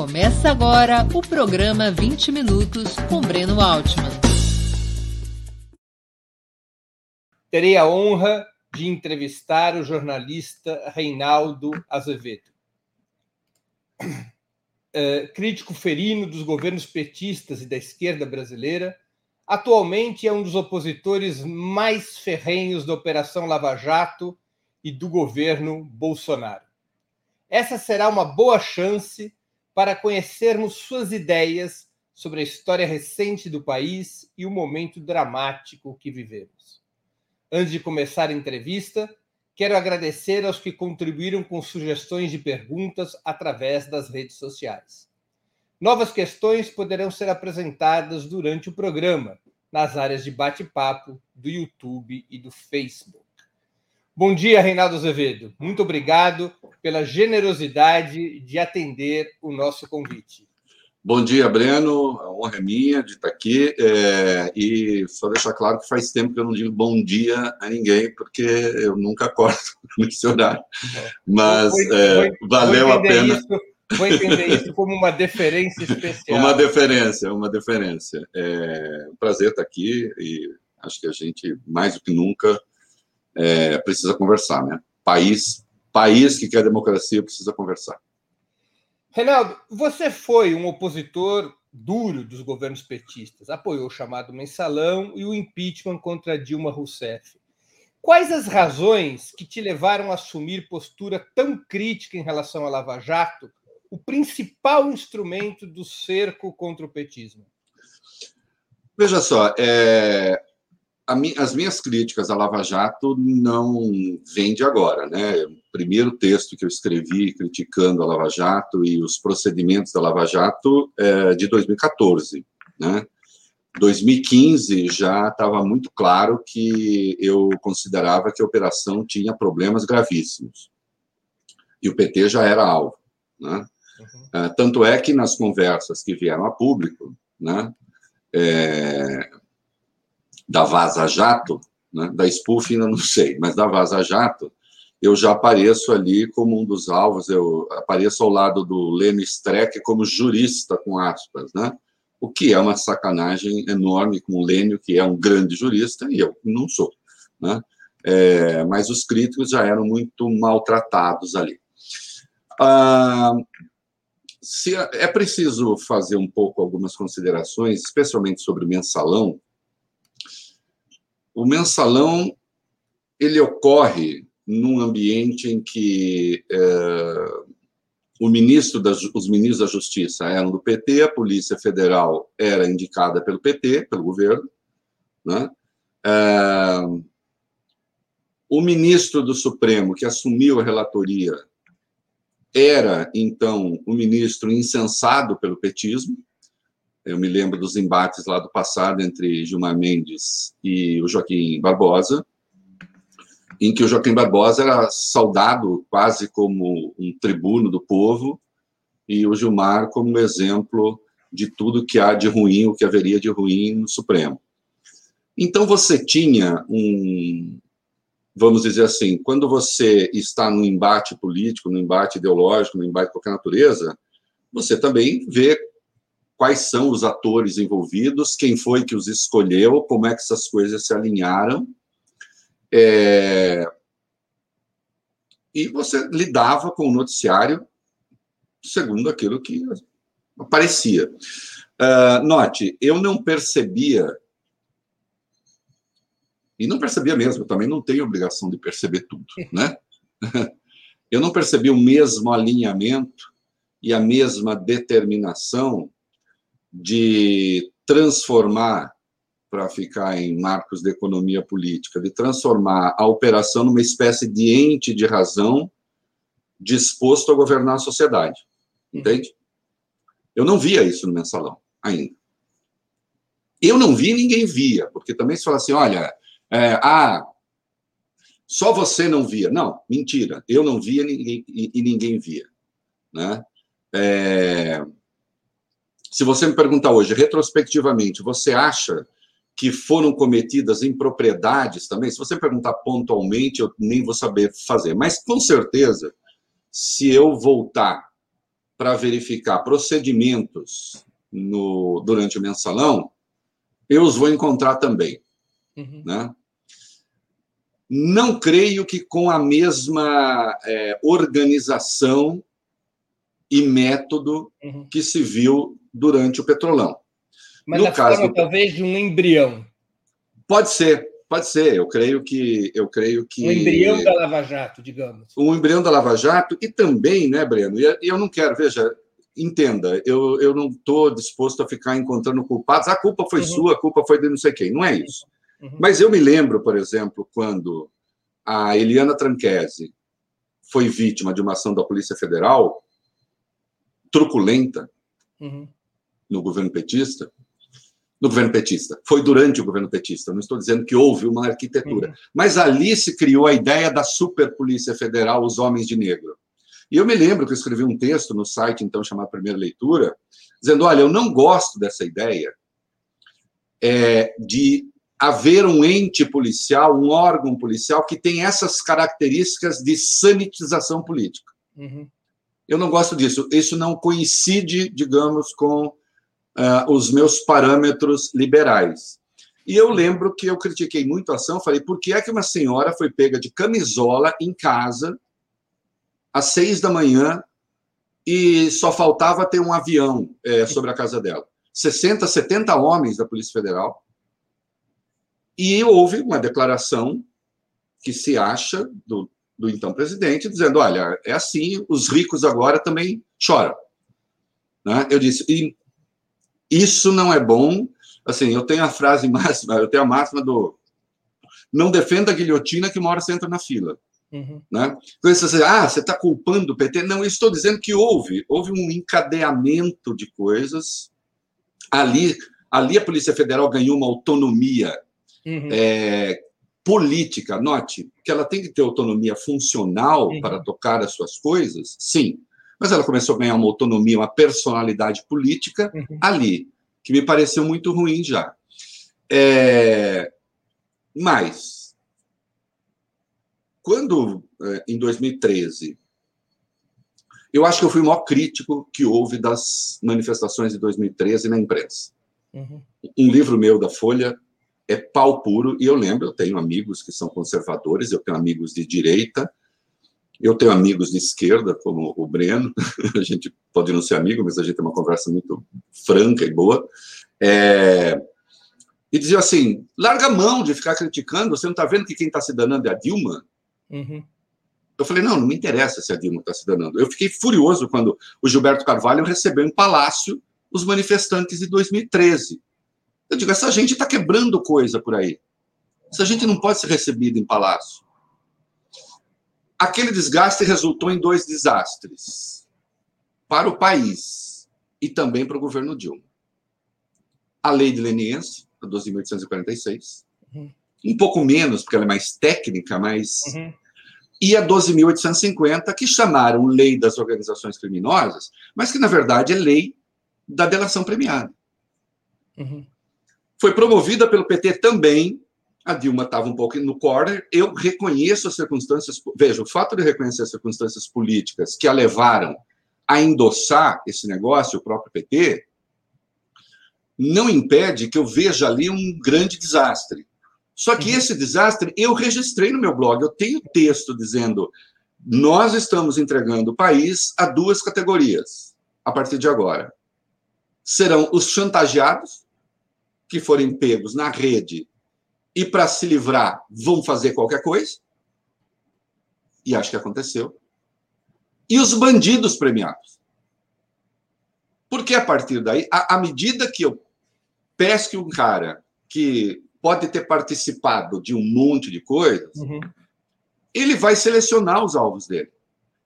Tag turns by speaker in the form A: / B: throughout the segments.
A: Começa agora o programa 20 Minutos com Breno Altman.
B: Terei a honra de entrevistar o jornalista Reinaldo Azevedo. É, crítico ferino dos governos petistas e da esquerda brasileira, atualmente é um dos opositores mais ferrenhos da Operação Lava Jato e do governo Bolsonaro. Essa será uma boa chance para conhecermos suas ideias sobre a história recente do país e o momento dramático que vivemos. Antes de começar a entrevista, quero agradecer aos que contribuíram com sugestões de perguntas através das redes sociais. Novas questões poderão ser apresentadas durante o programa, nas áreas de bate-papo do YouTube e do Facebook. Bom dia, Reinaldo Azevedo. Muito obrigado pela generosidade de atender o nosso convite.
C: Bom dia, Breno. A honra é minha de estar aqui. É, e só deixar claro que faz tempo que eu não digo bom dia a ninguém, porque eu nunca acordo nesse horário. Mas vou, é, vou, valeu vou a pena.
B: Isso, vou entender isso como uma deferência especial.
C: Uma deferência, uma deferência. É um prazer estar aqui e acho que a gente, mais do que nunca, é, precisa conversar, né? País, país que quer democracia precisa conversar.
B: Reinaldo, você foi um opositor duro dos governos petistas, apoiou o chamado mensalão e o impeachment contra Dilma Rousseff. Quais as razões que te levaram a assumir postura tão crítica em relação à Lava Jato, o principal instrumento do cerco contra o petismo?
C: Veja só, é, as minhas críticas à Lava Jato não vêm de agora, né? O primeiro texto que eu escrevi criticando a Lava Jato e os procedimentos da Lava Jato é de 2014, né? 2015 já estava muito claro que eu considerava que a operação tinha problemas gravíssimos. E o PT já era alvo, né? Uhum. Tanto é que nas conversas que vieram a público, né? É, da Vaza Jato, né, da Spoof ainda não sei, mas da Vaza Jato, eu já apareço ali como um dos alvos, eu apareço ao lado do Lênin Streck como jurista, com aspas, né? O que é uma sacanagem enorme com o Lênio, que é um grande jurista, e eu não sou, né? É, mas os críticos já eram muito maltratados ali. Ah, se, é preciso fazer um pouco algumas considerações, especialmente sobre o mensalão, o mensalão ele ocorre num ambiente em que é, o ministro da, os ministros da Justiça eram do PT, a Polícia Federal era indicada pelo PT, pelo governo, né? É, o ministro do Supremo que assumiu a relatoria era então o ministro incensado pelo petismo, eu me lembro dos embates lá do passado entre Gilmar Mendes e o Joaquim Barbosa, em que o Joaquim Barbosa era saudado quase como um tribuno do povo e o Gilmar como exemplo de tudo que há de ruim, o que haveria de ruim no Supremo. Então você tinha um, vamos dizer assim, quando você está num embate político, num embate ideológico, num embate de qualquer natureza, você também vê quais são os atores envolvidos, quem foi que os escolheu, como é que essas coisas se alinharam. É... E você lidava com o noticiário segundo aquilo que aparecia. Uh, note, eu não percebia, e não percebia mesmo, eu também não tenho obrigação de perceber tudo, né? Eu não percebi o mesmo alinhamento e a mesma determinação de transformar, para ficar em marcos de economia política, de transformar a operação numa espécie de ente de razão disposto a governar a sociedade. Entende? Eu não via isso no mensalão ainda. Eu não vi, ninguém via, porque também se fala assim: olha, é, ah, só você não via. Não, mentira. Eu não via ninguém, e, e ninguém via. Né? É, se você me perguntar hoje, retrospectivamente, você acha que foram cometidas impropriedades também? Se você perguntar pontualmente, eu nem vou saber fazer. Mas, com certeza, se eu voltar para verificar procedimentos no, durante o mensalão, eu os vou encontrar também. Uhum. Né? Não creio que com a mesma é, organização e método uhum. que se viu durante o Petrolão.
B: Mas no caso forma, talvez de um embrião.
C: Pode ser, pode ser. Eu creio que eu creio que
B: um embrião da Lava Jato, digamos.
C: Um embrião da Lava Jato e também, né, Breno? E eu não quero, veja, entenda, eu, eu não estou disposto a ficar encontrando culpados. A culpa foi uhum. sua, a culpa foi de não sei quem. Não é isso. Uhum. Mas eu me lembro, por exemplo, quando a Eliana Tranquese foi vítima de uma ação da Polícia Federal truculenta uhum. No governo petista, no governo petista. Foi durante o governo petista. Não estou dizendo que houve uma arquitetura. Uhum. Mas ali se criou a ideia da super polícia federal, os homens de negro. E eu me lembro que eu escrevi um texto no site, então, chamado Primeira Leitura, dizendo: olha, eu não gosto dessa ideia é, de haver um ente policial, um órgão policial que tem essas características de sanitização política. Uhum. Eu não gosto disso. Isso não coincide, digamos, com uh, os meus parâmetros liberais. E eu lembro que eu critiquei muito a ação, falei, por que é que uma senhora foi pega de camisola em casa às seis da manhã e só faltava ter um avião é, sobre a casa dela? 60, 70 homens da Polícia Federal. E houve uma declaração que se acha do, do então presidente, dizendo: olha, é assim, os ricos agora também choram. Né? Eu disse: e isso não é bom. Assim, eu tenho a frase máxima, eu tenho a máxima do não defenda a guilhotina que uma hora você entra na fila. Uhum. Né? Então, você, ah, você está culpando o PT? Não, eu estou dizendo que houve, houve um encadeamento de coisas. Ali, ali a Polícia Federal ganhou uma autonomia uhum. é, política. Note que ela tem que ter autonomia funcional uhum. para tocar as suas coisas, sim mas ela começou a ganhar uma autonomia, uma personalidade política uhum. ali, que me pareceu muito ruim já. É... Mas, quando, é, em 2013, eu acho que eu fui o maior crítico que houve das manifestações de 2013 na imprensa. Uhum. Um livro meu da Folha é pau puro, e eu lembro, eu tenho amigos que são conservadores, eu tenho amigos de direita, eu tenho amigos de esquerda, como o Breno, a gente pode não ser amigo, mas a gente tem uma conversa muito franca e boa. É... E dizia assim: larga a mão de ficar criticando, você não está vendo que quem está se danando é a Dilma? Uhum. Eu falei: não, não me interessa se a Dilma está se danando. Eu fiquei furioso quando o Gilberto Carvalho recebeu em palácio os manifestantes de 2013. Eu digo: essa gente está quebrando coisa por aí. Essa gente não pode ser recebida em palácio. Aquele desgaste resultou em dois desastres para o país e também para o governo Dilma. A lei de leniência, a 12.846, uhum. um pouco menos, porque ela é mais técnica, mas. Uhum. E a 12.850, que chamaram lei das organizações criminosas, mas que, na verdade, é lei da delação premiada. Uhum. Foi promovida pelo PT também a Dilma estava um pouco no corner. Eu reconheço as circunstâncias. Veja, o fato de reconhecer as circunstâncias políticas que a levaram a endossar esse negócio, o próprio PT, não impede que eu veja ali um grande desastre. Só que uhum. esse desastre eu registrei no meu blog. Eu tenho texto dizendo: nós estamos entregando o país a duas categorias a partir de agora. Serão os chantageados, que forem pegos na rede e para se livrar vão fazer qualquer coisa. E acho que aconteceu. E os bandidos premiados. Porque a partir daí, à medida que eu pesque um cara que pode ter participado de um monte de coisas, uhum. ele vai selecionar os alvos dele,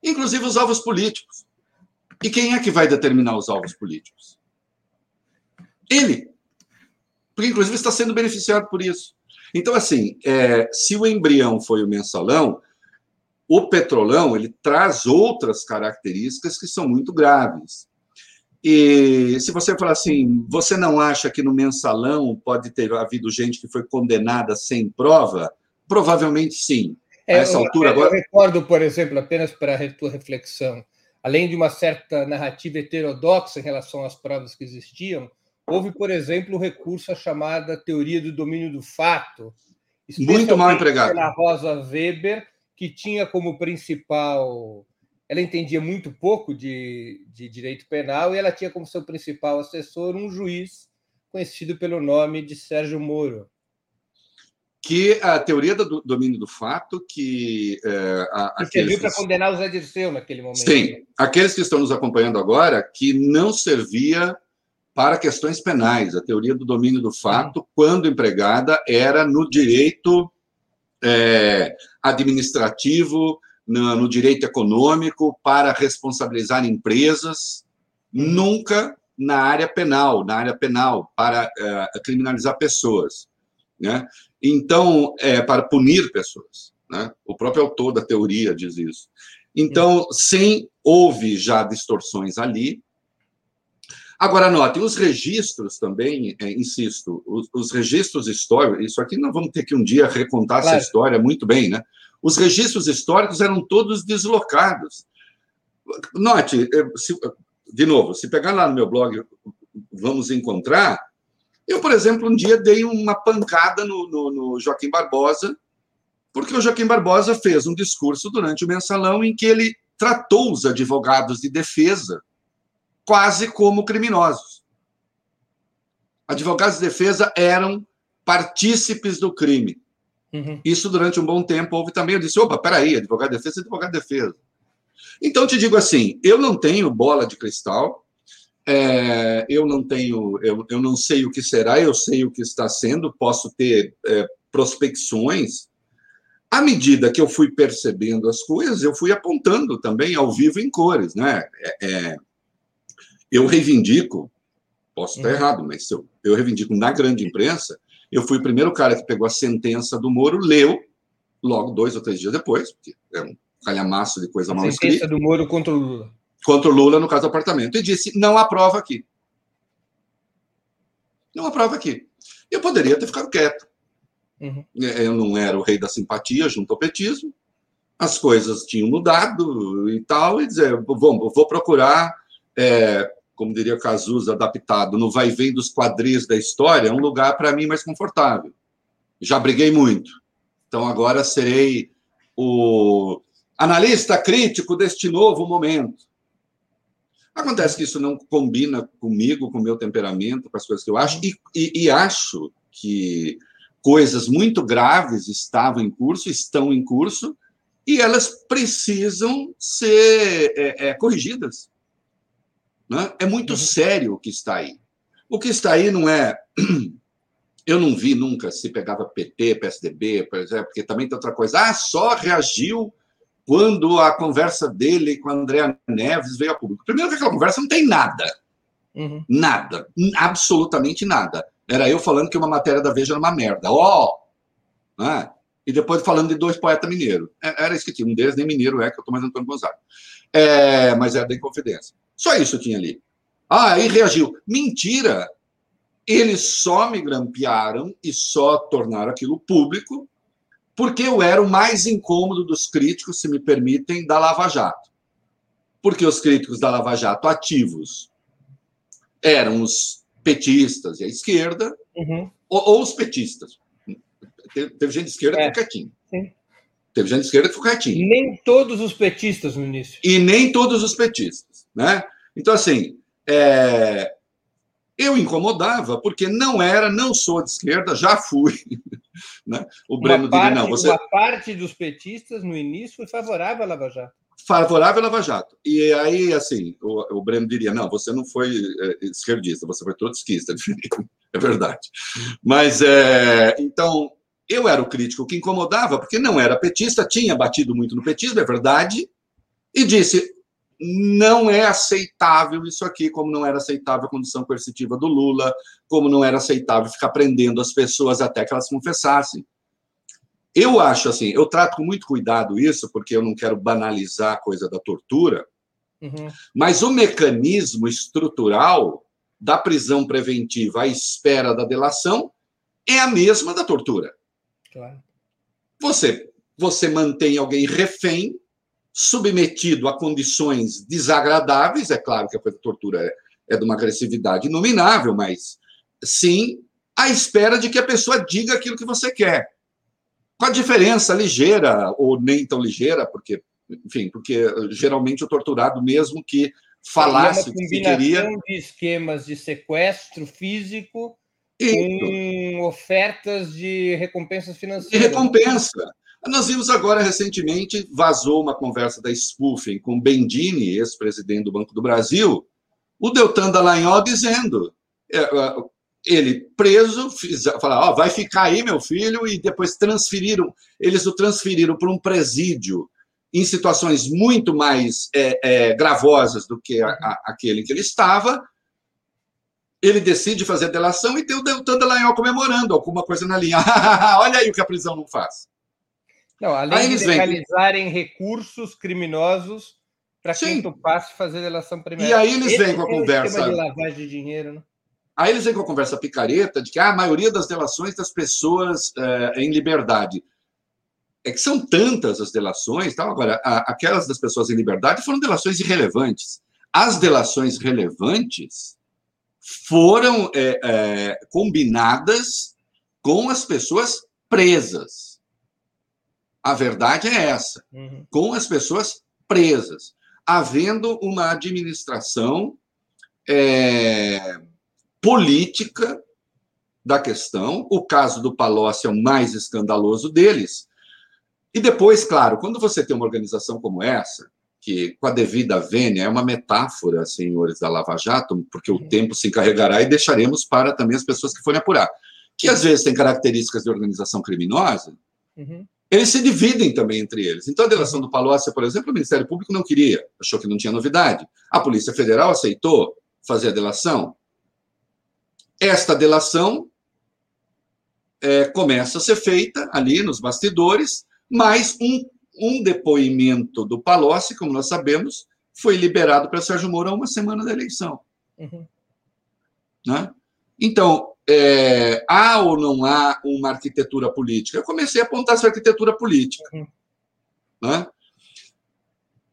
C: inclusive os alvos políticos. E quem é que vai determinar os alvos políticos? Ele. Porque, inclusive, está sendo beneficiado por isso. Então, assim, é, se o embrião foi o mensalão, o petrolão ele traz outras características que são muito graves. E se você falar assim, você não acha que no mensalão pode ter havido gente que foi condenada sem prova? Provavelmente sim.
B: É, a essa altura eu, agora. Eu recordo, por exemplo, apenas para a tua reflexão, além de uma certa narrativa heterodoxa em relação às provas que existiam, houve, por exemplo, o recurso à chamada teoria do domínio do fato,
C: muito mal empregado.
B: Pela Rosa Weber, que tinha como principal. Ela entendia muito pouco de, de direito penal e ela tinha como seu principal assessor um juiz conhecido pelo nome de Sérgio Moro.
C: Que a teoria do domínio do fato, que.
B: É, a, que serviu para condenar o Zé Dirceu naquele momento.
C: Sim, aqueles que estão nos acompanhando agora, que não servia para questões penais. A teoria do domínio do fato, quando empregada, era no direito é, administrativo, no, no, direito econômico, para responsabilizar empresas, nunca na área penal, na área penal, para é, criminalizar pessoas. Né? Então, é, para punir pessoas. Né? O próprio autor da teoria diz isso. Então, sim, houve já distorções ali, Agora, note, os registros também, é, insisto, os, os, registros históricos, isso aqui nós vamos ter que um dia recontar claro. essa história muito bem, né? Os registros históricos eram todos deslocados. Note, se, de novo, se pegar lá no meu blog, vamos encontrar. Eu, por exemplo, um dia dei uma pancada no, no, no Joaquim Barbosa, porque o Joaquim Barbosa fez um discurso durante o mensalão em que ele tratou os advogados de defesa quase como criminosos. Advogados de defesa eram partícipes do crime. Uhum. Isso durante um bom tempo houve também. Eu disse: opa, peraí, advogado de defesa é advogado de defesa. Então, te digo assim: eu não tenho bola de cristal, é, eu não tenho, eu, eu não sei o que será, eu sei o que está sendo, posso ter é, prospecções. À medida que eu fui percebendo as coisas, eu fui apontando também ao vivo em cores, né? É, é eu reivindico, posso estar uhum. errado, mas eu, eu reivindico na grande imprensa, eu fui o primeiro cara que pegou a sentença do Moro, leu, logo dois ou três dias depois, porque é um calhamaço de coisa a mal escrita.
B: Sentença do Moro contra o Lula.
C: Contra o Lula, no caso do apartamento. E disse, não há prova aqui. Não há prova aqui. Eu poderia ter ficado quieto. Uhum. É, eu não era o rei da simpatia junto ao petismo. As coisas tinham mudado e tal, e dizer, vou, vou procurar é, como diria Cazuza, adaptado no vai vem dos quadris da história, é um lugar para mim mais confortável. Já briguei muito. Então agora serei o analista crítico deste novo momento. Acontece que isso não combina comigo, com o meu temperamento, com as coisas que eu acho, e, e, e acho que coisas muito graves estavam em curso, estão em curso, e elas precisam ser é, é, corrigidas. Né? É muito uhum. sério o que está aí. O que está aí não é. Eu não vi nunca se pegava PT, PSDB, por exemplo, porque também tem outra coisa. Ah, só reagiu quando a conversa dele com a Andréa Neves veio a público. Primeiro que aquela conversa não tem nada. Uhum. Nada. Absolutamente nada. Era eu falando que uma matéria da Veja era uma merda. Ó! Oh! Né? E depois falando de dois poetas mineiros. É, era isso que tinha. Um deles nem mineiro é, que eu tô mais Antônio Gonzaga. É, mas era da Inconfidência. Só isso tinha ali. Ah, e reagiu. Mentira! Eles só me grampearam e só tornaram aquilo público porque eu era o mais incômodo dos críticos, se me permitem, da Lava Jato. Porque os críticos da Lava Jato ativos eram os petistas e a esquerda, uhum. ou, ou, os petistas. Teve, teve gente de esquerda é. que ficou quietinho. Sim. Teve gente de esquerda que ficou quietinho.
B: Nem todos os petistas no início.
C: E nem todos os petistas. Né? Então, assim, é, eu incomodava porque não era, não sou de esquerda, já fui. Né?
B: O Breno parte, diria, não, você... Uma parte dos petistas, no início, foi favorável à Lava Jato.
C: Favorável à Lava Jato. E aí, assim, o, o Breno diria, não, você não foi é, esquerdista, você foi trotskista. é verdade. Mas, é, então, eu era o crítico que incomodava, porque não era petista, tinha batido muito no petismo, é verdade, e disse: não é aceitável isso aqui, como não era aceitável a condição coercitiva do Lula, como não era aceitável ficar prendendo as pessoas até que elas confessassem. Eu acho assim, eu trato com muito cuidado isso, porque eu não quero banalizar a coisa da tortura, uhum. mas o mecanismo estrutural da prisão preventiva à espera da delação é a mesma da tortura. Claro. Você, você mantém alguém refém submetido a condições desagradáveis, é claro que a tortura é, é de uma agressividade inominável, mas sim à espera de que a pessoa diga aquilo que você quer. Com a diferença ligeira, ou nem tão ligeira, porque, enfim, porque geralmente o torturado, mesmo que falasse
B: o que queria. de esquemas de sequestro físico com ofertas de recompensas financeiras. De
C: recompensa. Nós vimos agora recentemente, vazou uma conversa da Spoofing com Bendini, ex-presidente do Banco do Brasil, o Deltan Dallagnol dizendo, é, é, ele preso, falar, ó, vai ficar aí, meu filho, e depois transferiram, eles o transferiram para um presídio em situações muito mais é, é, gravosas do que a, a, aquele em que ele estava, ele decide fazer delação e tem o Deltan Dallagnol comemorando alguma coisa na linha. Olha aí o que a prisão não faz.
B: Não, além de legalizarem vêm... recursos criminosos para quem topasse fazer delação primeira.
C: E aí eles vêm com a é conversa.
B: de lavagem de dinheiro, né?
C: Aí eles vêm com a conversa picareta de que ah, a maioria das delações das pessoas é, em liberdade. É que são tantas as delações, tal. agora, a, aquelas das pessoas em liberdade foram delações irrelevantes. As delações relevantes foram é, é, combinadas com as pessoas presas. A verdade é essa, uhum. com as pessoas presas, havendo uma administração é, política da questão. O caso do Palocci é o mais escandaloso deles. E depois, claro, quando você tem uma organização como essa, que, com a devida vênia, é uma metáfora, senhores da Lava Jato, porque o uhum. tempo se encarregará e deixaremos para também as pessoas que forem apurar, que às vezes têm características de organização criminosa, uhum. Eles se dividem também entre eles. Então, a delação do Palocci, por exemplo, o Ministério Público não queria, achou que não tinha novidade. A Polícia Federal aceitou fazer a delação. Esta delação é, começa a ser feita ali nos bastidores, mas um um depoimento do Palocci, como nós sabemos, foi liberado para Sérgio Moro uma semana da eleição. Uhum. Né? Então, é, há ou não há uma arquitetura política? Eu comecei a apontar essa arquitetura política. Uhum. Né?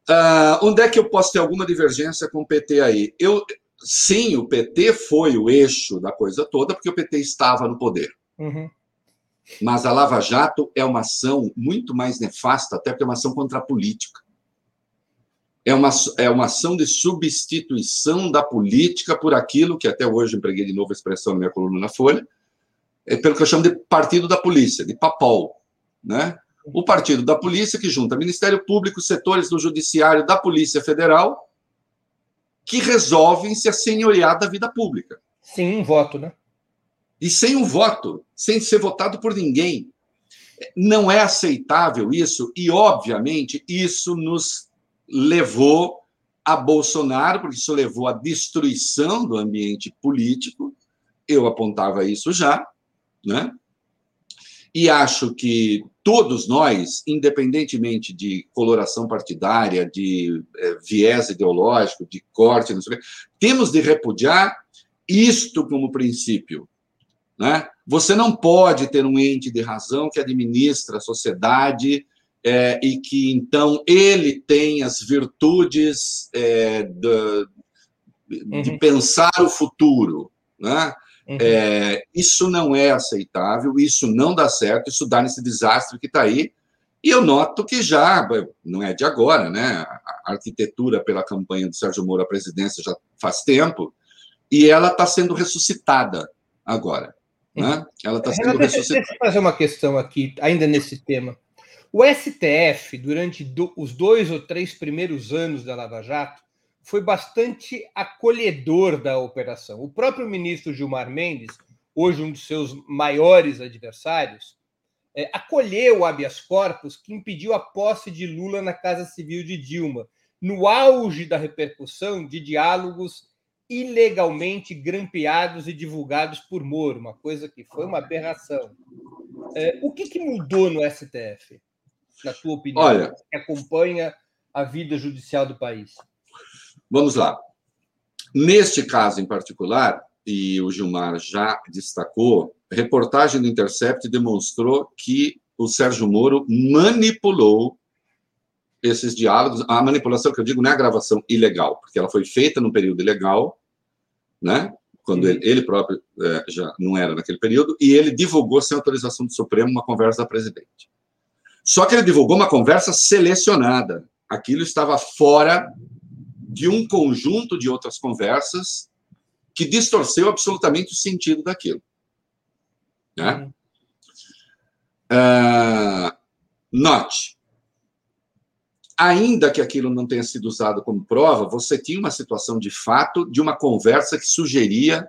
C: Ah, onde é que eu posso ter alguma divergência com o PT aí? Eu, sim, o PT foi o eixo da coisa toda, porque o PT estava no poder. Uhum. Mas a Lava Jato é uma ação muito mais nefasta, até porque é uma ação contra a política. É uma, é uma ação de substituição da política por aquilo que até hoje empreguei de novo a expressão na minha coluna na Folha, é pelo que eu chamo de partido da polícia, de papol. Né? O partido da polícia que junta Ministério Público, setores do Judiciário, da Polícia Federal, que resolvem se assenhorear da vida pública.
B: Sim, um voto, né?
C: e sem um voto, sem ser votado por ninguém. Não é aceitável isso, e, obviamente, isso nos levou a Bolsonaro, porque isso levou à destruição do ambiente político. Eu apontava isso já, né? E acho que todos nós, independentemente de coloração partidária, de é, viés ideológico, de corte, não sei o temos de repudiar isto como princípio. Né? Você não pode ter um ente de razão que administra a sociedade é, e que, então, ele tem as virtudes é, de, de uhum. pensar o futuro. Né? Uhum. É, isso não é aceitável, isso não dá certo, isso dá nesse desastre que está aí. E eu noto que já, não é de agora, né? A arquitetura pela campanha do Sérgio Moro à presidência já faz tempo, e ela está sendo ressuscitada agora. Né? Ela está sendo ressuscitada.
B: Deixa eu fazer uma questão aqui, ainda nesse tema. O STF, durante do, os dois ou três primeiros anos da Lava Jato, foi bastante acolhedor da operação. O próprio ministro Gilmar Mendes, hoje um dos seus maiores adversários, é, acolheu o habeas corpus que impediu a posse de Lula na Casa Civil de Dilma, no auge da repercussão de diálogos ilegalmente grampeados e divulgados por Moro, uma coisa que foi uma aberração. É, o que, que, mudou no STF, na tua opinião,
C: Olha,
B: que acompanha a vida judicial do país?
C: Vamos lá. Neste caso em particular, e o Gilmar já destacou, reportagem do Intercept demonstrou que o Sérgio Moro manipulou esses diálogos. A manipulação que eu digo não é a gravação ilegal, porque ela foi feita num período ilegal, né? Quando ele, ele próprio é, já não era naquele período, e ele divulgou sem autorização do Supremo uma conversa da presidente. Só que ele divulgou uma conversa selecionada. Aquilo estava fora de um conjunto de outras conversas que distorceu absolutamente o sentido daquilo. Né? Uh, note, ainda que aquilo não tenha sido usado como prova, você tinha uma situação de fato de uma conversa que sugeria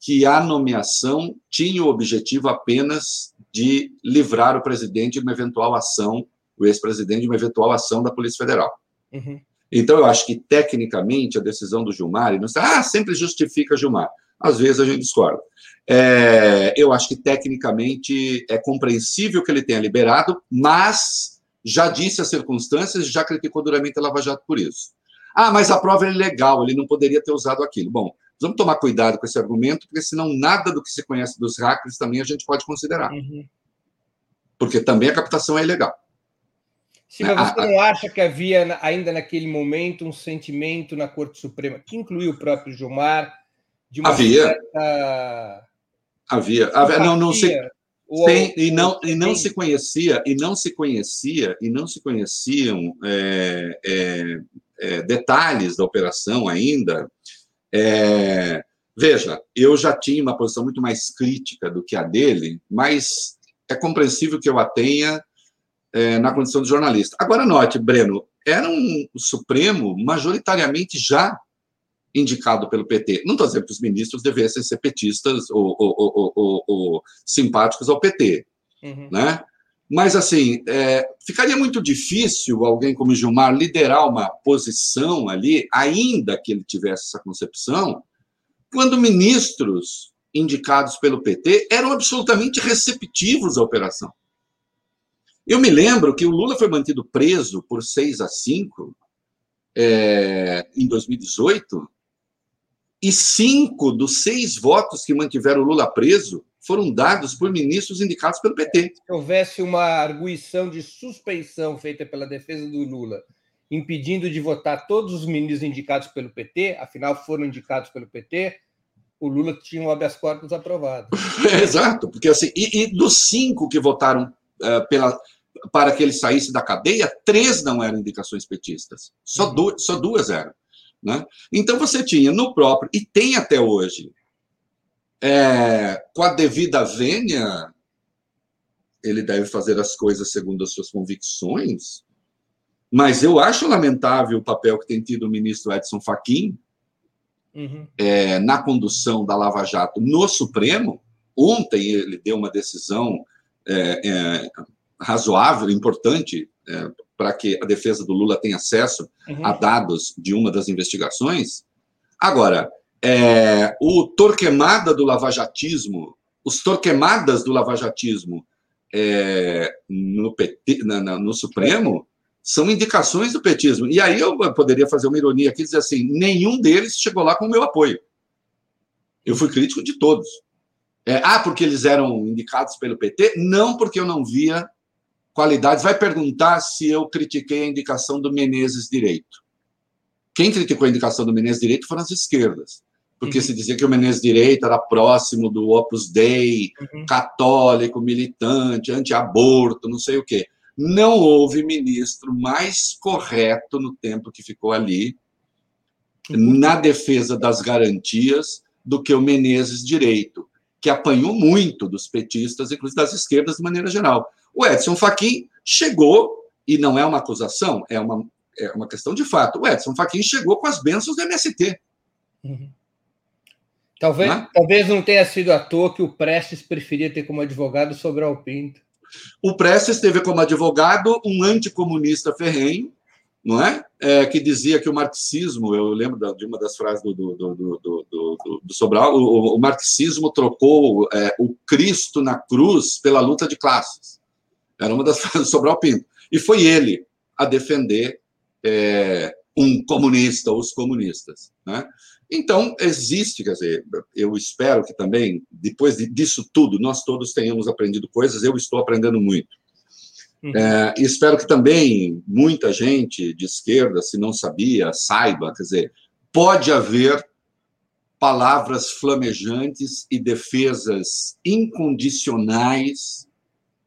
C: que a nomeação tinha o objetivo apenas de livrar o presidente de uma eventual ação, o ex-presidente de uma eventual ação da Polícia Federal. Uhum. Então, eu acho que, tecnicamente, a decisão do Gilmar, e não sei, ah, sempre justifica Gilmar. Às vezes a gente discorda. É, eu acho que, tecnicamente, é compreensível que ele tenha liberado, mas já disse as circunstâncias, já criticou duramente a Lava Jato por isso. Ah, mas a prova é legal, ele não poderia ter usado aquilo. Bom, vamos tomar cuidado com esse argumento, porque senão nada do que se conhece dos hackers também a gente pode considerar. Uhum. Porque também a captação é ilegal.
B: Silvia, você não acha que havia ainda naquele momento um sentimento na Corte Suprema, que incluiu o próprio Gilmar,
C: de uma havia. Certa... Havia. havia. Não, não se, tem, e não, e não se conhecia, e não se conhecia, e não se conheciam é, é, é, detalhes da operação ainda. É, veja, eu já tinha uma posição muito mais crítica do que a dele, mas é compreensível que eu a tenha é, na condição de jornalista. Agora, note, Breno, era um Supremo majoritariamente já indicado pelo PT. Não estou dizendo que os ministros devessem ser petistas ou, ou, ou, ou simpáticos ao PT, uhum. né? Mas, assim, é, ficaria muito difícil alguém como Gilmar liderar uma posição ali, ainda que ele tivesse essa concepção, quando ministros indicados pelo PT eram absolutamente receptivos à operação. Eu me lembro que o Lula foi mantido preso por 6 a 5 é, em 2018, e cinco dos seis votos que mantiveram o Lula preso foram dados por ministros indicados pelo PT.
B: Se houvesse uma arguição de suspeição feita pela defesa do Lula, impedindo de votar todos os ministros indicados pelo PT, afinal foram indicados pelo PT, o Lula tinha o habeas corpus aprovado.
C: exato, porque assim, e, e dos cinco que votaram uh, pela, para que ele saísse da cadeia, três não eram indicações petistas. Só, uhum. duas, só duas eram. Né? Então você tinha no próprio, e tem até hoje, é, com a devida vênia, ele deve fazer as coisas segundo as suas convicções, mas eu acho lamentável o papel que tem tido o ministro Edson Fachin uhum. é, na condução da Lava Jato no Supremo. Ontem ele deu uma decisão é, é razoável, importante, é, para que a defesa do Lula tenha acesso uhum. a dados de uma das investigações. Agora, é, o torquemada do lavajatismo, os torquemadas do lavajatismo é, no, PT, na, na, no Supremo são indicações do petismo. E aí eu poderia fazer uma ironia aqui e dizer assim: nenhum deles chegou lá com o meu apoio. Eu fui crítico de todos. É, ah, porque eles eram indicados pelo PT? Não, porque eu não via qualidades. Vai perguntar se eu critiquei a indicação do Menezes Direito. Quem criticou a indicação do Menezes Direito foram as esquerdas. Porque uhum. se dizia que o Menezes Direito era próximo do Opus Dei, uhum. católico, militante, anti-aborto, não sei o quê. Não houve ministro mais correto no tempo que ficou ali uhum. na defesa das garantias do que o Menezes Direito, que apanhou muito dos petistas, inclusive das esquerdas de maneira geral. O Edson Fachin chegou, e não é uma acusação, é uma, é uma questão de fato. O Edson Fachin chegou com as bênçãos do MST.
B: Uhum. Talvez, não? Né? talvez não tenha sido à toa que o Prestes preferia ter como advogado Sobral Pinto.
C: O Prestes teve como advogado um anticomunista ferrenho, não é? é? que dizia que o marxismo, eu lembro de uma das frases do, do, do, do, do Sobral, o, o, marxismo trocou é, o Cristo na cruz pela luta de classes. Era uma das frases do Sobral Pinto. E foi ele a defender é, um comunista, os comunistas. Né? Então, existe, quer dizer, eu espero que também, depois disso tudo, nós todos tenhamos aprendido coisas, eu estou aprendendo muito. Uhum. É, espero que também muita gente de esquerda, se não sabia, saiba. Quer dizer, pode haver palavras flamejantes e defesas incondicionais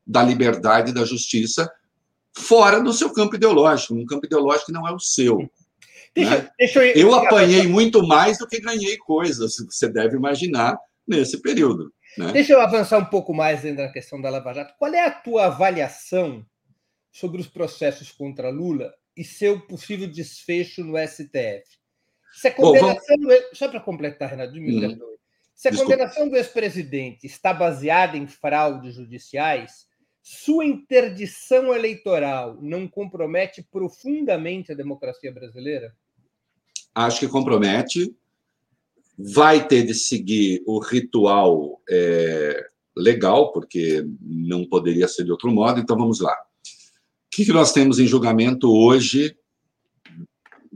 C: da liberdade e da justiça fora do seu campo ideológico, um campo ideológico que não é o seu. Deixa, né? deixa eu... eu apanhei muito mais do que ganhei coisas, você deve imaginar, nesse período. Né?
B: Deixa eu avançar um pouco mais dentro da questão da Lava Jato. Qual é a tua avaliação sobre os processos contra Lula e seu possível desfecho no STF? Se a condenação Bom, vamos... Só para completar, Renato, de mim, hum. Se a Desculpa. condenação do ex-presidente está baseada em fraudes judiciais, sua interdição eleitoral não compromete profundamente a democracia brasileira?
C: Acho que compromete. Vai ter de seguir o ritual é, legal, porque não poderia ser de outro modo. Então vamos lá. O que, que nós temos em julgamento hoje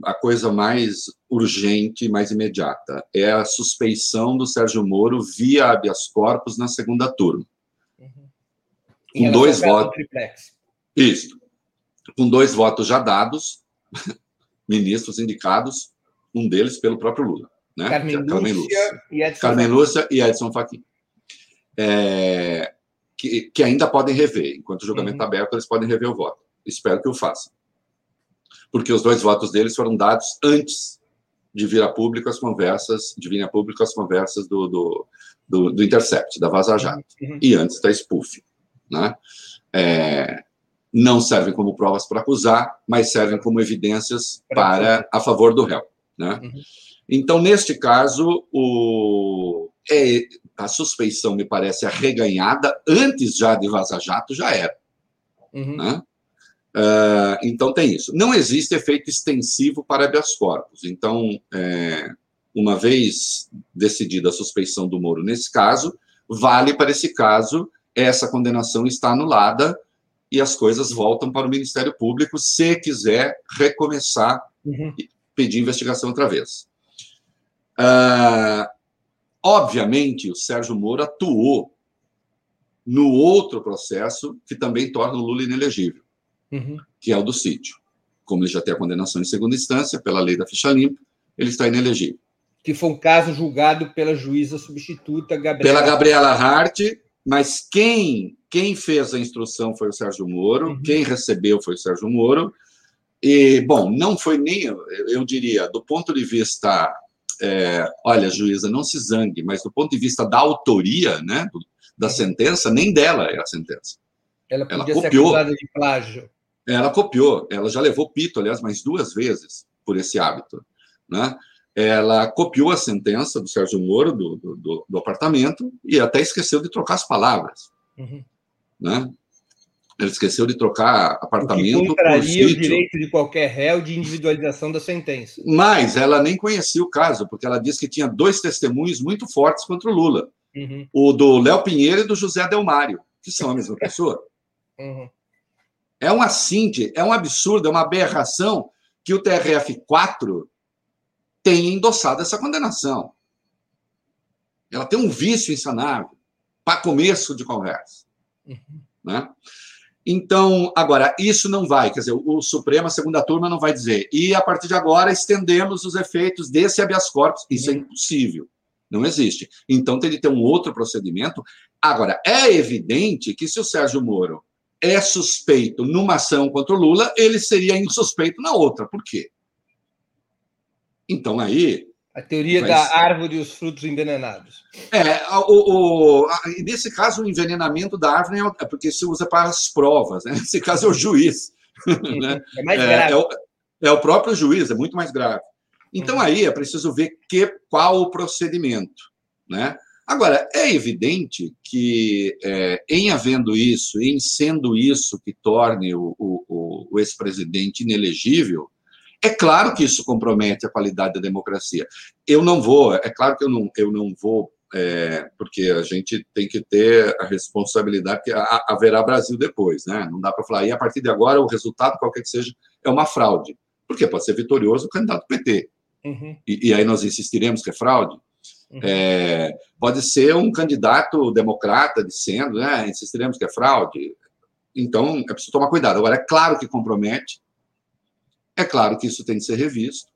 C: a coisa mais urgente, mais imediata. É a suspeição do Sérgio Moro via habeas corpus na segunda turma. Uhum. Com dois votos. Isso. Com dois votos já dados, ministros indicados, um deles pelo próprio Lula. Né?
B: Carmen, é Carmen Lúcia, Lúcia,
C: e Edson Carmen Lúcia e Edson Fachin. É, que, que, ainda podem rever. Enquanto o julgamento está uhum. aberto, eles podem rever o voto. Espero que o façam porque os dois votos deles foram dados antes de vir a público as conversas, de vir a público as conversas do, do, do, do Intercept, da Vaza Jato, uhum. e antes da Spoof. Né? É, não servem como provas para acusar, mas servem como evidências para a favor do réu. Né? Uhum. Então, neste caso, o, é, a suspeição me parece arreganhada antes já de Vaza Jato, já era. Uhum. Né? Uh, então, tem isso. Não existe efeito extensivo para habeas corpus. Então, é, uma vez decidida a suspeição do Moro nesse caso, vale para esse caso, essa condenação está anulada e as coisas voltam para o Ministério Público se quiser recomeçar uhum. Pedir investigação outra vez. Uh, obviamente, o Sérgio Moro atuou no outro processo que também torna o Lula inelegível uhum. que é o do sítio. Como ele já tem a condenação em segunda instância, pela lei da ficha limpa, ele está inelegível.
B: Que foi um caso julgado pela juíza substituta Gabriela.
C: Pela Gabriela Hart, mas quem, quem fez a instrução foi o Sérgio Moro, uhum. quem recebeu foi o Sérgio Moro. E, bom, não foi nem, eu diria, do ponto de vista. É, olha, juíza, não se zangue, mas do ponto de vista da autoria né, da sentença, nem dela é a sentença.
B: Ela podia ela copiou. ser acusada de plágio.
C: Ela copiou, ela já levou pito, aliás, mais duas vezes por esse hábito. Né? Ela copiou a sentença do Sérgio Moro do, do, do apartamento e até esqueceu de trocar as palavras. Uhum. Né? Ele esqueceu de trocar apartamento.
B: O que o direito de qualquer réu de individualização da sentença.
C: Mas ela nem conhecia o caso, porque ela disse que tinha dois testemunhos muito fortes contra o Lula: uhum. o do Léo Pinheiro e do José Delmário, que são a mesma pessoa. Uhum. É um assinte, é um absurdo, é uma aberração que o TRF4 tenha endossado essa condenação. Ela tem um vício insanável para começo de conversa. Uhum. Né? Então, agora, isso não vai, quer dizer, o Supremo, a segunda turma, não vai dizer. E a partir de agora estendemos os efeitos desse habeas corpus. Isso é impossível. Não existe. Então tem de ter um outro procedimento. Agora, é evidente que se o Sérgio Moro é suspeito numa ação contra o Lula, ele seria insuspeito na outra. Por quê? Então aí.
B: A teoria da árvore e os frutos envenenados.
C: É, o, o, nesse caso, o envenenamento da árvore é porque se usa para as provas, né? Nesse caso é o juiz. né? É mais grave. É, é, o, é, o, próprio juiz, é muito mais grave. Então hum. aí é preciso ver que, qual o procedimento. Né? Agora, é evidente que, é, em havendo isso, em sendo isso que torne o, o, o ex-presidente inelegível, é claro que isso compromete a qualidade da democracia. Eu não vou, é claro que eu não, eu não vou, é, porque a gente tem que ter a responsabilidade que haverá Brasil depois, né? Não dá para falar, e a partir de agora o resultado, qualquer que seja, é uma fraude. Porque pode ser vitorioso o candidato PT. Uhum. E, e aí nós insistiremos que é fraude? Uhum. É, pode ser um candidato democrata dizendo, né, insistiremos que é fraude. Então, é preciso tomar cuidado. Agora, é claro que compromete, é claro que isso tem que ser revisto.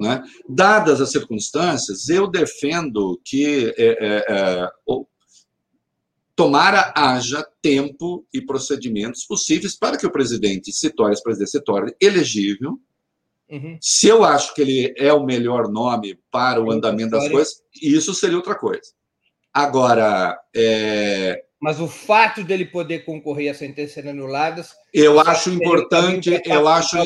C: Né? Dadas as circunstâncias, eu defendo que é, é, é, tomara haja tempo e procedimentos possíveis para que o presidente se torne, presidente se torne elegível. Uhum. Se eu acho que ele é o melhor nome para o andamento das coisas, isso seria outra coisa. Agora, é...
B: mas o fato dele poder concorrer a sentenças anuladas,
C: eu acho importante, eu acho,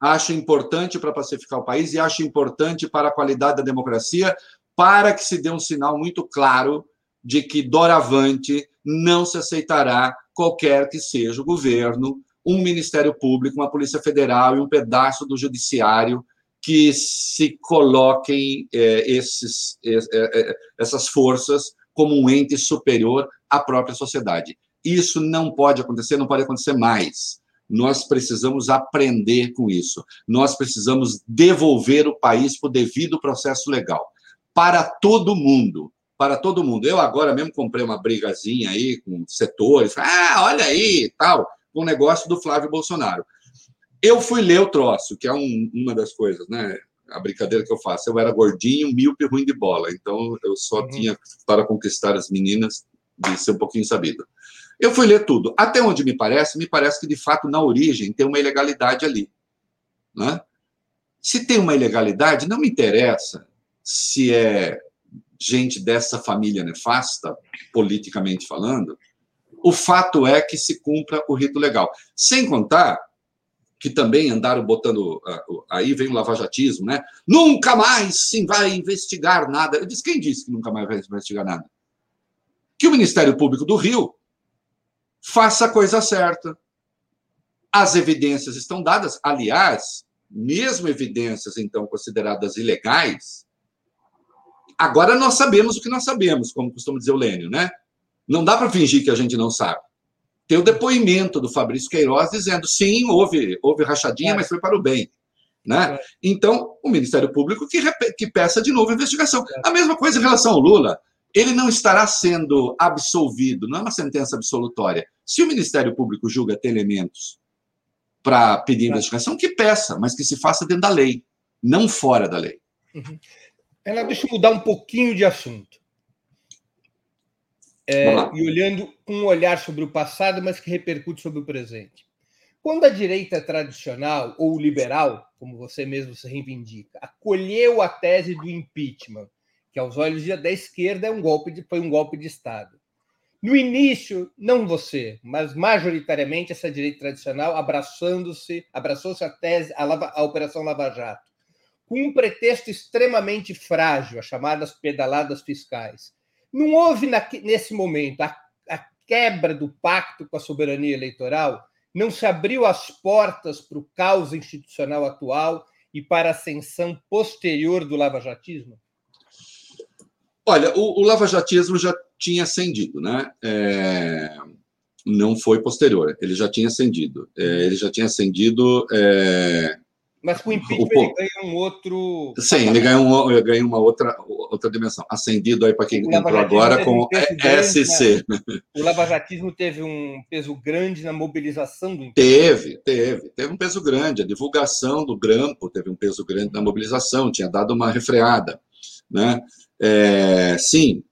C: acho importante para pacificar o país e acho importante para a qualidade da democracia, para que se dê um sinal muito claro de que doravante não se aceitará qualquer que seja o governo, um Ministério Público, uma Polícia Federal e um pedaço do Judiciário que se coloquem é, esses, é, é, essas forças como um ente superior à própria sociedade. Isso não pode acontecer, não pode acontecer mais. Nós precisamos aprender com isso. Nós precisamos devolver o país para o devido processo legal. Para todo mundo. Para todo mundo. Eu agora mesmo comprei uma brigazinha aí com setores. Ah, olha aí, tal, com o negócio do Flávio Bolsonaro. Eu fui ler o troço, que é um, uma das coisas, né? A brincadeira que eu faço. Eu era gordinho, míope, ruim de bola. Então, eu só uhum. tinha, para conquistar as meninas, de ser um pouquinho sabido. Eu fui ler tudo. Até onde me parece, me parece que, de fato, na origem, tem uma ilegalidade ali. Né? Se tem uma ilegalidade, não me interessa se é gente dessa família nefasta, politicamente falando. O fato é que se cumpra o rito legal. Sem contar que também andaram botando. Ah, aí vem o lavajatismo, né? Nunca mais se vai investigar nada. Eu disse: quem disse que nunca mais vai investigar nada? Que o Ministério Público do Rio faça a coisa certa. As evidências estão dadas. Aliás, mesmo evidências então consideradas ilegais, agora nós sabemos o que nós sabemos, como costuma dizer o Lênio, né? Não dá para fingir que a gente não sabe. Tem o depoimento do Fabrício Queiroz dizendo sim, houve, houve rachadinha, é. mas foi para o bem. Né? É. Então, o Ministério Público que, que peça de novo a investigação. É. A mesma coisa em relação ao Lula. Ele não estará sendo absolvido, não é uma sentença absolutória. Se o Ministério Público julga ter elementos para pedir investigação, que peça, mas que se faça dentro da lei, não fora da lei.
B: Uhum. Ela, deixa eu mudar um pouquinho de assunto é, e olhando com um olhar sobre o passado, mas que repercute sobre o presente. Quando a direita tradicional ou liberal, como você mesmo se reivindica, acolheu a tese do impeachment, que aos olhos da esquerda é um golpe de, foi um golpe de Estado. No início, não você, mas majoritariamente essa direita tradicional abraçando-se, abraçou-se a tese, Lava, a Operação Lava Jato, com um pretexto extremamente frágil, as chamadas pedaladas fiscais, não houve nesse momento a, a quebra do pacto com a soberania eleitoral? Não se abriu as portas para o caos institucional atual e para a ascensão posterior do lavajatismo?
C: Olha, o, o lavajatismo já tinha ascendido, né? É, não foi posterior, ele já tinha ascendido. É, ele já tinha ascendido é,
B: mas com o impeachment o, ele ganha um outro.
C: Sim, ele ganha, um, ganha uma outra, outra dimensão. Ascendido aí para quem entrou agora com um SC.
B: né? O lavajatismo teve um peso grande na mobilização do
C: Teve, teve. Teve um peso grande. A divulgação do grampo teve um peso grande na mobilização, tinha dado uma refreada. Né? É, sim.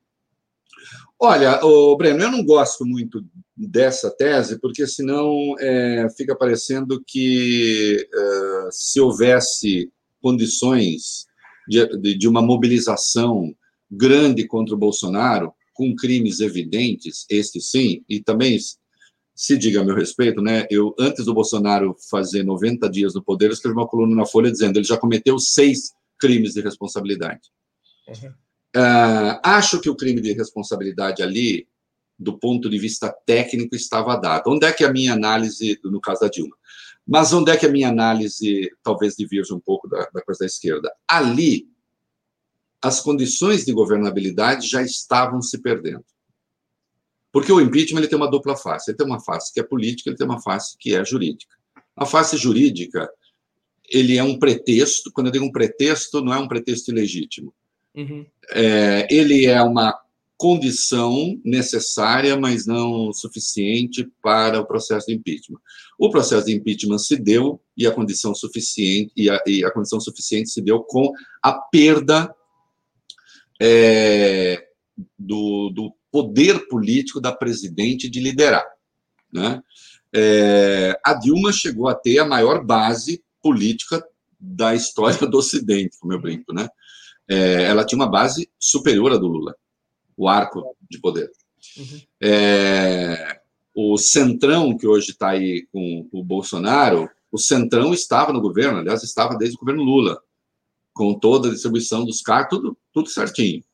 C: Olha, o Breno, eu não gosto muito dessa tese, porque senão é, fica parecendo que é, se houvesse condições de, de, uma mobilização grande contra o Bolsonaro, com crimes evidentes, este sim, e também se diga a meu respeito, né? Eu, antes do Bolsonaro fazer 90 dias no poder, eu escrevi uma coluna na Folha dizendo ele já cometeu seis crimes de responsabilidade. Uhum. Uh, acho que o crime de responsabilidade ali do ponto de vista técnico, estava dado. Onde é que a minha análise, no caso da Dilma, mas onde é que a minha análise talvez divirja um pouco da, da coisa da esquerda? Ali, as condições de governabilidade já estavam se perdendo. Porque o impeachment ele tem uma dupla face. Ele tem uma face que é política, ele tem uma face que é jurídica. A face jurídica, ele é um pretexto. Quando eu digo um pretexto, não é um pretexto ilegítimo. Uhum. É, ele é uma condição necessária, mas não suficiente para o processo de impeachment. O processo de impeachment se deu e a condição suficiente e a, e a condição suficiente se deu com a perda é, do, do, poder político da presidente de liderar. Né? É, a Dilma chegou a ter a maior base política da história do Ocidente, como eu brinco, né? É, ela tinha uma base superior à do Lula o arco de poder. Uhum. É, o Centrão, que hoje está aí com o Bolsonaro, o Centrão estava no governo, aliás, estava desde o governo Lula, com toda a distribuição dos cargos, tudo, tudo certinho.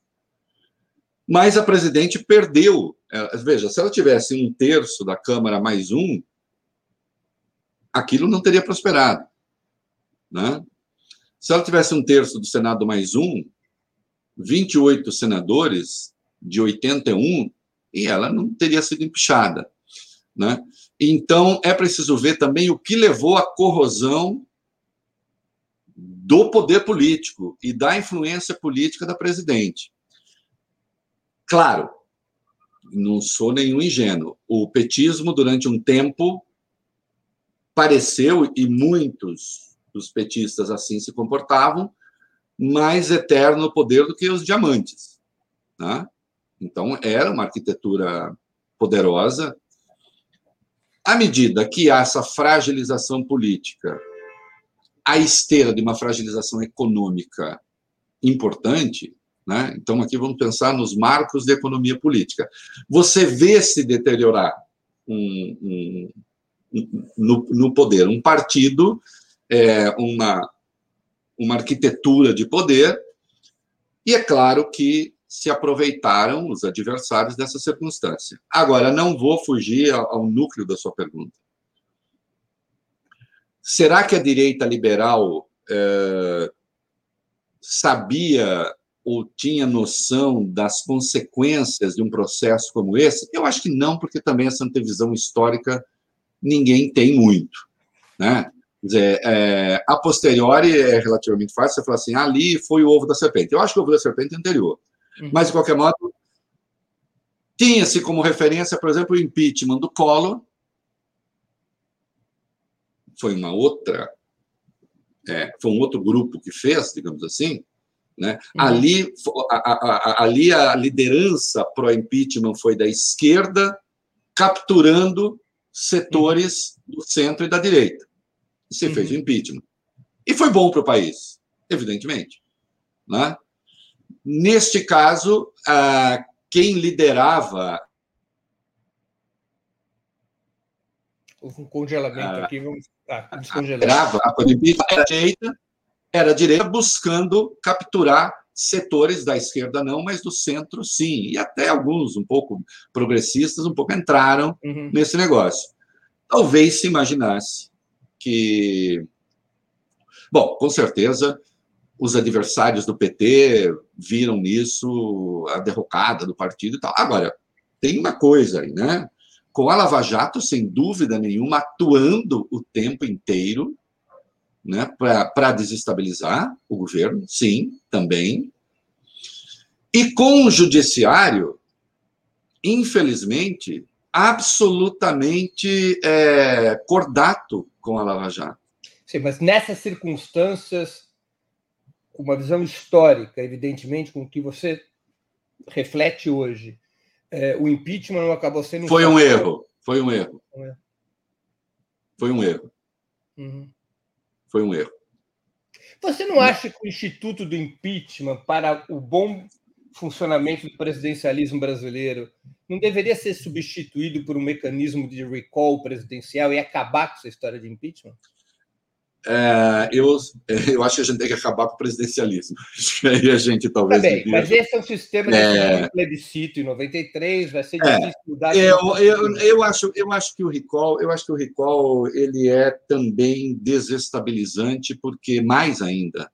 C: Mas a presidente perdeu. É, veja, se ela tivesse um terço da Câmara mais um, aquilo não teria prosperado. Né? Se ela tivesse um terço do Senado mais um, 28 senadores de 81 e ela não teria sido empichada. Né? Então, é preciso ver também o que levou à corrosão do poder político e da influência política da presidente. Claro, não sou nenhum ingênuo. O petismo, durante um tempo, pareceu, e muitos dos petistas assim se comportavam, mais eterno poder do que os diamantes. Né? Então, era uma arquitetura poderosa. À medida que há essa fragilização política, à esteira de uma fragilização econômica importante, né? então aqui vamos pensar nos marcos de economia política. Você vê se deteriorar um, um, um, no, no, poder um partido, é, uma, uma arquitetura de poder, e é claro que se aproveitaram os adversários dessa circunstância. Agora, não vou fugir ao, núcleo da sua pergunta. Será que a direita liberal é, sabia ou tinha noção das consequências de um processo como esse? Eu acho que não, porque também essa antevisão histórica ninguém tem muito. Né? Quer dizer, é, a posteriori é relativamente fácil você falar assim, ali foi o ovo da serpente. Eu acho que o ovo da serpente é anterior. Uhum. Mas, de qualquer modo, tinha-se como referência, por exemplo, o impeachment do Collor. Foi uma outra. É, foi um outro grupo que fez, digamos assim. Né? Uhum. Ali, a, a, a, ali a liderança pró-impeachment foi da esquerda, capturando setores uhum. do centro e da direita. E se fez o uhum. impeachment. E foi bom para o país, evidentemente. Né? Neste caso, quem liderava.
B: Houve um congelamento aqui, vamos
C: ah, descongelar. A era direita, era direita buscando capturar setores da esquerda não, mas do centro sim, e até alguns um pouco progressistas um pouco entraram uhum. nesse negócio. Talvez se imaginasse que, bom, com certeza os adversários do PT viram nisso a derrocada do partido e tal. Agora, tem uma coisa aí, né? Com a Lava Jato, sem dúvida nenhuma, atuando o tempo inteiro né, para desestabilizar o governo, sim, também. E com o judiciário, infelizmente, absolutamente é, cordato com a Lava Jato.
B: Sim, mas nessas circunstâncias com uma visão histórica, evidentemente, com o que você reflete hoje, é, o impeachment não acabou sendo.
C: Foi um erro. Foi um erro. Foi um erro. Uhum. Foi um erro.
B: Você não acha que o Instituto do Impeachment, para o bom funcionamento do presidencialismo brasileiro, não deveria ser substituído por um mecanismo de recall presidencial e acabar com essa história de impeachment?
C: É, eu, eu acho que a gente tem que acabar com o presidencialismo. Aí a gente talvez.
B: Tá bem, mas esse é um sistema de é... plebiscito em 93, vai ser é, difícil é, mudar.
C: Eu, eu, eu, acho, eu acho que o recall, eu acho que o recall ele é também desestabilizante, porque mais ainda,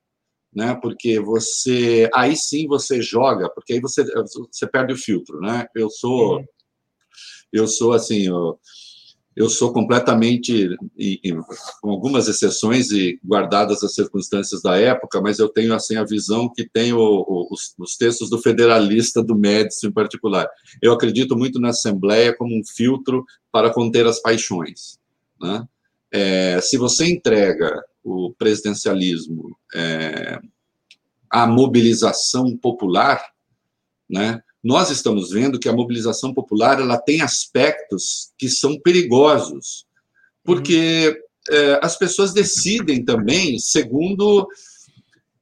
C: né? Porque você aí sim você joga, porque aí você, você perde o filtro, né? Eu sou, uhum. eu sou assim. Eu, eu sou completamente, com algumas exceções e guardadas as circunstâncias da época, mas eu tenho assim a visão que tem o, o, os, os, textos do federalista do Médici em particular. Eu acredito muito na Assembleia como um filtro para conter as paixões. Né? É, se você entrega o presidencialismo é, à mobilização popular, né, nós estamos vendo que a mobilização popular ela tem aspectos que são perigosos, porque uhum. é, as pessoas decidem também segundo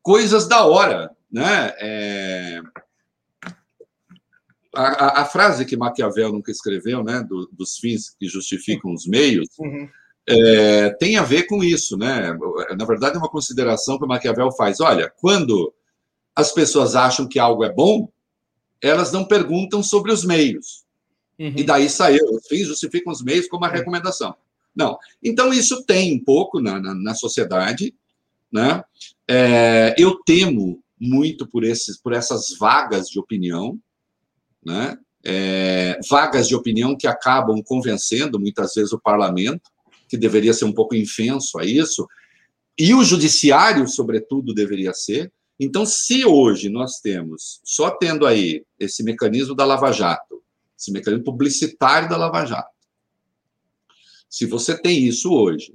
C: coisas da hora, né? É, a, a, a, frase que Maquiavel nunca escreveu, né, do, dos fins que justificam os meios, uhum. é, tem a ver com isso, né? Na verdade, é uma consideração que Maquiavel faz. Olha, quando as pessoas acham que algo é bom, elas não perguntam sobre os meios. Uhum. E daí saiu, os fins justificam os meios como uma recomendação. Não. Então, isso tem um pouco na, na, na sociedade. Né? É, eu temo muito por, esses, por essas vagas de opinião, né? É, vagas de opinião que acabam convencendo muitas vezes o parlamento, que deveria ser um pouco infenso a isso, e o judiciário, sobretudo, deveria ser. Então, se hoje nós temos, só tendo aí esse mecanismo da Lava Jato, esse mecanismo publicitário da Lava Jato, se você tem isso hoje,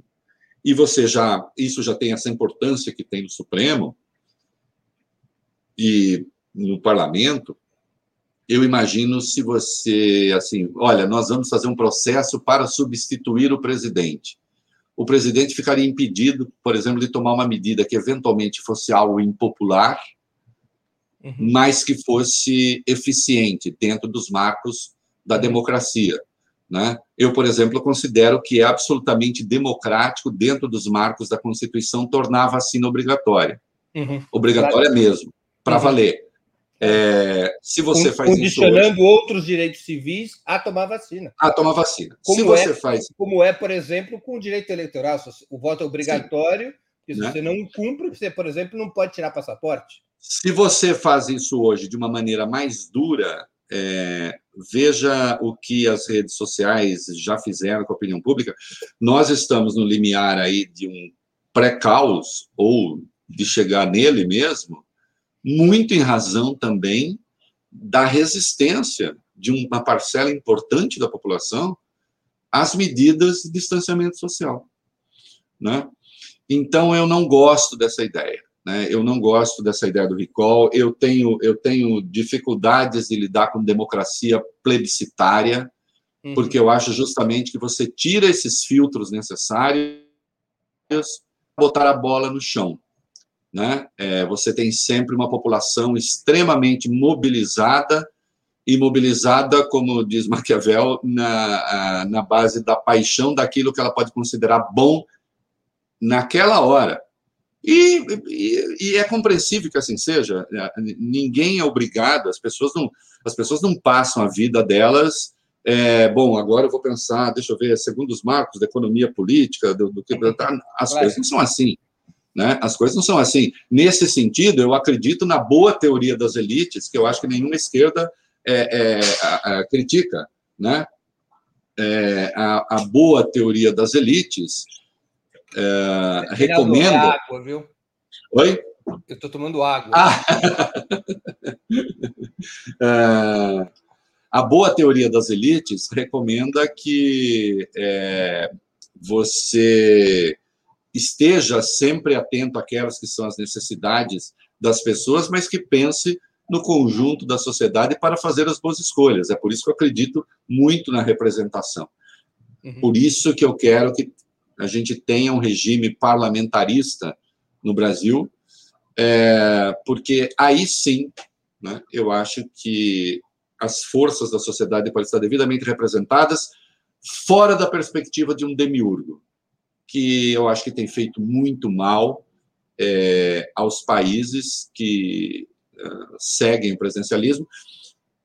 C: e você já, isso já tem essa importância que tem no Supremo e no Parlamento, eu imagino se você, assim, olha, nós vamos fazer um processo para substituir o presidente o presidente ficaria impedido, por exemplo, de tomar uma medida que eventualmente fosse algo impopular, uhum. mas que fosse eficiente dentro dos marcos da uhum. democracia. Né? Eu, por exemplo, considero que é absolutamente democrático, dentro dos marcos da Constituição, tornar a vacina obrigatória. Uhum. Obrigatória mesmo, para uhum. valer. É, se você faz
B: condicionando outros direitos civis a tomar vacina.
C: A tomar vacina.
B: Como se você é, faz, como é, por exemplo, com o direito eleitoral, o voto é obrigatório. E se né? você não cumpre, você, por exemplo, não pode tirar passaporte.
C: Se você faz isso hoje de uma maneira mais dura, é, veja o que as redes sociais já fizeram com a opinião pública. Nós estamos no limiar aí de um pré-caos ou de chegar nele mesmo, muito em razão também da resistência de uma parcela importante da população às medidas de distanciamento social. Né? Então, eu não gosto dessa ideia. Né? Eu não gosto dessa ideia do recall. Eu tenho, eu tenho dificuldades de lidar com democracia plebiscitária, uhum. porque eu acho justamente que você tira esses filtros necessários botar a bola no chão né? É, você tem sempre uma população extremamente mobilizada e mobilizada, como diz Maquiavel, na, na base da paixão daquilo que ela pode considerar bom naquela hora. E, e, e, é compreensível que assim seja. É, ninguém é obrigado, as pessoas não, as pessoas não passam a vida delas. É, bom, agora eu vou pensar, deixa eu ver, segundo os marcos da economia política, do, do que as coisas não são assim. Né? As coisas não são assim. Nesse sentido, eu acredito na boa teoria das elites, que eu acho que nenhuma esquerda é, é, a, a, critica. Né? É, a, a, boa teoria das elites é, recomenda.
B: Água, viu?
C: Oi?
B: Eu estou tomando água.
C: Ah. É, a boa teoria das elites recomenda que é, você esteja sempre atento àquelas que são as necessidades das pessoas, mas que pense no conjunto da sociedade para fazer as boas escolhas. É por isso que eu acredito muito na representação. Uhum. Por isso que eu quero que a gente tenha um regime parlamentarista no Brasil, é, porque aí sim, né, eu acho que as forças da sociedade podem estar devidamente representadas fora da perspectiva de um demiurgo que eu acho que tem feito muito mal é, aos países que uh, seguem o presencialismo.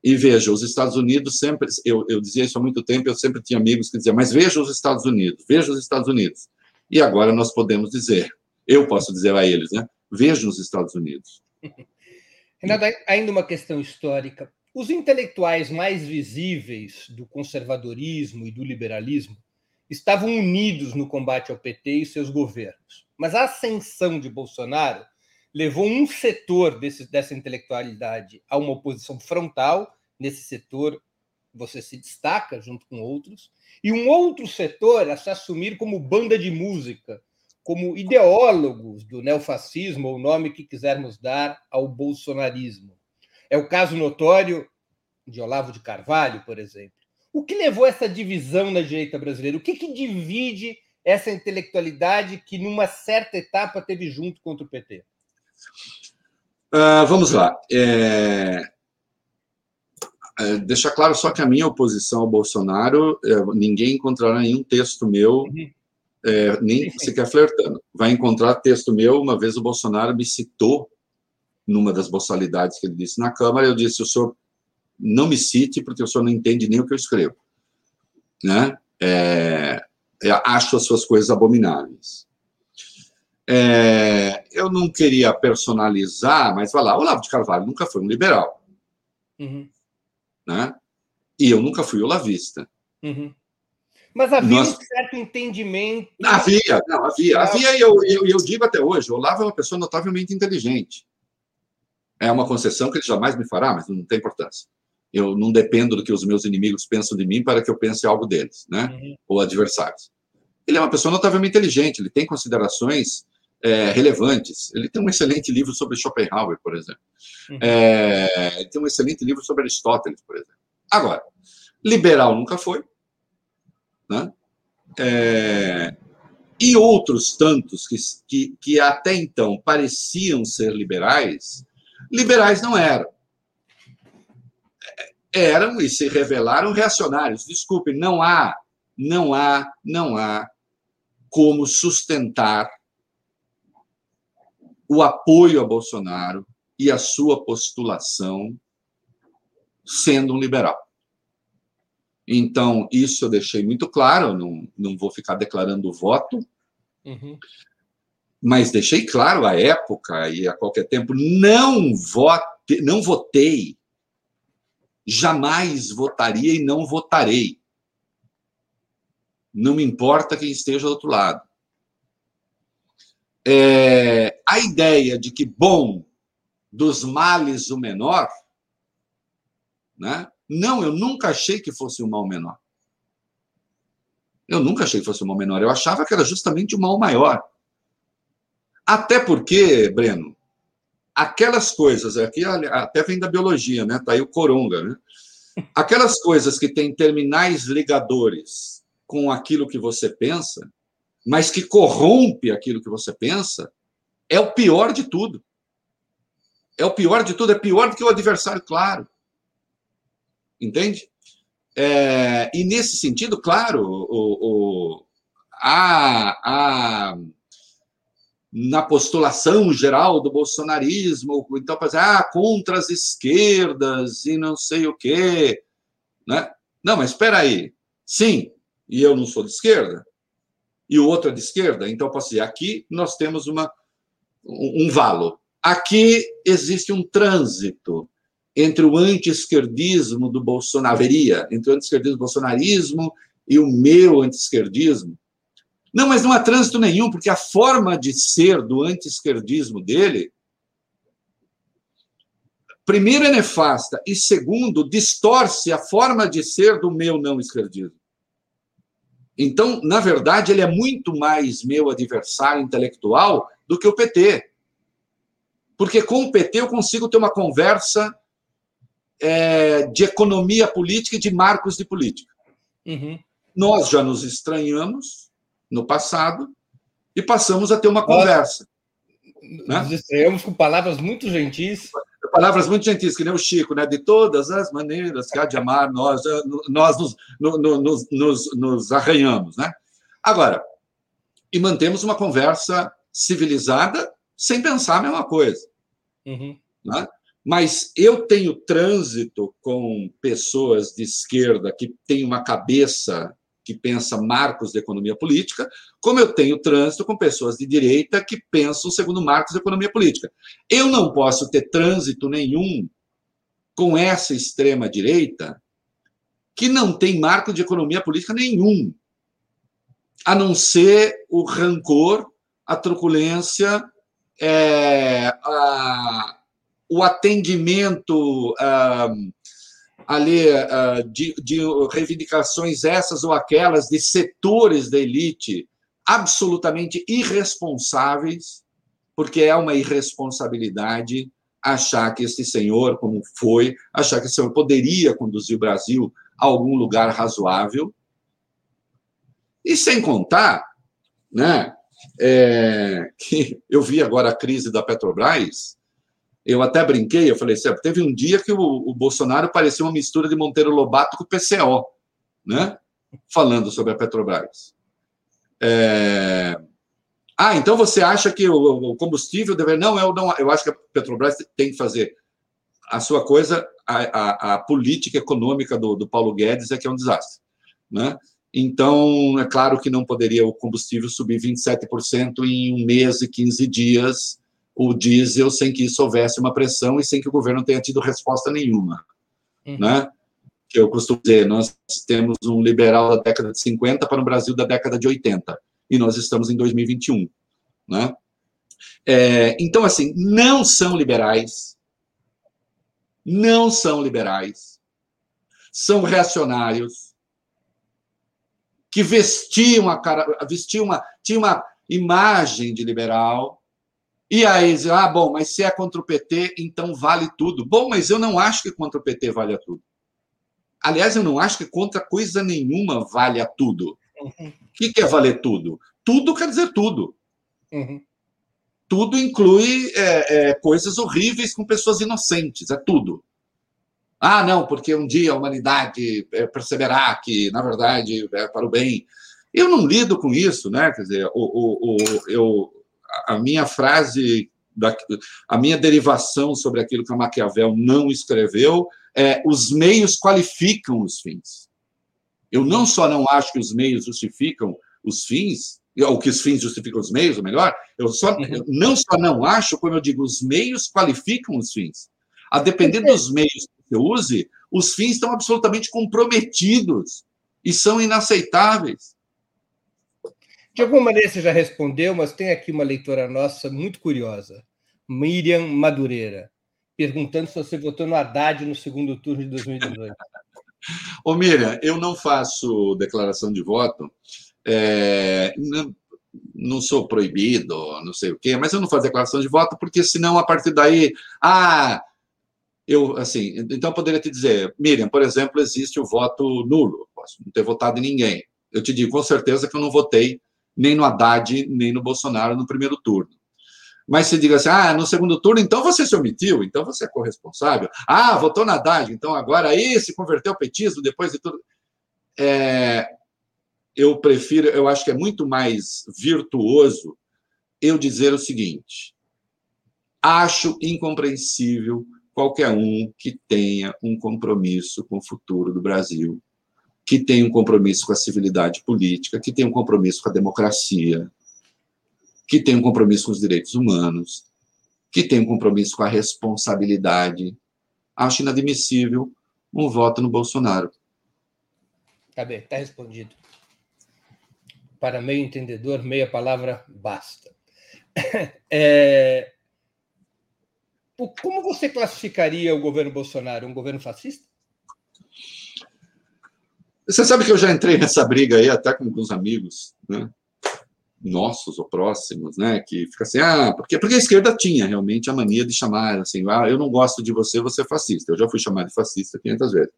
C: E veja, os Estados Unidos sempre, eu, eu dizia isso há muito tempo, eu sempre tinha amigos que diziam, mas veja os Estados Unidos, veja os Estados Unidos. E agora nós podemos dizer, eu posso dizer a eles, né? Vejam os Estados Unidos.
B: Renato, ainda uma questão histórica. Os intelectuais mais visíveis do conservadorismo e do liberalismo estavam unidos no combate ao PT e seus governos. Mas a ascensão de Bolsonaro levou um setor desse, dessa intelectualidade a uma oposição frontal. Nesse setor, você se destaca junto com outros, e um outro setor a se assumir como banda de música, como ideólogos do neofascismo, ou o nome que quisermos dar ao bolsonarismo. É o caso notório de Olavo de Carvalho, por exemplo. O que levou a essa divisão na direita brasileira? O que, que divide essa intelectualidade que, numa certa etapa, teve junto contra o PT?
C: Uh, ah, vamos lá. É... É, deixar claro só que a minha oposição ao Bolsonaro, é, ninguém encontrará nenhum texto meu uhum é, nem sequer flertando. Vai encontrar texto meu, uma vez o Bolsonaro me citou numa das boçalidades que ele disse na Câmara, eu disse, o senhor não me cite, porque o senhor não entende nem o que eu escrevo. Né? É, acho as suas coisas abomináveis. É, eu não queria personalizar, mas vai lá, Olavo de Carvalho nunca foi um liberal. Uhum. Né? E eu nunca fui olavista. Uhum.
B: Mas havia Nós... um certo entendimento.
C: Havia, não, havia. Havia, e eu, eu, eu digo até hoje: Olavo é uma pessoa notavelmente inteligente. É uma concessão que ele jamais me fará, mas não tem importância. Eu não dependo do que os meus inimigos pensam de mim para que eu pense algo deles, né? Uhum. Ou adversários. Ele é uma pessoa notavelmente inteligente, ele tem considerações é, relevantes. Ele tem um excelente livro sobre Schopenhauer, por exemplo. Uhum. É, ele tem um excelente livro sobre Aristóteles, por exemplo. Agora, liberal nunca foi, né? É, e outros tantos que, que, que até então pareciam ser liberais, liberais não eram. Eram e se revelaram reacionários. Desculpe, não há, não há, não há como sustentar o apoio a Bolsonaro e a sua postulação sendo um liberal. Então, isso eu deixei muito claro, não, não vou ficar declarando voto, uhum. mas deixei claro à época e a qualquer tempo, não, vote, não votei, jamais votaria e não votarei. Não me importa quem esteja do outro lado. É, a ideia de que, bom, dos males o menor, né? Não, eu nunca achei que fosse um mal menor. Eu nunca achei que fosse um mal menor. Eu achava que era justamente um mal maior. Até porque, Breno, aquelas coisas, aqui até vem da biologia, né? Tá aí o coronga, né? Aquelas coisas que têm terminais ligadores com aquilo que você pensa, mas que corrompe aquilo que você pensa, é o pior de tudo. É o pior de tudo, é pior do que o adversário claro. Entende? É, e nesse sentido, claro, o, o, a, a, na postulação geral do bolsonarismo, então, dizer, ah, contra as esquerdas e não sei o quê. Né? Não, mas espera aí. Sim, e eu não sou de esquerda, e o outro é de esquerda, então posso dizer, aqui nós temos uma, um, um valo. Aqui existe um trânsito entre o anti-esquerdismo do Bolsonaro, haveria entre o anti-esquerdismo do bolsonarismo e o meu anti-esquerdismo. Não, mas não há trânsito nenhum, porque a forma de ser do anti-esquerdismo dele, primeiro, é nefasta, e segundo, distorce a forma de ser do meu não-esquerdismo. Então, na verdade, ele é muito mais meu adversário intelectual do que o PT. Porque com o PT eu consigo ter uma conversa é, de economia política e de marcos de política. Uhum. Nós já nos estranhamos no passado e passamos a ter uma conversa.
B: Né? Nos né? estranhamos com palavras muito gentis.
C: Palavras muito gentis, que nem o Chico, né? De todas as maneiras que há de amar, nós, nós nos, no, no, nos, nos, nos arranhamos, né? Agora, e mantemos uma conversa civilizada sem pensar a mesma coisa. Uhum. Né? Mas eu tenho trânsito com pessoas de esquerda que têm uma cabeça que pensa marcos de economia política, como eu tenho trânsito com pessoas de direita que pensam segundo marcos de economia política. Eu não posso ter trânsito nenhum com essa extrema direita que não tem marco de economia política nenhum. a não ser o rancor, a truculência, é, a, o atendimento a, ali a, de, de reivindicações essas ou aquelas de setores da elite absolutamente irresponsáveis, porque é uma irresponsabilidade achar que este senhor, como foi, achar que esse senhor poderia conduzir o Brasil a algum lugar razoável. E sem contar, né, é, que eu vi agora a crise da Petrobras, eu até brinquei, eu falei, assim, teve um dia que o, o Bolsonaro parecia uma mistura de Monteiro Lobato com o PCO, né? Falando sobre a Petrobras. É... Ah, então você acha que o, o combustível deve. Não, eu não. Eu acho que a Petrobras tem que fazer a sua coisa, a, a, a política econômica do, do, Paulo Guedes é que é um desastre. Né? Então, é claro que não poderia o combustível subir 27% em um mês e 15 dias, o diesel, sem que isso houvesse uma pressão e sem que o governo tenha tido resposta nenhuma. Uhum. Né? Que eu costumo dizer, nós temos um liberal da década de 50 para o Brasil da década de 80, e nós estamos em 2021. Né? É, então, assim, não são liberais, não são liberais, são reacionários, que vestiam a cara, vestiam uma, tinha uma imagem de liberal, e aí ah, bom, mas se é contra o PT, então vale tudo. Bom, mas eu não acho que contra o PT vale tudo. Aliás, eu não acho que contra coisa nenhuma vale a tudo. Uhum. O que, que é valer tudo? Tudo quer dizer tudo. Uhum. Tudo inclui é, é, coisas horríveis com pessoas inocentes, é tudo. Ah, não, porque um dia a humanidade é, perceberá que, na verdade, é para o bem. Eu não lido com isso, né? Quer dizer, o, o, o, eu, a minha frase, da, a minha derivação sobre aquilo que a Maquiavel não escreveu é: os meios qualificam os fins. Eu não só não acho que os meios justificam os fins, ou que os fins justificam os meios, ou melhor, eu só eu uhum. não só não acho, como eu digo, os meios qualificam os fins. A depender dos meios que você use, os fins estão absolutamente comprometidos e são inaceitáveis.
B: De alguma maneira você já respondeu, mas tem aqui uma leitora nossa muito curiosa, Miriam Madureira, perguntando se você votou no Haddad no segundo turno de 2018.
C: Ô Miriam, eu não faço declaração de voto, é, não, não, sou proibido, não sei o quê, mas eu não faço declaração de voto porque senão a partir daí, ah, eu assim, então eu poderia te dizer, Miriam, por exemplo, existe o voto nulo, posso não ter votado em ninguém. Eu te digo com certeza que eu não votei nem no Haddad, nem no Bolsonaro no primeiro turno. Mas se diga assim, ah, no segundo turno, então você se omitiu, então você é corresponsável. Ah, votou na Haddad, então agora aí se converteu ao petismo depois de tudo. É, eu prefiro, eu acho que é muito mais virtuoso eu dizer o seguinte: acho incompreensível qualquer um que tenha um compromisso com o futuro do Brasil que tem um compromisso com a civilidade política, que tem um compromisso com a democracia, que tem um compromisso com os direitos humanos, que tem um compromisso com a responsabilidade. Acho inadmissível um voto no Bolsonaro.
B: Tá bem, está respondido. Para meio entendedor, meia palavra basta. É... Como você classificaria o governo Bolsonaro? Um governo fascista?
C: Você sabe que eu já entrei nessa briga aí até com alguns amigos, né? nossos ou próximos, né? Que fica assim, ah, porque, porque a esquerda tinha realmente a mania de chamar assim, ah, eu não gosto de você, você é fascista. Eu já fui chamado de fascista 500 vezes.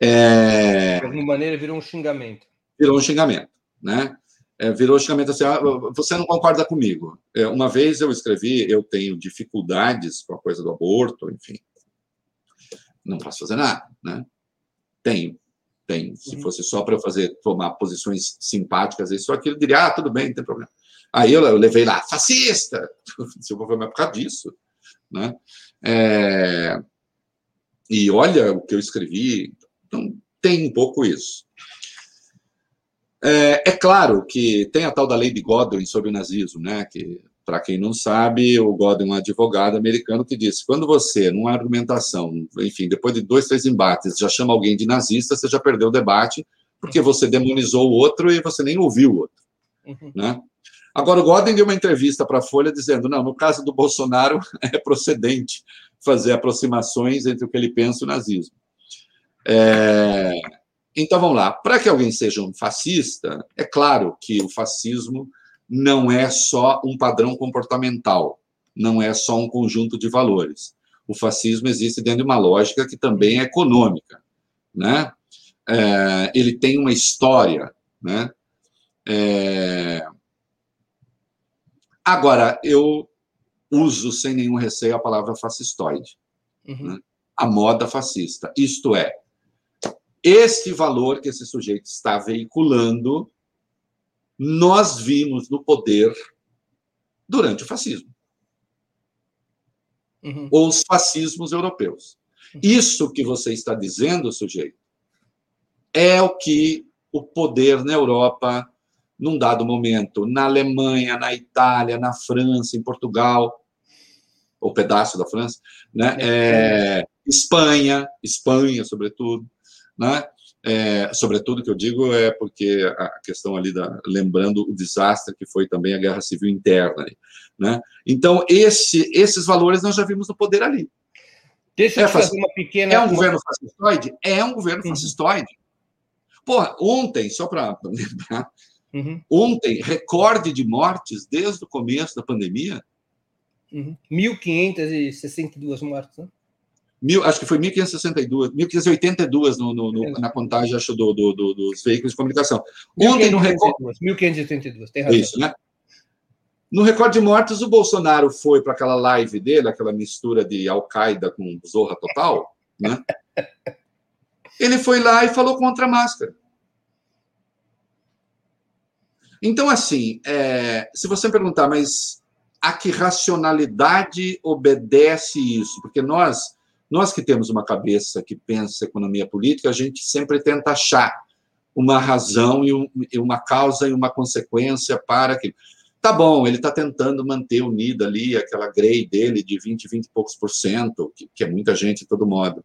B: É... De alguma maneira virou um xingamento.
C: Virou um xingamento, né? É, virou um xingamento assim, ah, você não concorda comigo. É, uma vez eu escrevi, eu tenho dificuldades com a coisa do aborto, enfim. Não posso fazer nada, né? Tenho. Tem. Se uhum. fosse só para eu fazer, tomar posições simpáticas, isso aquilo, eu diria, ah, tudo bem, não tem problema. Aí eu, eu levei lá, fascista! Se eu vou por causa disso. Né? É... E olha o que eu escrevi, então tem um pouco isso. É, é, claro que tem a tal da lei de Godwin sobre o nazismo, né? Que para quem não sabe, o Godwin é um advogado americano que disse: quando você, numa argumentação, enfim, depois de dois, três embates, já chama alguém de nazista, você já perdeu o debate, porque você demonizou o outro e você nem ouviu o outro. Uhum. Né? Agora, o Gordon deu uma entrevista para a Folha dizendo: não, no caso do Bolsonaro, é procedente fazer aproximações entre o que ele pensa e o nazismo. É... Então, vamos lá. Para que alguém seja um fascista, é claro que o fascismo não é só um padrão comportamental, não é só um conjunto de valores. O fascismo existe dentro de uma lógica que também é econômica, né? É, ele tem uma história, né? É... Agora, eu uso sem nenhum receio a palavra fascistoide, uhum. né? a moda fascista. Isto é, este valor que esse sujeito está veiculando, nós vimos no poder durante o fascismo. Uhum. Ou os fascismos europeus. Uhum. Isso que você está dizendo, sujeito, é o que o poder na Europa, num dado momento, na Alemanha, na Itália, na França, em Portugal, ou pedaço da França, né? É, Espanha, Espanha, sobretudo, né? É, sobretudo que eu digo é porque a questão ali da lembrando o desastre que foi também a guerra civil interna, né? Então esse, esses valores nós já vimos no poder ali.
B: Deixa eu é, fazer uma pequena.
C: É um governo fascistoide? É um governo uhum. fascistoide. Porra, ontem, só para lembrar, uhum. ontem, recorde de mortes desde o começo da pandemia.
B: Uhum. 1.562 mortes, né?
C: Mil, acho que foi 1562, 1582 no, no, no na contagem acho, do, do, do, dos veículos de comunicação.
B: Ontem 1582, no recorde. 1582, tem razão.
C: Isso, né? No recorde de mortes, o Bolsonaro foi para aquela live dele, aquela mistura de Al-Qaeda com Zorra Total, né? Ele foi lá e falou contra a máscara. Então, assim, é, se você perguntar, mas a que racionalidade obedece isso? Porque nós nós que temos uma cabeça que pensa economia política, a gente sempre tenta achar uma razão e, uma causa e uma consequência para aquilo. Tá bom, ele está tentando manter unida ali aquela grey dele de 20, 20 e poucos por cento, que, que é muita gente de todo modo.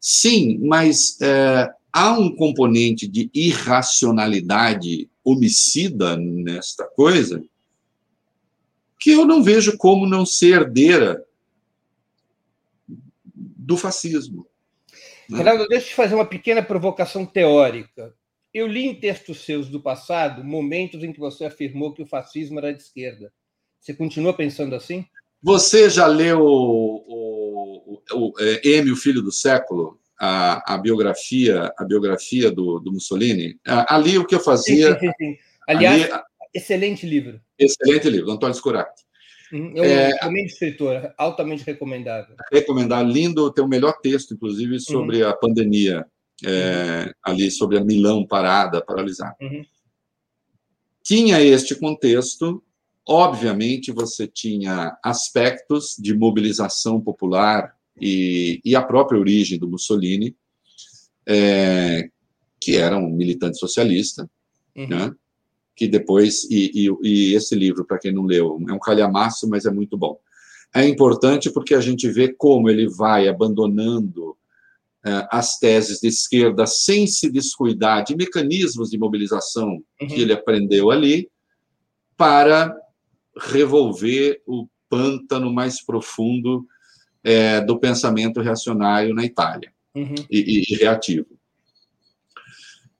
C: Sim, mas é, há um componente de irracionalidade homicida nesta coisa que eu não vejo como não ser herdeira do fascismo.
B: Né? Renato, deixa eu te fazer uma pequena provocação teórica. Eu li em textos seus do passado momentos em que você afirmou que o fascismo era de esquerda. Você continua pensando assim?
C: Você já leu o, o, o, é, M, o Filho do Século? A, a biografia a biografia do, do Mussolini? Ali o que eu fazia... Sim, sim, sim.
B: Aliás, ali, excelente livro.
C: Excelente livro, Antônio Scurati.
B: Uhum. Eu é, também escritor, altamente recomendável.
C: Recomendar, lindo, tem o melhor texto, inclusive, sobre uhum. a pandemia, é, uhum. ali sobre a Milão parada, paralisada. Uhum. Tinha este contexto, obviamente você tinha aspectos de mobilização popular e, e a própria origem do Mussolini, é, que era um militante socialista, uhum. né? Que depois, e, e, e esse livro, para quem não leu, é um calhamaço, mas é muito bom. É importante porque a gente vê como ele vai abandonando é, as teses de esquerda sem se descuidar de mecanismos de mobilização uhum. que ele aprendeu ali, para revolver o pântano mais profundo é, do pensamento reacionário na Itália uhum. e, e reativo.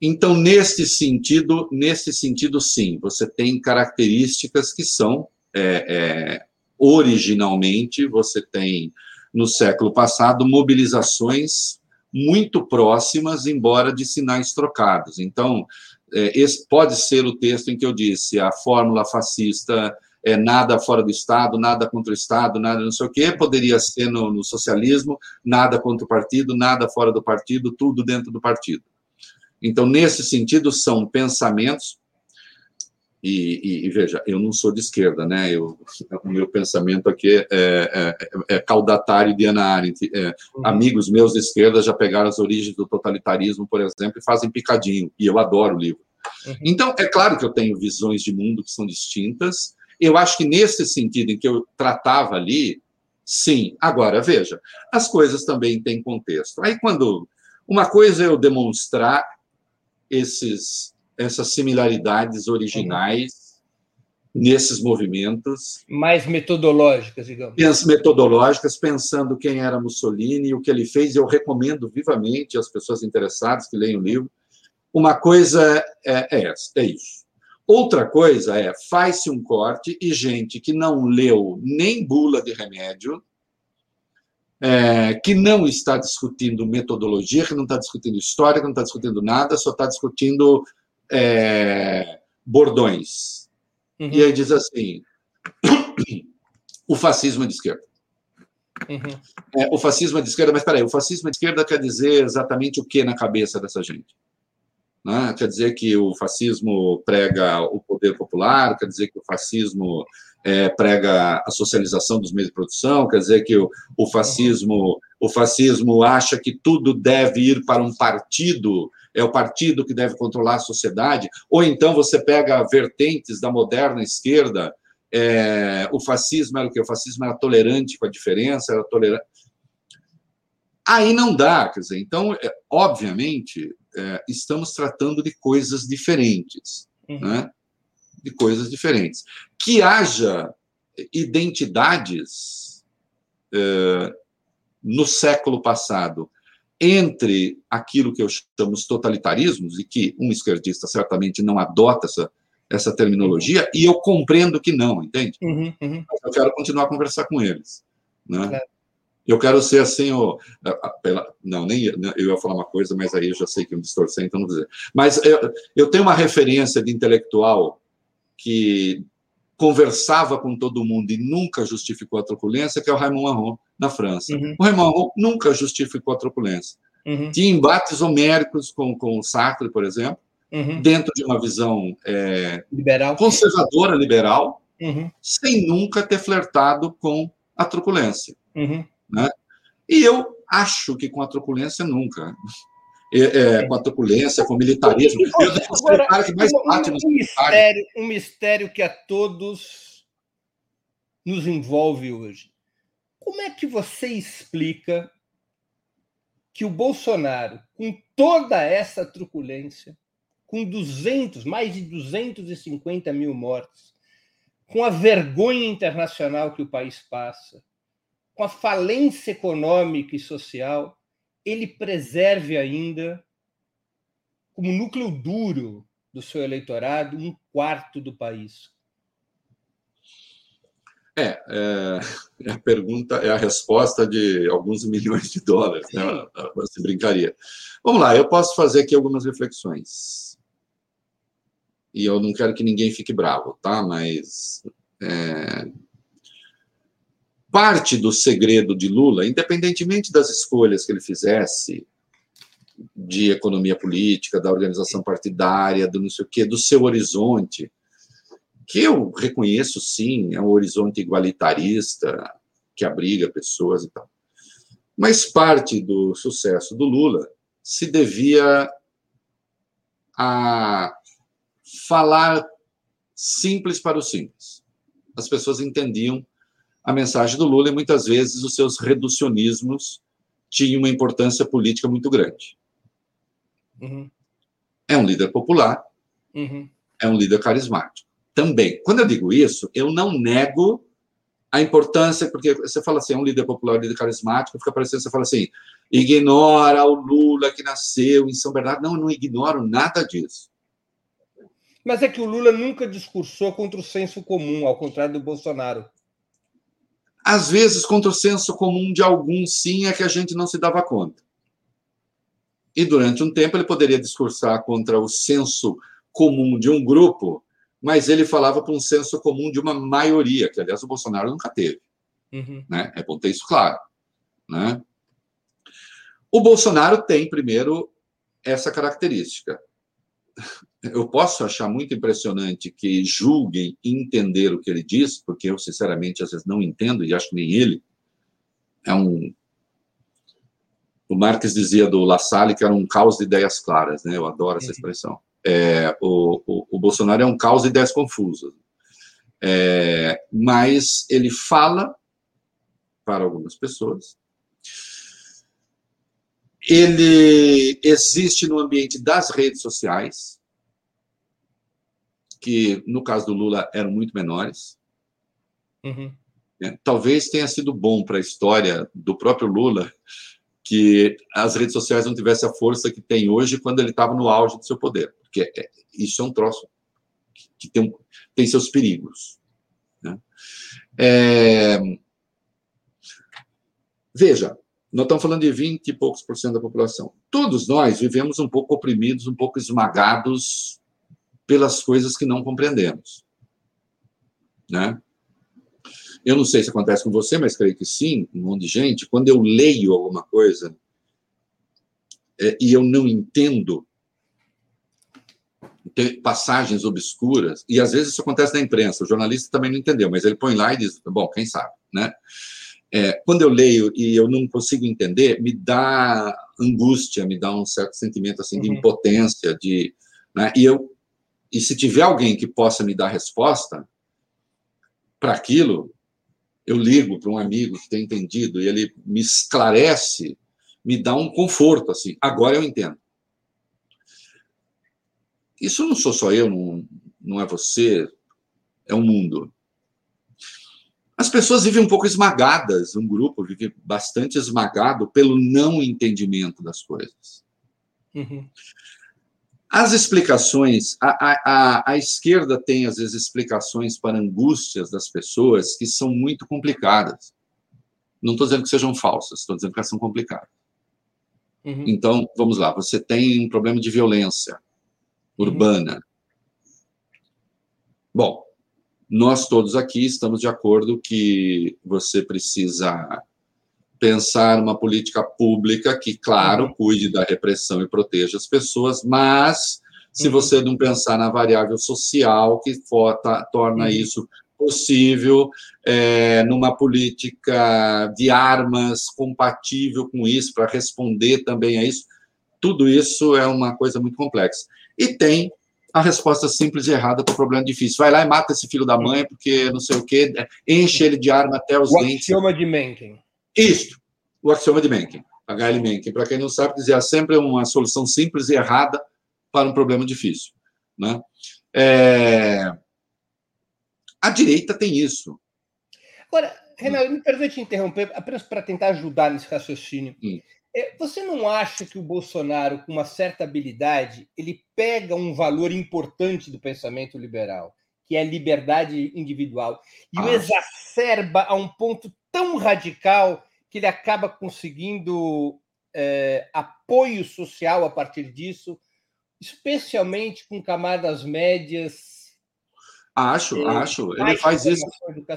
C: Então, nesse sentido, nesse sentido, sim, você tem características que são é, é, originalmente você tem no século passado mobilizações muito próximas, embora de sinais trocados. Então, é, esse pode ser o texto em que eu disse a fórmula fascista é nada fora do Estado, nada contra o Estado, nada não sei o quê, poderia ser no, no socialismo, nada contra o partido, nada fora do partido, tudo dentro do partido. Então, nesse sentido, são pensamentos. E, e, e, veja, eu não sou de esquerda, né? Eu, o meu pensamento aqui é, é, é, é caudatário de Ana Arendt. É, uhum. Amigos meus de esquerda já pegaram as origens do totalitarismo, por exemplo, e fazem picadinho. E eu adoro o livro. Uhum. Então, é claro que eu tenho visões de mundo que são distintas. Eu acho que nesse sentido em que eu tratava ali, sim. Agora, veja, as coisas também têm contexto. Aí, quando uma coisa é eu demonstrar esses, essas similaridades originais nesses movimentos.
B: Mais metodológicas, digamos.
C: Metodológicas, pensando quem era Mussolini e o que ele fez. Eu recomendo vivamente às pessoas interessadas que leiam o livro. Uma coisa é, é, essa, é isso. Outra coisa é, faz-se um corte e gente que não leu nem bula de remédio, é, que não está discutindo metodologia, que não está discutindo história, que não está discutindo nada, só está discutindo é, bordões. Uhum. E aí diz assim: o fascismo é de esquerda. Uhum. É, o fascismo é de esquerda, mas peraí, o fascismo é de esquerda quer dizer exatamente o que na cabeça dessa gente? Né? Quer dizer que o fascismo prega o poder popular, quer dizer que o fascismo é, prega a socialização dos meios de produção, quer dizer que o, o fascismo o fascismo acha que tudo deve ir para um partido, é o partido que deve controlar a sociedade, ou então você pega vertentes da moderna esquerda, é, o fascismo era o que? O fascismo era tolerante com a diferença, era tolerante. Aí não dá, quer dizer, então, é, obviamente, é, estamos tratando de coisas diferentes, uhum. né? De coisas diferentes. Que haja identidades é, no século passado entre aquilo que eu chamo de totalitarismos, e que um esquerdista certamente não adota essa, essa terminologia, e eu compreendo que não, entende? Uhum, uhum. eu quero continuar a conversar com eles. Né? É. Eu quero ser assim, o, pela, não, nem eu ia falar uma coisa, mas aí eu já sei que eu me distorcer, então não vou dizer. Mas eu, eu tenho uma referência de intelectual que conversava com todo mundo e nunca justificou a truculência, que é o Raymond Aron, na França. Uhum. O Raymond Aron nunca justificou a truculência. Uhum. Tinha embates homéricos com, com Sartre, por exemplo, uhum. dentro de uma visão é, liberal. conservadora, liberal, uhum. sem nunca ter flertado com a truculência. Uhum. Né? E eu acho que com a truculência nunca. É, é, com a truculência, com o militarismo. Eu devo ser o cara que mais bate
B: um mistério, um mistério que a todos nos envolve hoje. Como é que você explica que o Bolsonaro, com toda essa truculência, com 200, mais de 250 mil mortes, com a vergonha internacional que o país passa, com a falência econômica e social, ele preserve ainda, como núcleo duro do seu eleitorado, um quarto do país?
C: É, é, a pergunta é a resposta de alguns milhões de dólares, né? Você brincaria. Vamos lá, eu posso fazer aqui algumas reflexões. E eu não quero que ninguém fique bravo, tá? Mas é, parte do segredo de Lula, independentemente das escolhas que ele fizesse de economia política, da organização partidária, do não sei o quê, do seu horizonte, que eu reconheço sim, é um horizonte igualitarista, que abriga pessoas e tal. Mas parte do sucesso do Lula se devia a falar simples para o simples. As pessoas entendiam a mensagem do Lula e muitas vezes os seus reducionismos tinham uma importância política muito grande. Uhum. É um líder popular, uhum. é um líder carismático. Também. Quando eu digo isso, eu não nego a importância, porque você fala assim, é um líder popular, um líder carismático, fica parecendo, você fala assim, ignora o Lula que nasceu em São Bernardo. Não, eu não ignoro nada disso.
B: Mas é que o Lula nunca discursou contra o senso comum, ao contrário do Bolsonaro.
C: Às vezes, contra o senso comum de alguns, sim, é que a gente não se dava conta. E durante um tempo ele poderia discursar contra o senso comum de um grupo, mas ele falava para um senso comum de uma maioria, que aliás o Bolsonaro nunca teve. Uhum. Né? É bom ter isso claro. Né? O Bolsonaro tem, primeiro, essa característica eu posso achar muito impressionante que julguem entender o que ele diz, porque eu, sinceramente, às vezes não entendo, e acho que nem ele. É um. O Marx dizia do La Salle que era um caos de ideias claras, né? Eu adoro essa uhum. expressão. É, o, o, o, Bolsonaro é um caos de ideias confusas. É, mas ele fala para algumas pessoas. Ele existe no ambiente das redes sociais, que no caso do Lula eram muito menores. Uhum. É, talvez tenha sido bom para a história do próprio Lula que as redes sociais não tivessem a força que tem hoje quando ele estava no auge do seu poder, porque é, isso é um troço que tem, tem seus perigos. Né? É... Veja, nós estamos falando de 20 e poucos por cento da população. Todos nós vivemos um pouco oprimidos, um pouco esmagados pelas coisas que não compreendemos. Né? Eu não sei se acontece com você, mas creio que sim, um monte de gente. Quando eu leio alguma coisa é, e eu não entendo, passagens obscuras, e às vezes isso acontece na imprensa, o jornalista também não entendeu, mas ele põe lá e diz, bom, quem sabe, né? É, quando eu leio e eu não consigo entender, me dá angústia, me dá um certo sentimento assim de uhum. impotência, de, né? E eu e se tiver alguém que possa me dar resposta para aquilo, eu ligo para um amigo que tem entendido e ele me esclarece, me dá um conforto assim. Agora eu entendo. Isso não sou só eu, não, não é você, é o um mundo. As pessoas vivem um pouco esmagadas, um grupo vive bastante esmagado pelo não entendimento das coisas. Uhum. As explicações, a, a, a, esquerda tem, às vezes, explicações para angústias das pessoas que são muito complicadas. Não estou dizendo que sejam falsas, estou dizendo que elas são complicadas. Uhum. Então, vamos lá, você tem um problema de violência urbana. Uhum. Bom, nós todos aqui estamos de acordo que você precisa pensar uma política pública que, claro, uhum. cuide da repressão e proteja as pessoas, mas se uhum. você não pensar na variável social que for, tá, torna uhum. isso possível, é, numa política de armas compatível com isso, para responder também a isso, tudo isso é uma coisa muito complexa. E tem a resposta simples e errada para o problema difícil. Vai lá e mata esse filho da mãe, porque não sei o quê, enche ele de arma até os
B: o
C: dentes.
B: Axioma de Mencken.
C: Isto, o axioma de Mencken, H.L. Mencken. Para quem não sabe, dizia sempre uma solução simples e errada para um problema difícil. Né? É... A direita tem isso.
B: Agora, Renato, me permite te interromper, apenas para tentar ajudar nesse raciocínio. Hum. É, você não acha que o Bolsonaro, com uma certa habilidade, ele pega um valor importante do pensamento liberal, que é a liberdade individual, e o exacerba a um ponto tão radical que ele acaba conseguindo é, apoio social a partir disso, especialmente com camadas médias.
C: Acho, é, acho. Ele faz isso.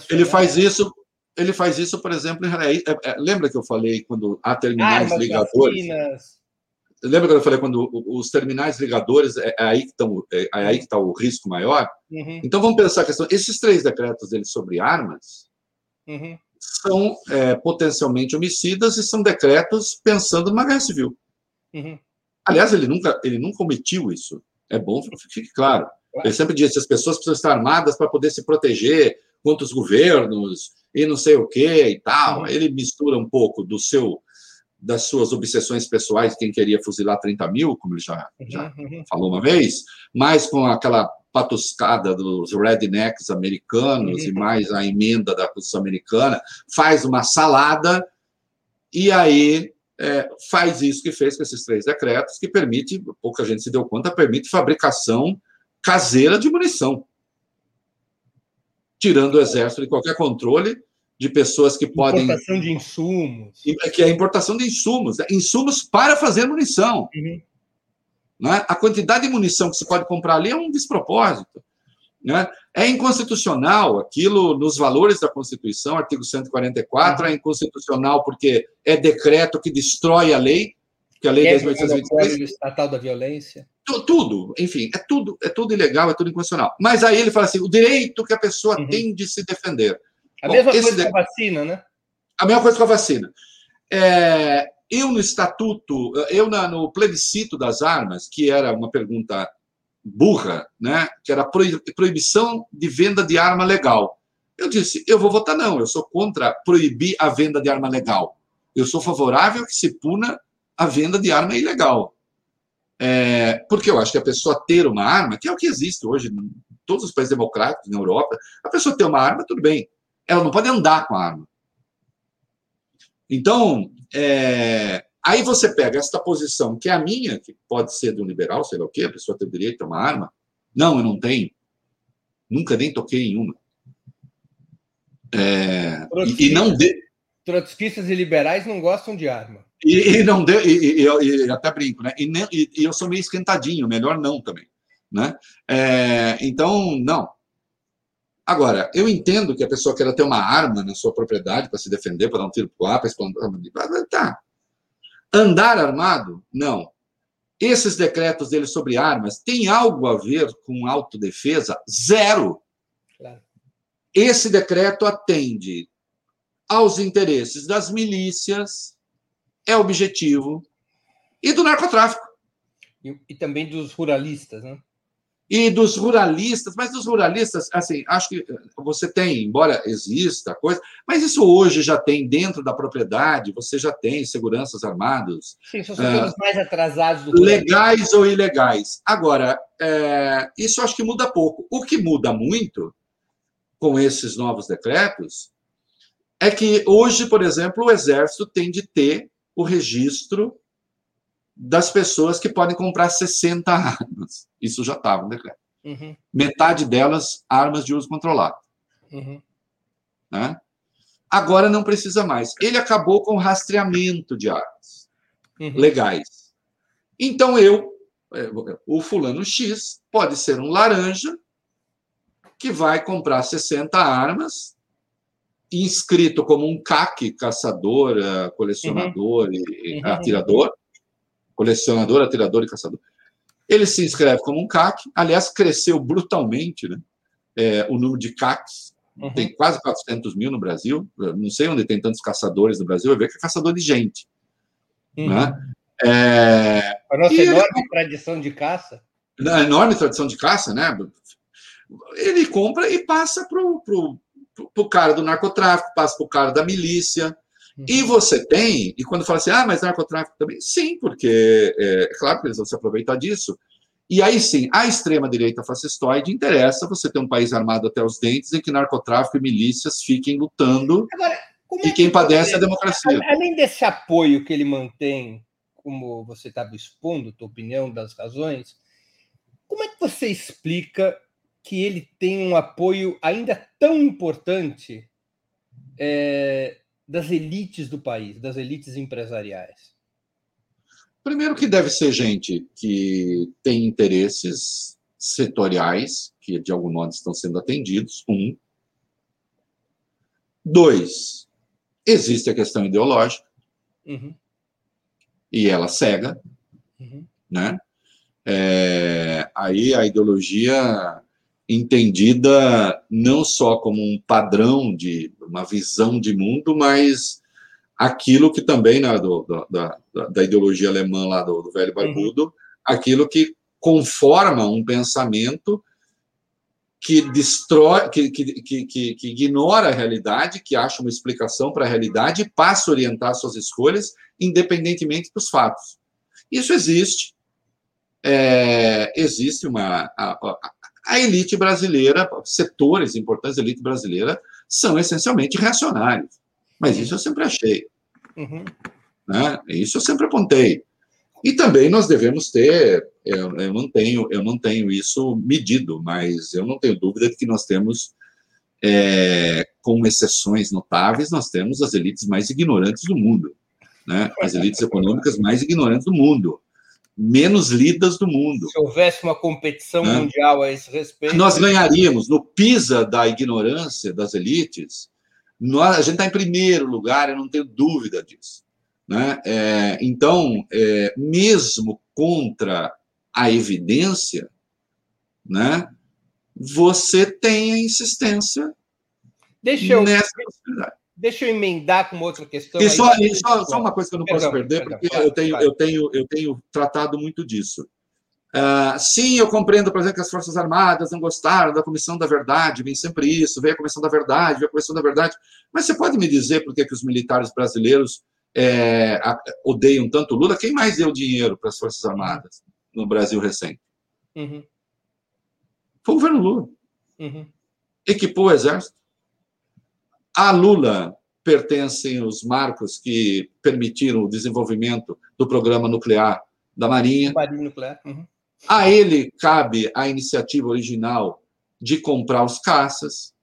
C: Ele faz isso. Ele faz isso, por exemplo, é, é, é, lembra que eu falei quando há terminais Armas, ligadores? Vacinas. Lembra que eu falei quando os terminais ligadores é, aí que estão é, aí que está o risco maior? Uhum. Então vamos pensar a questão. Esses três decretos dele sobre armas, uhum são é, potencialmente homicidas e são decretos pensando numa guerra civil. Uhum. Aliás, ele nunca, ele nunca omitiu isso. É bom que fique claro. Ele sempre disse que as pessoas precisam estar armadas para poder se proteger contra os governos e não sei o que e tal. Uhum. Ele mistura um pouco do seu das suas obsessões pessoais, quem queria fuzilar 30 mil, como ele já, já uhum. falou uma vez, mas com aquela patuscada dos rednecks americanos e mais a emenda da Constituição americana, faz uma salada e aí é, faz isso que fez com esses três decretos, que permite, pouca gente se deu conta, permite fabricação caseira de munição, tirando o exército de qualquer controle de pessoas que podem.
B: Importação de insumos.
C: Que é a importação de insumos, né? insumos para fazer munição. Uhum. Né? A quantidade de munição que se pode comprar ali é um despropósito. Né? É inconstitucional aquilo nos valores da Constituição, artigo 144, uhum. é inconstitucional porque é decreto que destrói a lei, que a lei é 10.823...
B: estatal da violência.
C: Tudo, enfim, é tudo, é tudo ilegal, é tudo inconstitucional. Mas aí ele fala assim, o direito que a pessoa uhum. tem de se defender.
B: A Bom, mesma coisa de... com a vacina, né?
C: A mesma coisa com a vacina. É, eu no estatuto, eu no plebiscito das armas, que era uma pergunta burra, né, que era proibição de venda de arma legal. Eu disse, eu vou votar não, eu sou contra proibir a venda de arma legal. Eu sou favorável que se puna a venda de arma ilegal. É, porque eu acho que a pessoa ter uma arma, que é o que existe hoje em todos os países democráticos na Europa, a pessoa ter uma arma, tudo bem. Ela não pode andar com a arma. Então, é, aí você pega esta posição, que é a minha, que pode ser do liberal, sei lá o quê, a pessoa tem o direito a uma arma. Não, eu não tenho. Nunca nem toquei em uma. É, e, e, não de...
B: Trotskistas e liberais não gostam de arma.
C: E, e não deu, e, e, até brinco, né? E, e, eu sou meio esquentadinho, melhor não também, né? É, então, não. Agora, eu entendo que a pessoa queira ter uma arma na sua propriedade para se defender, para dar um tiro para o ar, para explodir. Tá. Andar armado? Não. Esses decretos dele sobre armas têm algo a ver com autodefesa? Zero. Claro. Esse decreto atende aos interesses das milícias, é objetivo, e do narcotráfico.
B: E, e também dos ruralistas, né?
C: E dos ruralistas, mas dos ruralistas, assim, acho que você tem, embora exista coisa, mas isso hoje já tem dentro da propriedade, você já tem seguranças armados.
B: Sim, são uh, mais atrasados do
C: Legais ou ilegais. Agora, é, isso acho que muda pouco. O que muda muito com esses novos decretos é que hoje, por exemplo, o Exército tem de ter o registro das pessoas que podem comprar 60 armas. Isso já estava no decreto. Uhum. Metade delas, armas de uso controlado. Uhum. Né? Agora não precisa mais. Ele acabou com o rastreamento de armas uhum. legais. Então eu, é, o fulano X, pode ser um laranja que vai comprar 60 armas, inscrito como um CAC, caçador, colecionador uhum. e atirador, colecionador, atirador e caçador. Ele se inscreve como um CAC, aliás, cresceu brutalmente né? É, o número de CACs, uhum. tem quase 400 mil no Brasil, Eu não sei onde tem tantos caçadores no Brasil, vai ver que é caçador de gente. Uhum. Né?
B: É... A nossa enorme ele... tradição de caça.
C: A enorme tradição de caça, né? Ele compra e passa para o cara do narcotráfico, passa para o cara da milícia, e você tem, e quando fala assim, ah, mas narcotráfico também, sim, porque é, é claro que eles vão se aproveitar disso. E aí sim, a extrema-direita fascistoide interessa você ter um país armado até os dentes em que narcotráfico e milícias fiquem lutando Agora, e é quem padece é a democracia.
B: Além desse apoio que ele mantém, como você estava expondo, tua opinião das razões, como é que você explica que ele tem um apoio ainda tão importante é, das elites do país, das elites empresariais?
C: Primeiro que deve ser gente que tem interesses setoriais que de algum modo estão sendo atendidos. Um. Dois, existe a questão ideológica uhum. e ela cega, uhum. né? É, aí a ideologia entendida não só como um padrão de uma visão de mundo, mas aquilo que também né, do, da, da, ideologia alemã lá do, do velho barbudo, uhum. aquilo que conforma um pensamento que destrói, que, que, que, que, ignora a realidade, que acha uma explicação para a realidade e passa a orientar suas escolhas independentemente dos fatos. Isso existe. É, existe uma. A, a, a elite brasileira, setores importantes da elite brasileira, são essencialmente reacionários. Mas isso eu sempre achei. Uhum. Né? Isso eu sempre apontei. E também nós devemos ter, eu, eu, não tenho, eu não tenho isso medido, mas eu não tenho dúvida de que nós temos, é, com exceções notáveis, nós temos as elites mais ignorantes do mundo, né? as elites econômicas mais ignorantes do mundo menos lidas do mundo.
B: Se houvesse uma competição né? mundial a esse respeito.
C: Nós ganharíamos. No PISA da ignorância das elites, nós, a gente está em primeiro lugar, eu não tenho dúvida disso. Né? É, então, é, mesmo contra a evidência, né, você tem a insistência
B: Deixa eu, nessa possibilidade. Deixa eu emendar com outra questão.
C: E só, e só, só, uma coisa que eu não perdão, posso perder, perdão, porque eu, tenho, eu, tenho, eu tenho tratado muito disso. Uh, sim, eu compreendo, por exemplo, que as Forças Armadas não gostaram da Comissão da Verdade, vem sempre isso, vem a Comissão da Verdade, vem a Comissão da Verdade. Mas você pode me dizer por que, que os militares brasileiros é, odeiam tanto Lula? Quem mais deu dinheiro para as Forças Armadas no Brasil recente? Uhum. Foi o governo Lula. Uhum. Equipou o exército. A Lula pertencem os marcos que permitiram o desenvolvimento do programa nuclear da Marinha.
B: Marinha nuclear. Uhum.
C: A ele cabe a iniciativa original de comprar os caças.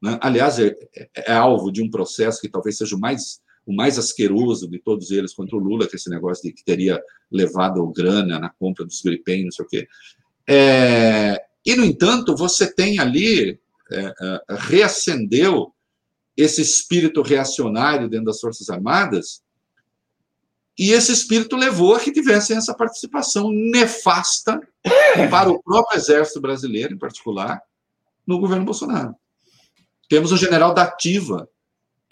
C: Né? Aliás, é, é, alvo de um processo que talvez seja o mais, o mais asqueroso de todos eles contra o Lula, que é esse negócio de que teria levado grana na compra dos gripem, não sei o quê. É, e, no entanto, você tem ali, é, é, reacendeu esse espírito reacionário dentro das Forças Armadas, e esse espírito levou a que tivessem essa participação nefasta para o próprio Exército Brasileiro, em particular, no governo Bolsonaro. Temos o general da Ativa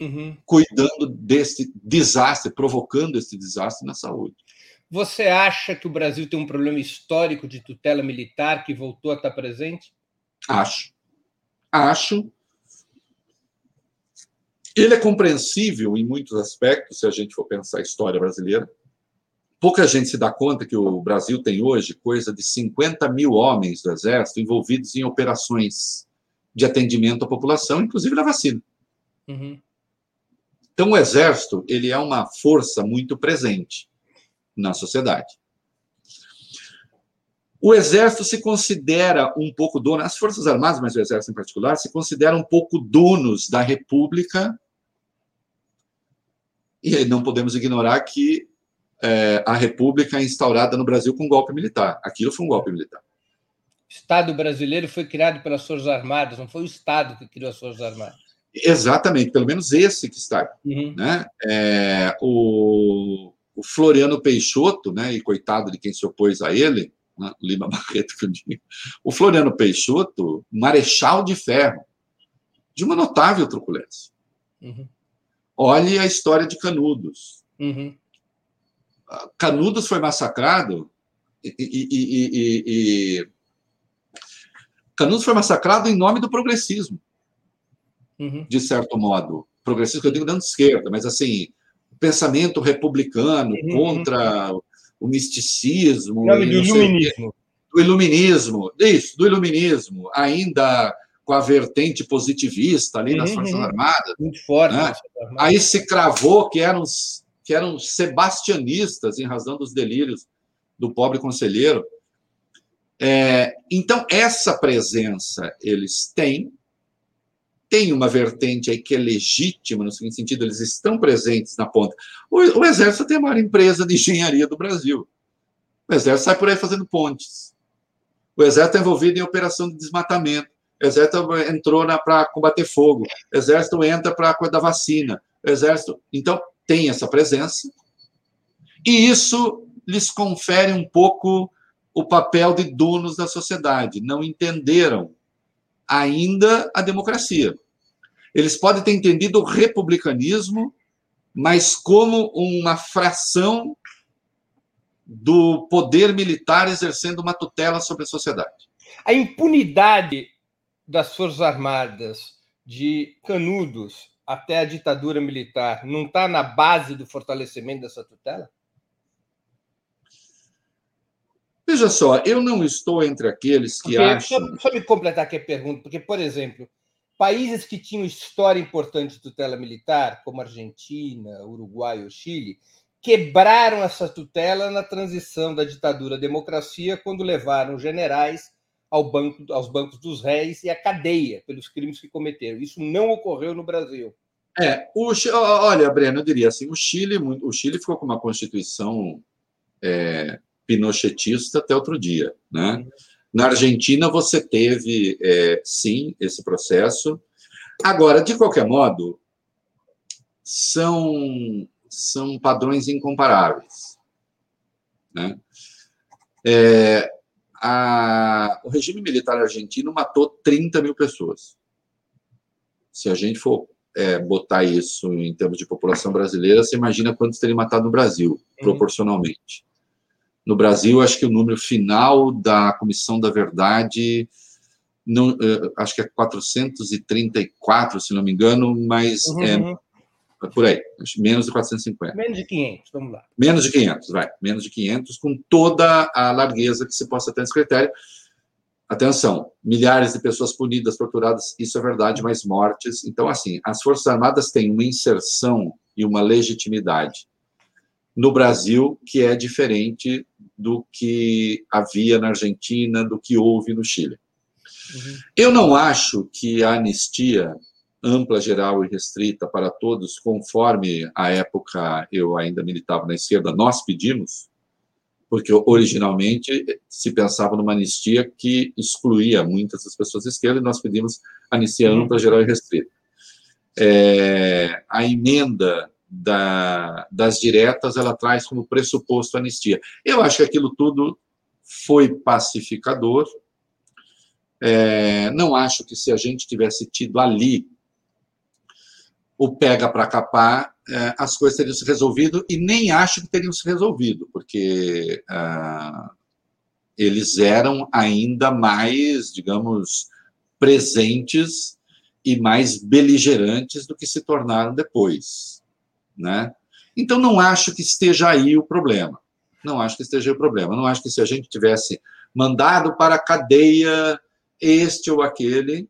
C: uhum. cuidando desse desastre, provocando esse desastre na saúde.
B: Você acha que o Brasil tem um problema histórico de tutela militar que voltou a estar presente?
C: Acho. Acho. Ele é compreensível em muitos aspectos, se a gente for pensar a história brasileira. Pouca gente se dá conta que o Brasil tem hoje coisa de 50 mil homens do Exército envolvidos em operações de atendimento à população, inclusive na vacina. Uhum. Então, o Exército ele é uma força muito presente na sociedade. O Exército se considera um pouco dono, as Forças Armadas, mas o Exército em particular, se considera um pouco donos da República e não podemos ignorar que é, a República é instaurada no Brasil com um golpe militar. Aquilo foi um golpe militar.
B: O Estado brasileiro foi criado pelas Forças Armadas, não foi o Estado que criou as Forças Armadas.
C: Exatamente, pelo menos esse que está. Uhum. Né? É, o, o, Floriano Peixoto, né, e coitado de quem se opôs a ele, né, Lima Barreto que eu digo, o Floriano Peixoto, marechal de ferro, de uma notável truculência. Uhum. Olhe a história de Canudos. Uhum. Canudos foi massacrado e, e, e, e, Canudos foi massacrado em nome do progressismo, uhum. de certo modo. Progressismo que eu digo de esquerda, mas assim, pensamento republicano uhum. contra o misticismo.
B: Nome do iluminismo.
C: Do iluminismo, isso, do iluminismo, ainda com a vertente positivista ali nas uhum, Forças Armadas.
B: Muito forte.
C: Né? Aí se cravou que eram, que eram sebastianistas em razão dos delírios do pobre conselheiro. É, então, essa presença eles têm, tem uma vertente aí que é legítima, no seguinte sentido, eles estão presentes na ponta. O, o Exército tem a maior empresa de engenharia do Brasil. O Exército sai por aí fazendo pontes. O Exército é envolvido em operação de desmatamento. Exército entrou para combater fogo, Exército entra para cuidar da vacina, Exército. Então, tem essa presença, e isso lhes confere um pouco o papel de donos da sociedade. Não entenderam ainda a democracia. Eles podem ter entendido o republicanismo, mas como uma fração do poder militar exercendo uma tutela sobre a sociedade.
B: A impunidade das Forças Armadas, de Canudos até a ditadura militar, não está na base do fortalecimento dessa tutela?
C: Veja só, eu não estou entre aqueles que porque, acham.
B: Só, só me completar aqui a pergunta, porque, por exemplo, países que tinham história importante de tutela militar, como Argentina, Uruguai ou Chile, quebraram essa tutela na transição da ditadura à democracia, quando levaram generais ao banco, aos bancos dos réis e à cadeia pelos crimes que cometeram. Isso não ocorreu no Brasil.
C: É, o, olha, Breno, eu diria assim, o Chile, o Chile ficou com uma constituição é, pinochetista até outro dia, né? Na Argentina você teve, é, sim, esse processo. Agora, de qualquer modo, são são padrões incomparáveis, né? É, a, o regime militar argentino matou 30 mil pessoas. Se a gente for é, botar isso em termos de população brasileira, você imagina quantos teriam matado no Brasil, uhum. proporcionalmente. No Brasil, acho que o número final da Comissão da Verdade, não, é, acho que é 434, se não me engano, mas uhum. é, por aí, menos de 450.
B: Menos de 500, vamos lá.
C: Menos de 500, vai. Menos de 500, com toda a largueza que se possa ter nesse critério. atenção, milhares de pessoas punidas, torturadas, isso é verdade, mas mortes. Então, assim, as Forças Armadas têm uma inserção e uma legitimidade no Brasil que é diferente do que havia na Argentina, do que houve no Chile. Uhum. Eu não acho que a anistia ampla, geral e restrita para todos, conforme a época eu ainda militava na esquerda, nós pedimos, porque originalmente se pensava numa anistia que excluía muitas das pessoas da esquerda, e nós pedimos anistia uhum. ampla, geral e restrita. É, a emenda da, das diretas, ela traz como pressuposto a anistia. Eu acho que aquilo tudo foi pacificador. É, não acho que se a gente tivesse tido ali o pega para capar, é, as coisas teriam se resolvido, e nem acho que teriam se resolvido, porque ah, eles eram ainda mais, digamos, presentes e mais beligerantes do que se tornaram depois. Né? Então, não acho que esteja aí o problema. Não acho que esteja aí o problema. Não acho que se a gente tivesse mandado para a cadeia este ou aquele,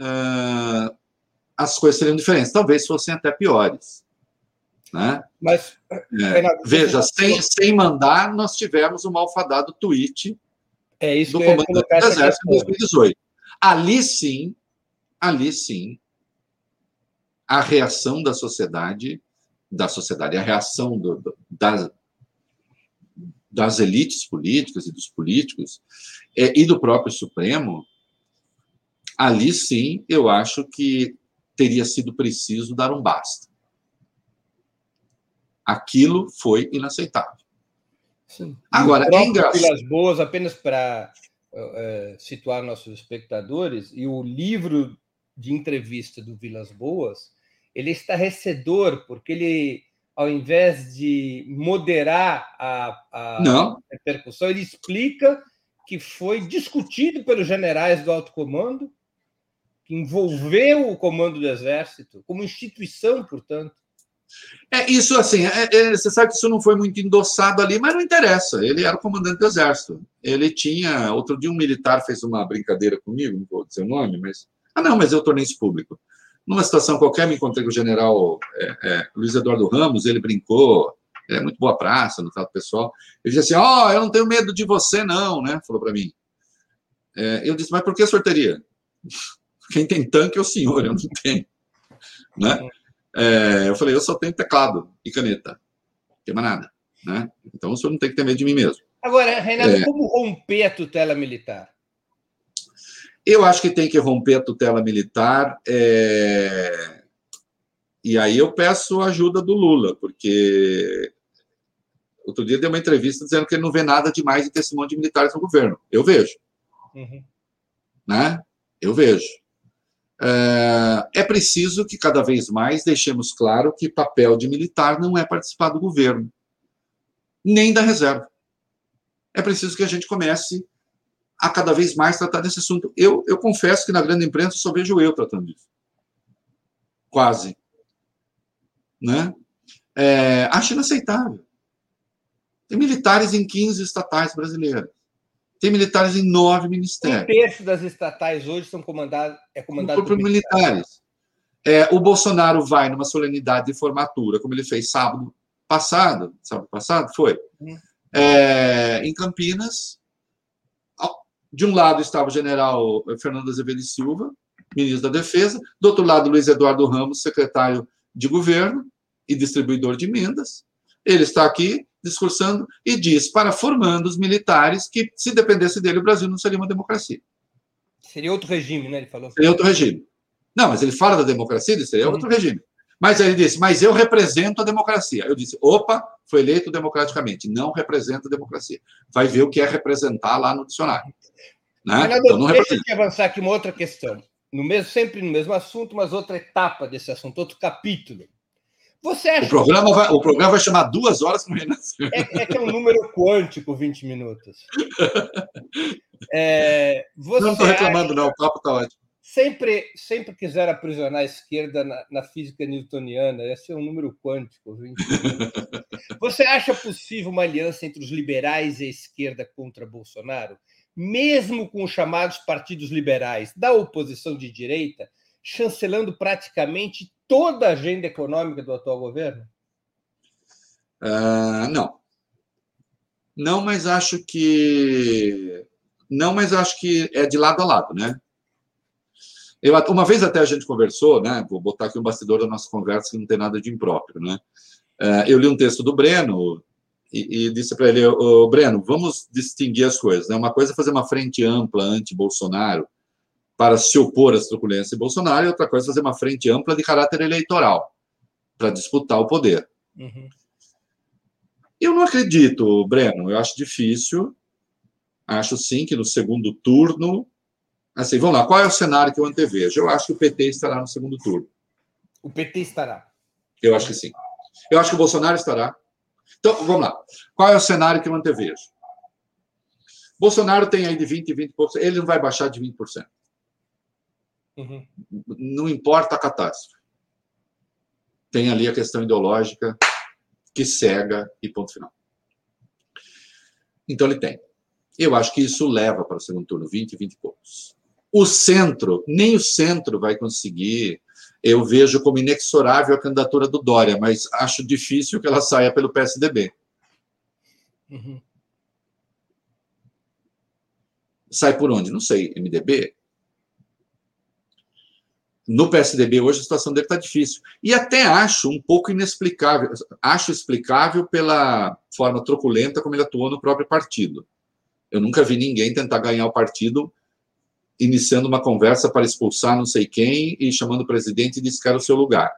C: uh, as coisas seriam diferentes. Talvez fossem até piores. Né?
B: Mas,
C: é, Renato, veja, sem, sem mandar, nós tivemos o um malfadado tweet
B: é isso
C: do comandante do Exército em 2018. Ali sim, ali sim, a reação da sociedade da sociedade, a reação do, do, das, das elites políticas e dos políticos é, e do próprio Supremo, ali sim eu acho que teria sido preciso dar um basta. Aquilo foi inaceitável.
B: Sim. Agora, é engraçado. Vilas Boas, apenas para uh, situar nossos espectadores, e o livro de entrevista do Vilas Boas ele é estarrecedor, porque ele, ao invés de moderar a, a repercussão, ele explica que foi discutido pelos generais do alto comando, que envolveu o comando do Exército, como instituição, portanto.
C: É isso assim, é, é, você sabe que isso não foi muito endossado ali, mas não interessa. Ele era o comandante do exército. Ele tinha. Outro dia um militar fez uma brincadeira comigo, não vou dizer o nome, mas. Ah, não, mas eu tornei isso público. Numa situação qualquer, me encontrei com o general é, é, Luiz Eduardo Ramos, ele brincou, ele é muito boa praça no trato pessoal. Ele disse assim: Ó, oh, eu não tenho medo de você, não, né? Falou para mim. É, eu disse: Mas por que sorteria? Quem tem tanque é o senhor, eu não tenho. Né? É, eu falei: Eu só tenho teclado e caneta, não tem mais nada. Né? Então o senhor não tem que ter medo de mim mesmo.
B: Agora, Renato, é. como romper a tutela militar?
C: Eu acho que tem que romper a tutela militar. É... E aí eu peço a ajuda do Lula, porque outro dia deu uma entrevista dizendo que ele não vê nada demais em ter esse monte de militares no governo. Eu vejo. Uhum. Né? Eu vejo. É... é preciso que cada vez mais deixemos claro que papel de militar não é participar do governo, nem da reserva. É preciso que a gente comece a cada vez mais tratar desse assunto. Eu, eu confesso que na grande imprensa só vejo eu tratando disso. Quase. Né? É, acho inaceitável. Tem militares em 15 estatais brasileiras. Tem militares em nove ministérios. Um
B: terço das estatais hoje são comandadas é comandado
C: por, militares. É, o Bolsonaro vai numa solenidade de formatura, como ele fez sábado passado, sábado passado foi, hum. é, em Campinas, de um lado estava o general Fernando Azevedo Silva, ministro da Defesa, do outro lado, Luiz Eduardo Ramos, secretário de governo e distribuidor de emendas. Ele está aqui discursando e diz para formandos militares que, se dependesse dele, o Brasil não seria uma democracia.
B: Seria outro regime, né? Ele falou.
C: Seria outro regime. Não, mas ele fala da democracia, ele seria outro regime. Mas ele disse, mas eu represento a democracia. Eu disse, opa, foi eleito democraticamente, não representa a democracia. Vai ver o que é representar lá no dicionário. Né?
B: Senador, então, não deixa eu avançar aqui uma outra questão. No mesmo, sempre no mesmo assunto, mas outra etapa desse assunto, outro capítulo.
C: Você acha o programa, vai, o programa vai chamar duas horas com
B: Renascer. É, é que é um número quântico, 20 minutos. É,
C: não estou reclamando, acha... não, o papo está ótimo.
B: Sempre, sempre quiser aprisionar a esquerda na, na física newtoniana, esse é um número quântico. 20 minutos. Você acha possível uma aliança entre os liberais e a esquerda contra Bolsonaro? Mesmo com os chamados partidos liberais da oposição de direita, chancelando praticamente toda a agenda econômica do atual governo?
C: Uh, não. Não, mas acho que. Não, mas acho que é de lado a lado, né? Eu, uma vez até a gente conversou, né? Vou botar aqui um bastidor da nossa conversa que não tem nada de impróprio, né? Uh, eu li um texto do Breno e, e disse para ele, oh, Breno, vamos distinguir as coisas, né? Uma coisa é fazer uma frente ampla anti-Bolsonaro para se opor às truculências de Bolsonaro, e outra coisa é fazer uma frente ampla de caráter eleitoral para disputar o poder. Uhum. Eu não acredito, Breno, eu acho difícil. Acho sim que no segundo turno. Assim, vamos lá, qual é o cenário que eu antevejo? Eu acho que o PT estará no segundo turno.
B: O PT estará?
C: Eu acho que sim. Eu acho que o Bolsonaro estará. Então, vamos lá. Qual é o cenário que eu antevejo? Bolsonaro tem aí de 20% e 20%. Ele não vai baixar de 20%. Uhum. Não importa a catástrofe. Tem ali a questão ideológica que cega e ponto final. Então ele tem. Eu acho que isso leva para o segundo turno 20, 20 e poucos. O centro, nem o centro vai conseguir. Eu vejo como inexorável a candidatura do Dória, mas acho difícil que ela saia pelo PSDB. Uhum. Sai por onde? Não sei. MDB? no PSDB hoje a situação dele está difícil. E até acho um pouco inexplicável, acho explicável pela forma truculenta como ele atuou no próprio partido. Eu nunca vi ninguém tentar ganhar o partido iniciando uma conversa para expulsar não sei quem e chamando o presidente e disse que era o seu lugar.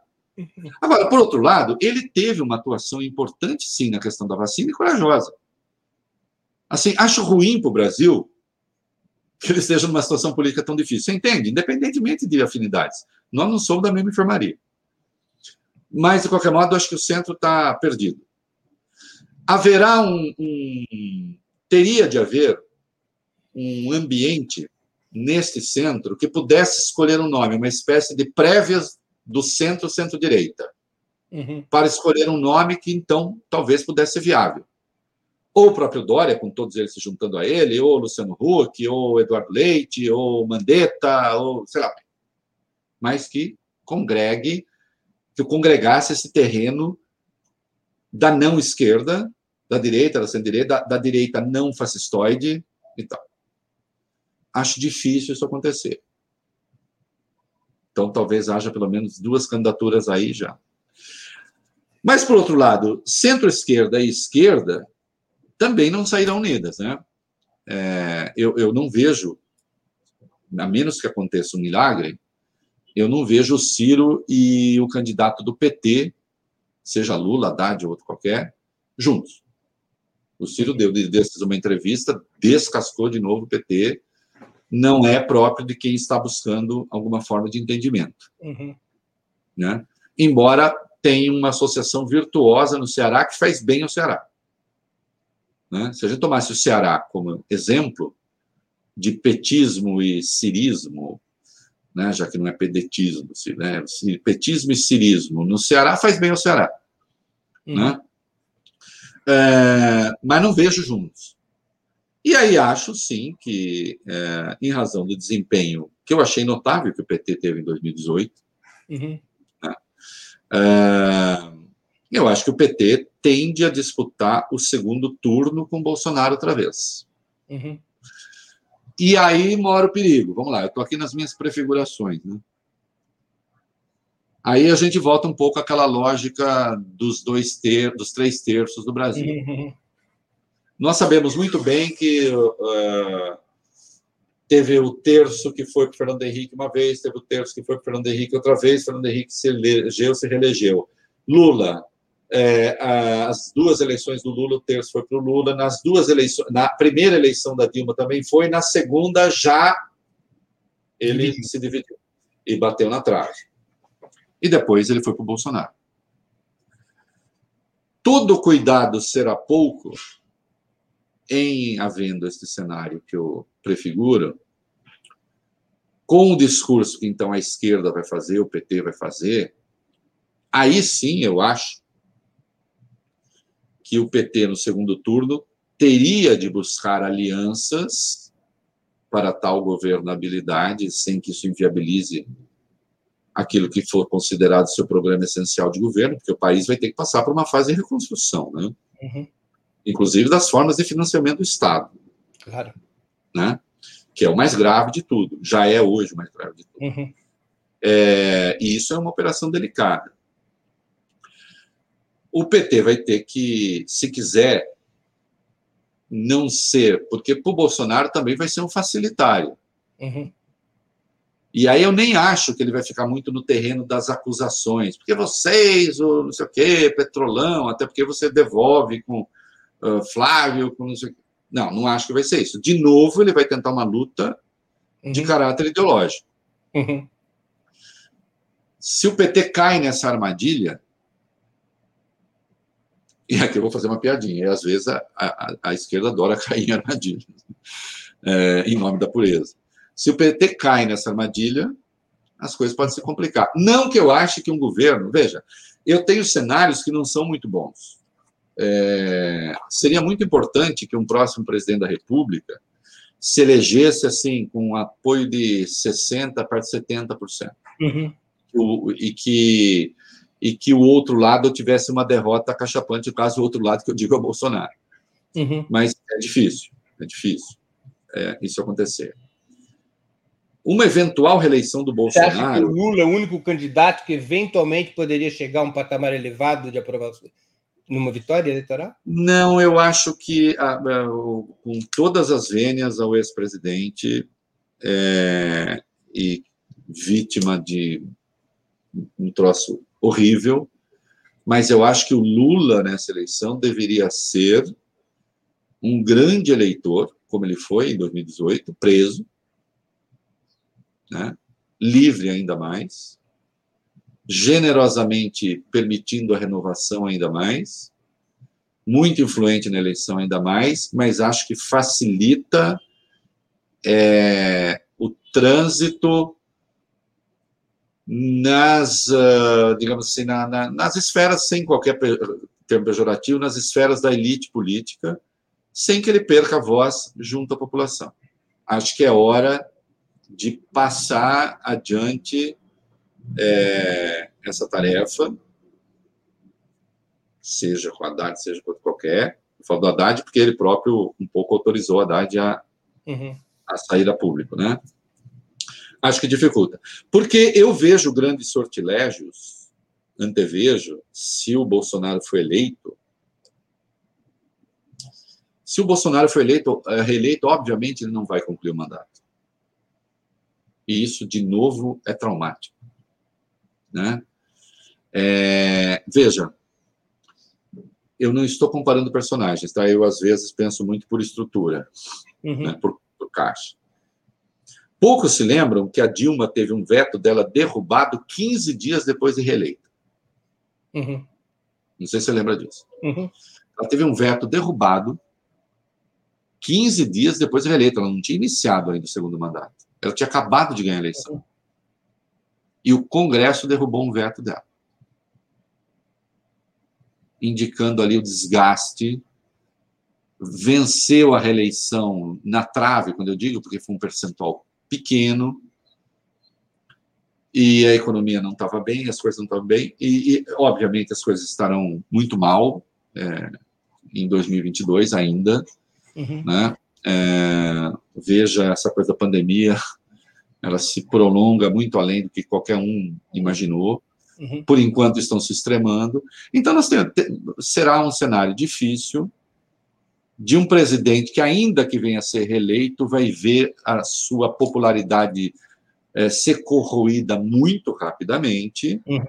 C: Agora, por outro lado, ele teve uma atuação importante, sim, na questão da vacina e corajosa. Assim, acho ruim para o Brasil que ele esteja numa situação política tão difícil. Você entende? Independentemente de afinidades. Nós não somos da mesma enfermaria. Mas, de qualquer modo, acho que o centro está perdido. Haverá um, um. Teria de haver um ambiente neste centro que pudesse escolher um nome, uma espécie de prévias do centro-centro-direita, uhum. para escolher um nome que, então, talvez pudesse ser viável ou o próprio Dória, com todos eles se juntando a ele, ou Luciano Huck, ou Eduardo Leite, ou Mandetta, ou sei lá. Mas que congregue, que congregasse esse terreno da não esquerda, da direita, da centro-direita, da, da direita não fascistoide e tal. Acho difícil isso acontecer. Então, talvez haja pelo menos duas candidaturas aí já. Mas, por outro lado, centro-esquerda e esquerda também não sairão unidas. Né? É, eu, eu não vejo, a menos que aconteça um milagre, eu não vejo o Ciro e o candidato do PT, seja Lula, Haddad ou outro qualquer, juntos. O Ciro deu desses uma entrevista, descascou de novo o PT, não é próprio de quem está buscando alguma forma de entendimento. Uhum. Né? Embora tenha uma associação virtuosa no Ceará que faz bem ao Ceará. Né? Se a gente tomasse o Ceará como exemplo de petismo e cirismo, né? já que não é pedetismo, né? petismo e cirismo, no Ceará faz bem ao Ceará. Hum. Né? É, mas não vejo juntos. E aí acho, sim, que, é, em razão do desempenho que eu achei notável que o PT teve em 2018, uhum. né? é, eu acho que o PT tende a disputar o segundo turno com Bolsonaro outra vez. Uhum. E aí mora o perigo. Vamos lá, eu estou aqui nas minhas prefigurações. Né? Aí a gente volta um pouco àquela lógica dos dois ter, dos três terços do Brasil. Uhum. Nós sabemos muito bem que uh, teve o terço que foi para Fernando Henrique uma vez, teve o terço que foi para Fernando Henrique outra vez, Fernando Henrique se elegeu, se reelegeu. Lula é, as duas eleições do Lula, o terço foi para o Lula, nas duas eleições, na primeira eleição da Dilma também foi, na segunda já ele se dividiu e bateu na trave. E depois ele foi para o Bolsonaro. Todo cuidado será pouco em havendo este cenário que eu prefiguro, com o discurso que então a esquerda vai fazer, o PT vai fazer, aí sim eu acho que o PT, no segundo turno, teria de buscar alianças para tal governabilidade, sem que isso inviabilize aquilo que for considerado seu programa essencial de governo, porque o país vai ter que passar por uma fase de reconstrução, né? Uhum. Inclusive das formas de financiamento do Estado.
B: Claro.
C: Né? Que é o mais grave de tudo. Já é hoje o mais grave de tudo. Uhum. É, e isso é uma operação delicada. O PT vai ter que, se quiser não ser, porque para o Bolsonaro também vai ser um facilitário. Uhum. E aí eu nem acho que ele vai ficar muito no terreno das acusações, porque vocês, o não sei o quê, petrolão, até porque você devolve com uh, Flávio, com não sei o quê. Não, não acho que vai ser isso. De novo, ele vai tentar uma luta uhum. de caráter ideológico. Uhum. Se o PT cai nessa armadilha, e aqui eu vou fazer uma piadinha, e às vezes a, a, a esquerda adora cair em armadilhas, é, em nome da pureza. Se o PT cai nessa armadilha, as coisas podem se complicar. Não que eu ache que um governo. Veja, eu tenho cenários que não são muito bons. É, seria muito importante que um próximo presidente da República se elegesse assim com apoio de 60% para 70%. Uhum. O, e, que, e que o outro lado tivesse uma derrota cachapante, caso o outro lado que eu digo é o Bolsonaro. Uhum. Mas é difícil, é difícil é, isso acontecer uma eventual reeleição do Bolsonaro. Você acha que
B: o Lula é o único candidato que eventualmente poderia chegar a um patamar elevado de aprovação numa vitória eleitoral?
C: Não, eu acho que a, a, com todas as vênias ao ex-presidente é, e vítima de um troço horrível, mas eu acho que o Lula nessa eleição deveria ser um grande eleitor, como ele foi em 2018, preso, né? livre ainda mais, generosamente permitindo a renovação ainda mais, muito influente na eleição ainda mais, mas acho que facilita é, o trânsito nas, uh, digamos assim, na, na, nas esferas, sem qualquer termo pejorativo, nas esferas da elite política, sem que ele perca a voz junto à população. Acho que é hora de passar adiante é, essa tarefa, seja com a Haddad, seja com qualquer. Eu falo do Haddad porque ele próprio um pouco autorizou a Haddad a, uhum. a sair a público, né? Acho que dificulta. Porque eu vejo grandes sortilégios, antevejo, se o Bolsonaro for eleito, se o Bolsonaro for eleito, é, reeleito, obviamente ele não vai concluir o mandato. E isso, de novo, é traumático. Né? É, veja, eu não estou comparando personagens, tá? Eu, às vezes, penso muito por estrutura, uhum. né? por, por caixa. Poucos se lembram que a Dilma teve um veto dela derrubado 15 dias depois de reeleita. Uhum. Não sei se você lembra disso. Uhum. Ela teve um veto derrubado 15 dias depois de reeleita. Ela não tinha iniciado ainda o segundo mandato. Ela tinha acabado de ganhar a eleição. E o Congresso derrubou um veto dela. Indicando ali o desgaste. Venceu a reeleição na trave, quando eu digo, porque foi um percentual pequeno. E a economia não estava bem, as coisas não estavam bem. E, e, obviamente, as coisas estarão muito mal é, em 2022 ainda. Uhum. Né? É, veja essa coisa da pandemia, ela se prolonga muito além do que qualquer um imaginou. Uhum. Por enquanto estão se extremando. Então, nós temos, será um cenário difícil de um presidente que, ainda que venha a ser reeleito, vai ver a sua popularidade é, ser corroída muito rapidamente. Uhum.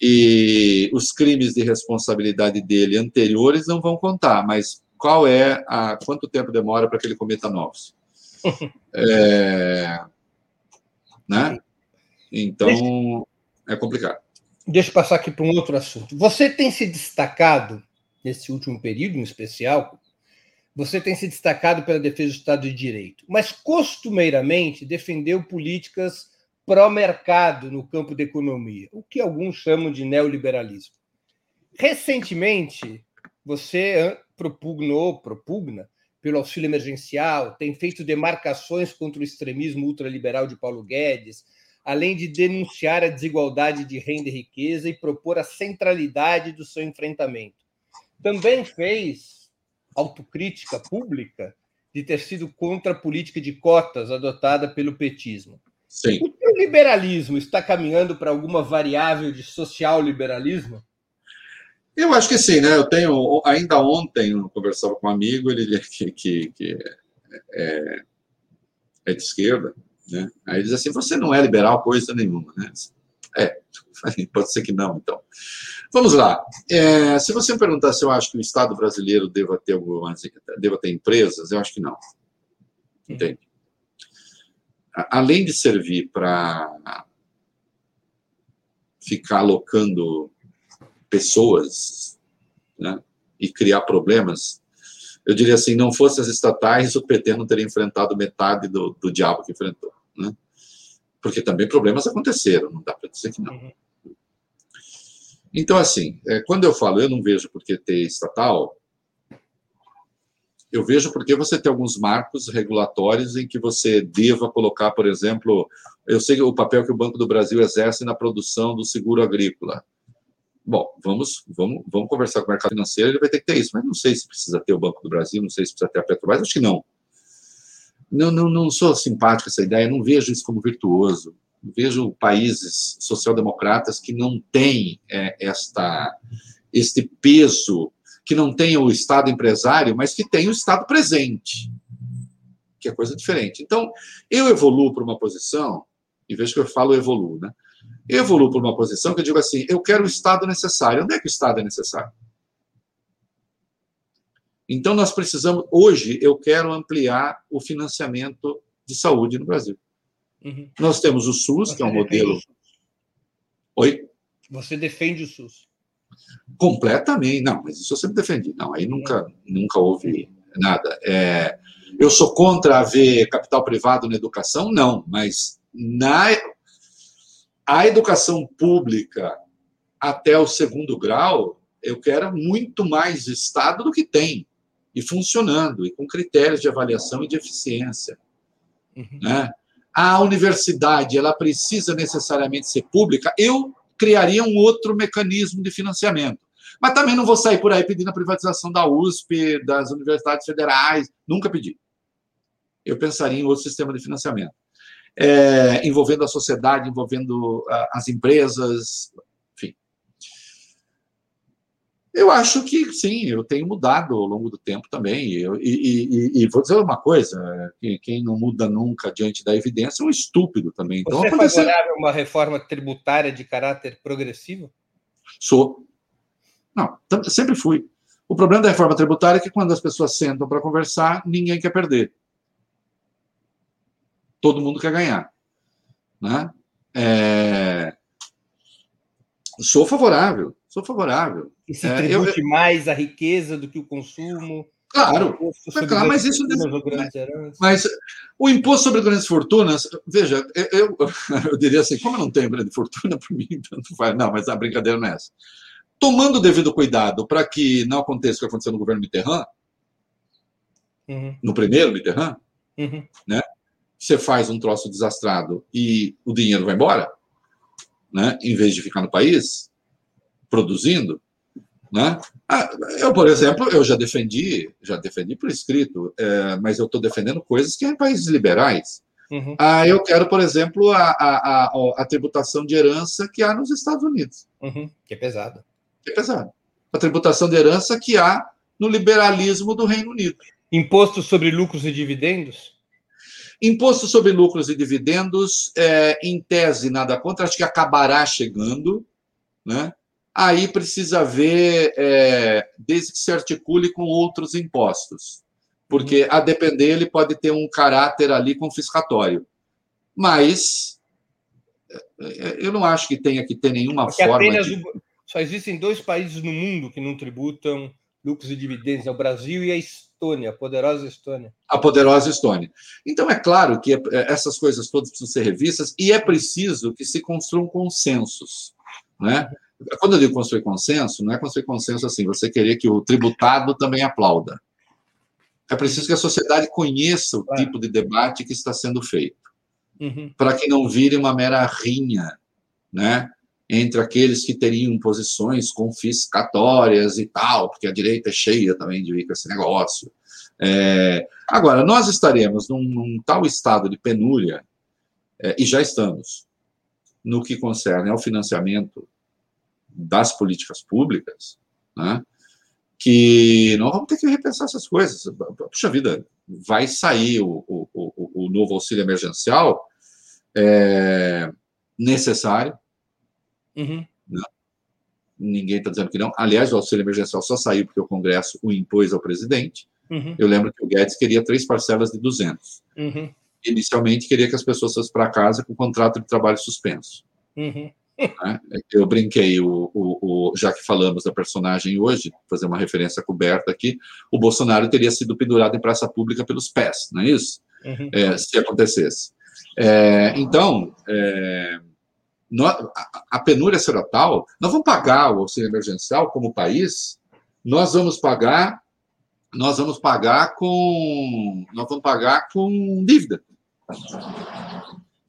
C: E os crimes de responsabilidade dele anteriores não vão contar, mas qual é a quanto tempo demora para que ele cometa novos. é, né? Então é complicado.
B: Deixa eu passar aqui para um outro assunto. Você tem se destacado nesse último período, em especial, você tem se destacado pela defesa do Estado de Direito, mas costumeiramente defendeu políticas pró-mercado no campo da economia, o que alguns chamam de neoliberalismo. Recentemente, você propugnou, propugna pelo auxílio emergencial, tem feito demarcações contra o extremismo ultraliberal de Paulo Guedes, além de denunciar a desigualdade de renda e riqueza e propor a centralidade do seu enfrentamento. Também fez autocrítica pública de ter sido contra a política de cotas adotada pelo petismo.
C: Sim.
B: O liberalismo está caminhando para alguma variável de social liberalismo?
C: Eu acho que sim, né? Eu tenho, ainda ontem, eu conversava com um amigo, ele que, que, que é, é, de esquerda, né? Aí ele diz assim: você não é liberal coisa nenhuma, né? É, pode ser que não, então. Vamos lá. É, se você me perguntar se eu acho que o Estado brasileiro deva ter algumas, deva ter empresas, eu acho que não. Entende? Além de servir para ficar alocando pessoas né, e criar problemas, eu diria assim, não fosse as estatais, o PT não teria enfrentado metade do, do diabo que enfrentou. Né? Porque também problemas aconteceram, não dá para dizer que não. Uhum. Então, assim, é, quando eu falo eu não vejo por que ter estatal, eu vejo porque você tem alguns marcos regulatórios em que você deva colocar, por exemplo, eu sei o papel que o Banco do Brasil exerce na produção do seguro agrícola. Bom, vamos, vamos, vamos conversar com o mercado financeiro, ele vai ter que ter isso, mas não sei se precisa ter o Banco do Brasil, não sei se precisa ter a Petrobras, acho que não. Não, não, não sou simpático essa ideia, não vejo isso como virtuoso. Vejo países social-democratas que não têm é, esta, este peso, que não têm o Estado empresário, mas que têm o Estado presente, que é coisa diferente. Então, eu evoluo para uma posição, e vejo que eu falo evoluo, né? Eu evoluo para uma posição que eu digo assim: eu quero o Estado necessário. Onde é que o Estado é necessário? Então, nós precisamos. Hoje, eu quero ampliar o financiamento de saúde no Brasil. Uhum. Nós temos o SUS, Você que é um modelo. Oi?
B: Você defende o SUS?
C: Completamente. Não, mas isso eu sempre defendi. Não, aí nunca, nunca houve nada. É, eu sou contra haver capital privado na educação? Não, mas na a educação pública até o segundo grau, eu quero muito mais Estado do que tem, e funcionando, e com critérios de avaliação e de eficiência. Uhum. Né? A universidade, ela precisa necessariamente ser pública, eu criaria um outro mecanismo de financiamento. Mas também não vou sair por aí pedindo a privatização da USP, das universidades federais, nunca pedi. Eu pensaria em outro sistema de financiamento é, envolvendo a sociedade, envolvendo as empresas, enfim. Eu acho que sim, eu tenho mudado ao longo do tempo também. Eu, e, e, e, vou dizer uma coisa: quem não muda nunca diante da evidência é um estúpido também.
B: Então, Você é favorável a uma reforma tributária de caráter progressivo?
C: Sou. Não, sempre fui. O problema da reforma tributária é que quando as pessoas sentam para conversar, ninguém quer perder todo mundo quer ganhar. Né? É... Sou favorável, sou favorável.
B: E se é, eu, mais a riqueza do que o consumo?
C: Claro, é claro mas isso. Mas, o imposto sobre grandes fortunas, veja, eu, eu, eu diria assim: como eu não tenho grande fortuna, para mim, tanto faz. Não, mas a brincadeira não é essa. Tomando o devido cuidado para que não aconteça o que aconteceu no governo Mitterrand, uhum. no primeiro Mitterrand, uhum. né? Você faz um troço desastrado e o dinheiro vai embora, né? em vez de ficar no país, produzindo. Né? Ah, eu, por exemplo, eu já defendi, já defendi por escrito, é, mas eu estou defendendo coisas que é em países liberais. Uhum. Ah, eu quero, por exemplo, a, a, a, a, tributação de herança que há nos Estados Unidos.
B: Uhum. Que é pesado.
C: Que é pesado. A tributação de herança que há no liberalismo do Reino Unido.
B: Imposto sobre lucros e dividendos?
C: Imposto sobre lucros e dividendos, é, em tese, nada contra, acho que acabará chegando, né? Aí precisa ver, é, desde que se articule com outros impostos, porque a depender ele pode ter um caráter ali confiscatório. Mas é, eu não acho que tenha que ter nenhuma porque forma. De...
B: Só existem dois países no mundo que não tributam lucros e dividendos, é o Brasil e a Estônia, a poderosa Estônia.
C: A poderosa Estônia. Então, é claro que é, essas coisas todas precisam ser revistas e é preciso que se construam consensos. Né? Quando eu digo construir consenso, não é construir consenso assim, você querer que o tributado também aplauda. É preciso que a sociedade conheça o claro. tipo de debate que está sendo feito, uhum. para que não vire uma mera rinha, né? Entre aqueles que teriam posições confiscatórias e tal, porque a direita é cheia também de com esse negócio. É... Agora, nós estaremos num, num, tal estado de penúria, é, e já estamos, no que concerne ao financiamento das políticas públicas, né? que nós vamos ter que repensar essas coisas. Puxa vida, vai sair o, o, o, o novo auxílio emergencial é, necessário. Uhum. Ninguém está dizendo que não. Aliás, o auxílio emergencial só saiu porque o Congresso o impôs ao presidente. Uhum. Eu lembro que o Guedes queria três parcelas de 200. Uhum. Inicialmente, queria que as pessoas fossem para casa com contrato de trabalho suspenso. Uhum. Né? Eu brinquei, o, o, o, já que falamos da personagem hoje, fazer uma referência coberta aqui, o Bolsonaro teria sido pendurado em praça pública pelos pés, não é isso? Uhum. É, se acontecesse. É, então, é, a, penúria será tal, nós vamos pagar o auxílio emergencial como país, nós vamos pagar, nós vamos pagar com, nós vamos pagar com dívida.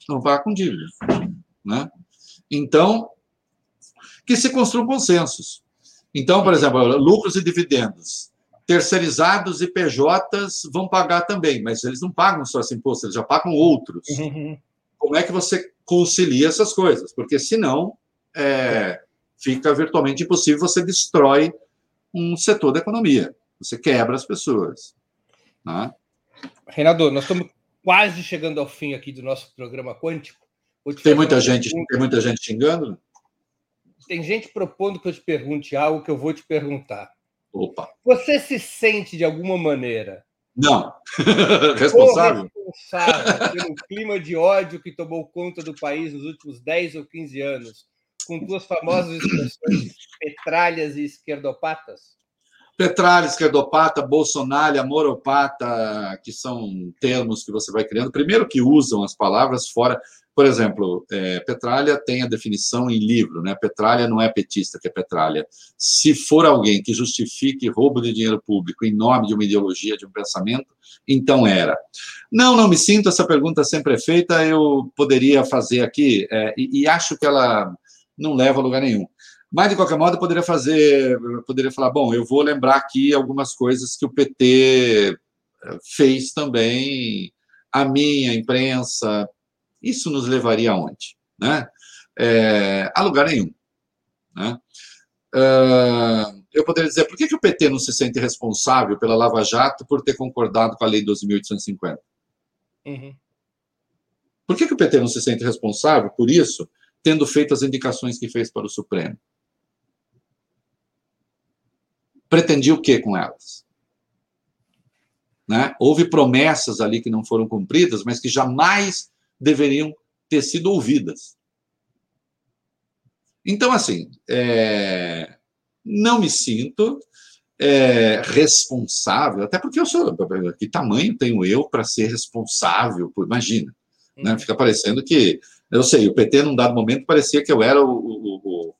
C: Vamos pagar com dívida, né? Então, que se construam consensos. Então, por exemplo, lucros e dividendos. Terceirizados e PJs vão pagar também, mas eles não pagam só esse imposto, eles já pagam outros. Uhum. Como é que você concilia essas coisas? Porque senão é, fica virtualmente impossível, você destrói um setor da economia, você quebra as pessoas. Né?
B: Reinaldo, nós estamos quase chegando ao fim aqui do nosso programa quântico.
C: Tem muita gente, tem muita gente xingando?
B: Tem gente propondo que eu te pergunte algo que eu vou te perguntar.
C: Opa.
B: Você se sente de alguma maneira?
C: Não. responsável?
B: Responsável pelo clima de ódio que tomou conta do país nos últimos 10 ou 15 anos, com duas famosas expressões petralhas e esquerdopatas?
C: Petralha, esquerdopata, bolsonaro, amoropata, que são termos que você vai criando. Primeiro que usam as palavras fora. Por exemplo, é, Petralha tem a definição em livro, né? Petralha não é petista, que é Petralha. Se for alguém que justifique roubo de dinheiro público em nome de uma ideologia, de um pensamento, então era. Não, não me sinto, essa pergunta sempre é feita, eu poderia fazer aqui, é, e, e acho que ela não leva a lugar nenhum. Mas, de qualquer modo, eu poderia fazer, eu poderia falar, bom, eu vou lembrar aqui algumas coisas que o PT eh, fez também, a minha imprensa, isso nos levaria aonde? Né? É, a lugar nenhum. Né? Uh, eu poderia dizer, por que, que o PT não se sente responsável pela Lava Jato por ter concordado com a Lei 12.850? Uhum. Por que, que o PT não se sente responsável por isso, tendo feito as indicações que fez para o Supremo? pretendia o que com elas? Né? Houve promessas ali que não foram cumpridas, mas que jamais deveriam ter sido ouvidas. Então, assim, é... não me sinto é, responsável, até porque eu sou. Que tamanho tenho eu para ser responsável? Por, imagina. Né? Fica parecendo que. Eu sei, o PT, num dado momento, parecia que eu era o, o, o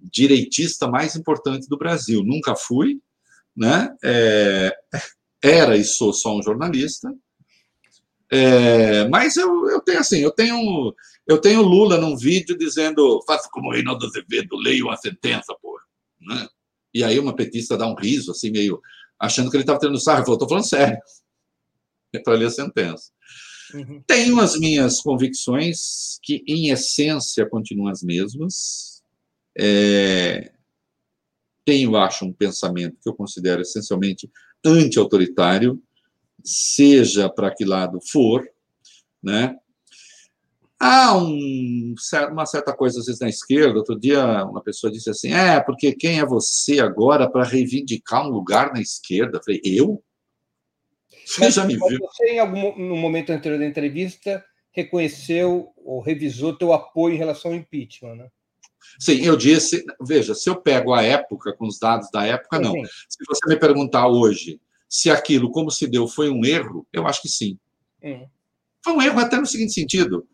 C: direitista mais importante do Brasil. Nunca fui, né? É, era e sou só um jornalista. É, mas eu, eu tenho assim, eu tenho eu tenho Lula num vídeo dizendo faça como Reinaldo Azevedo, leia uma sentença, pô. Né? E aí uma petista dá um riso, assim, meio achando que ele estava tendo sarro. Falou, estou falando sério. Para ler a sentença. Uhum. Tenho as minhas convicções que, em essência, continuam as mesmas. É, tenho, acho, um pensamento que eu considero essencialmente anti-autoritário, seja para que lado for, né? Há um, uma certa coisa, às vezes, na esquerda. Outro dia, uma pessoa disse assim: é, porque quem é você agora para reivindicar um lugar na esquerda? Eu falei: eu?
B: Você já me viu? Você, em algum no momento anterior da entrevista, reconheceu ou revisou teu apoio em relação ao impeachment, né?
C: Sim, eu disse, veja, se eu pego a época, com os dados da época, não. Sim. Se você me perguntar hoje se aquilo, como se deu, foi um erro, eu acho que sim. Uhum. Foi um erro até no seguinte sentido.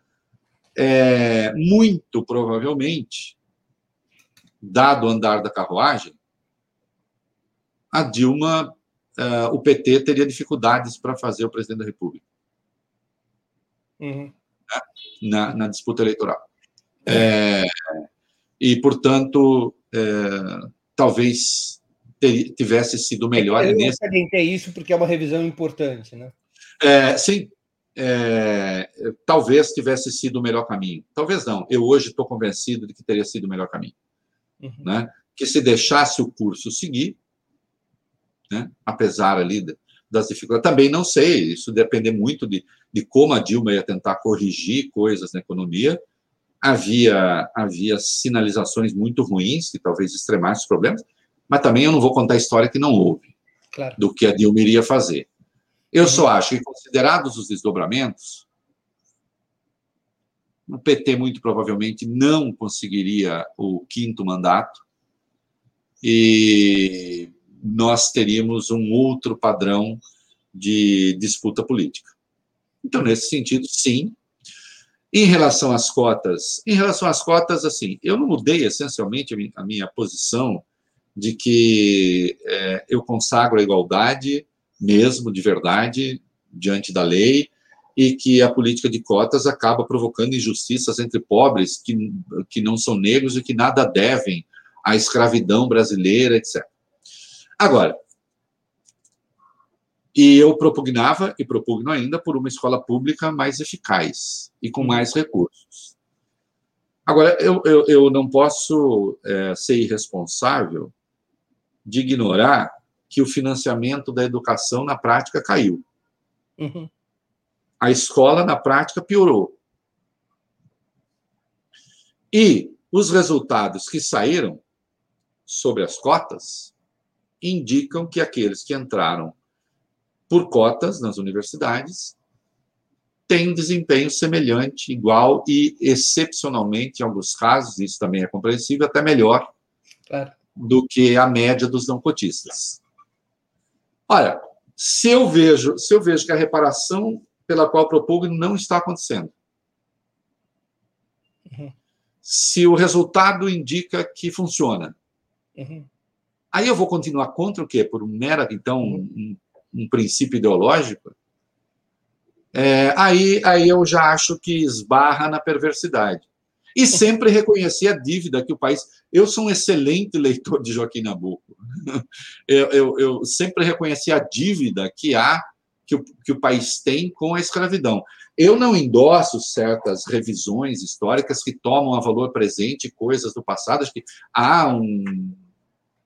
C: É, muito provavelmente, dado o andar da carruagem, a Dilma uh, o PT teria dificuldades para fazer o presidente da República.
B: Uhum.
C: Né? Na, na, disputa eleitoral. É, e, portanto, é, talvez ter, tivesse sido melhor.
B: Eu nesse... salientei isso porque é uma revisão importante, né?
C: É, sim, é, talvez tivesse sido o melhor caminho. Talvez não. Eu hoje estou convencido de que teria sido o melhor caminho. Uhum. Né? Que se deixasse o curso seguir, né? apesar ali das dificuldades. Também não sei, isso depende muito de, de como a Dilma ia tentar corrigir coisas na economia. Havia, havia sinalizações muito ruins, que talvez extremassem os problemas, mas também eu não vou contar a história que não houve,
B: claro.
C: do que a Dilma iria fazer. Eu só acho que, considerados os desdobramentos, o PT muito provavelmente não conseguiria o quinto mandato e nós teríamos um outro padrão de disputa política. Então, nesse sentido, sim. Em relação às cotas, em relação às cotas, assim, eu não mudei essencialmente a minha posição de que é, eu consagro a igualdade mesmo, de verdade, diante da lei, e que a política de cotas acaba provocando injustiças entre pobres que, que não são negros e que nada devem à escravidão brasileira, etc. Agora, e eu propugnava e propugno ainda por uma escola pública mais eficaz e com mais recursos. Agora, eu, eu, eu não posso é, ser irresponsável de ignorar que o financiamento da educação na prática caiu.
B: Uhum.
C: A escola, na prática, piorou. E os resultados que saíram sobre as cotas indicam que aqueles que entraram por cotas nas universidades têm um desempenho semelhante, igual e, excepcionalmente, em alguns casos, isso também é compreensível, até melhor
B: claro.
C: Do que a média dos não cotistas. Olha, se eu vejo, se eu vejo que a reparação pela qual propugno não está acontecendo,
B: uhum.
C: se o resultado indica que funciona,
B: uhum.
C: aí eu vou continuar contra o quê? Por um mera, então, um, um princípio ideológico? É, aí, aí eu já acho que esbarra na perversidade. E sempre reconheci a dívida que o país. Eu sou um excelente leitor de Joaquim Nabuco. Eu, eu, eu sempre reconheci a dívida que há, que o, que o país tem com a escravidão. Eu não endosso certas revisões históricas que tomam a valor presente coisas do passado. Acho que há um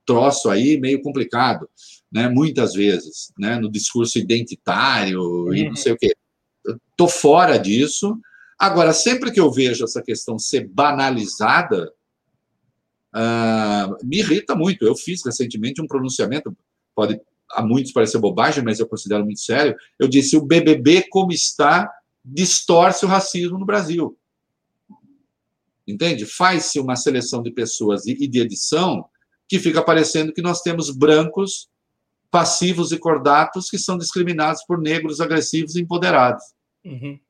C: troço aí meio complicado, né? muitas vezes, né? no discurso identitário e não sei o quê. Estou fora disso Agora, sempre que eu vejo essa questão ser banalizada, uh, me irrita muito. Eu fiz recentemente um pronunciamento, pode a muitos parecer bobagem, mas eu considero muito sério. Eu disse: o BBB, como está, distorce o racismo no Brasil. Entende? Faz-se uma seleção de pessoas e de edição que fica parecendo que nós temos brancos passivos e cordatos que são discriminados por negros agressivos e empoderados.
B: Uhum.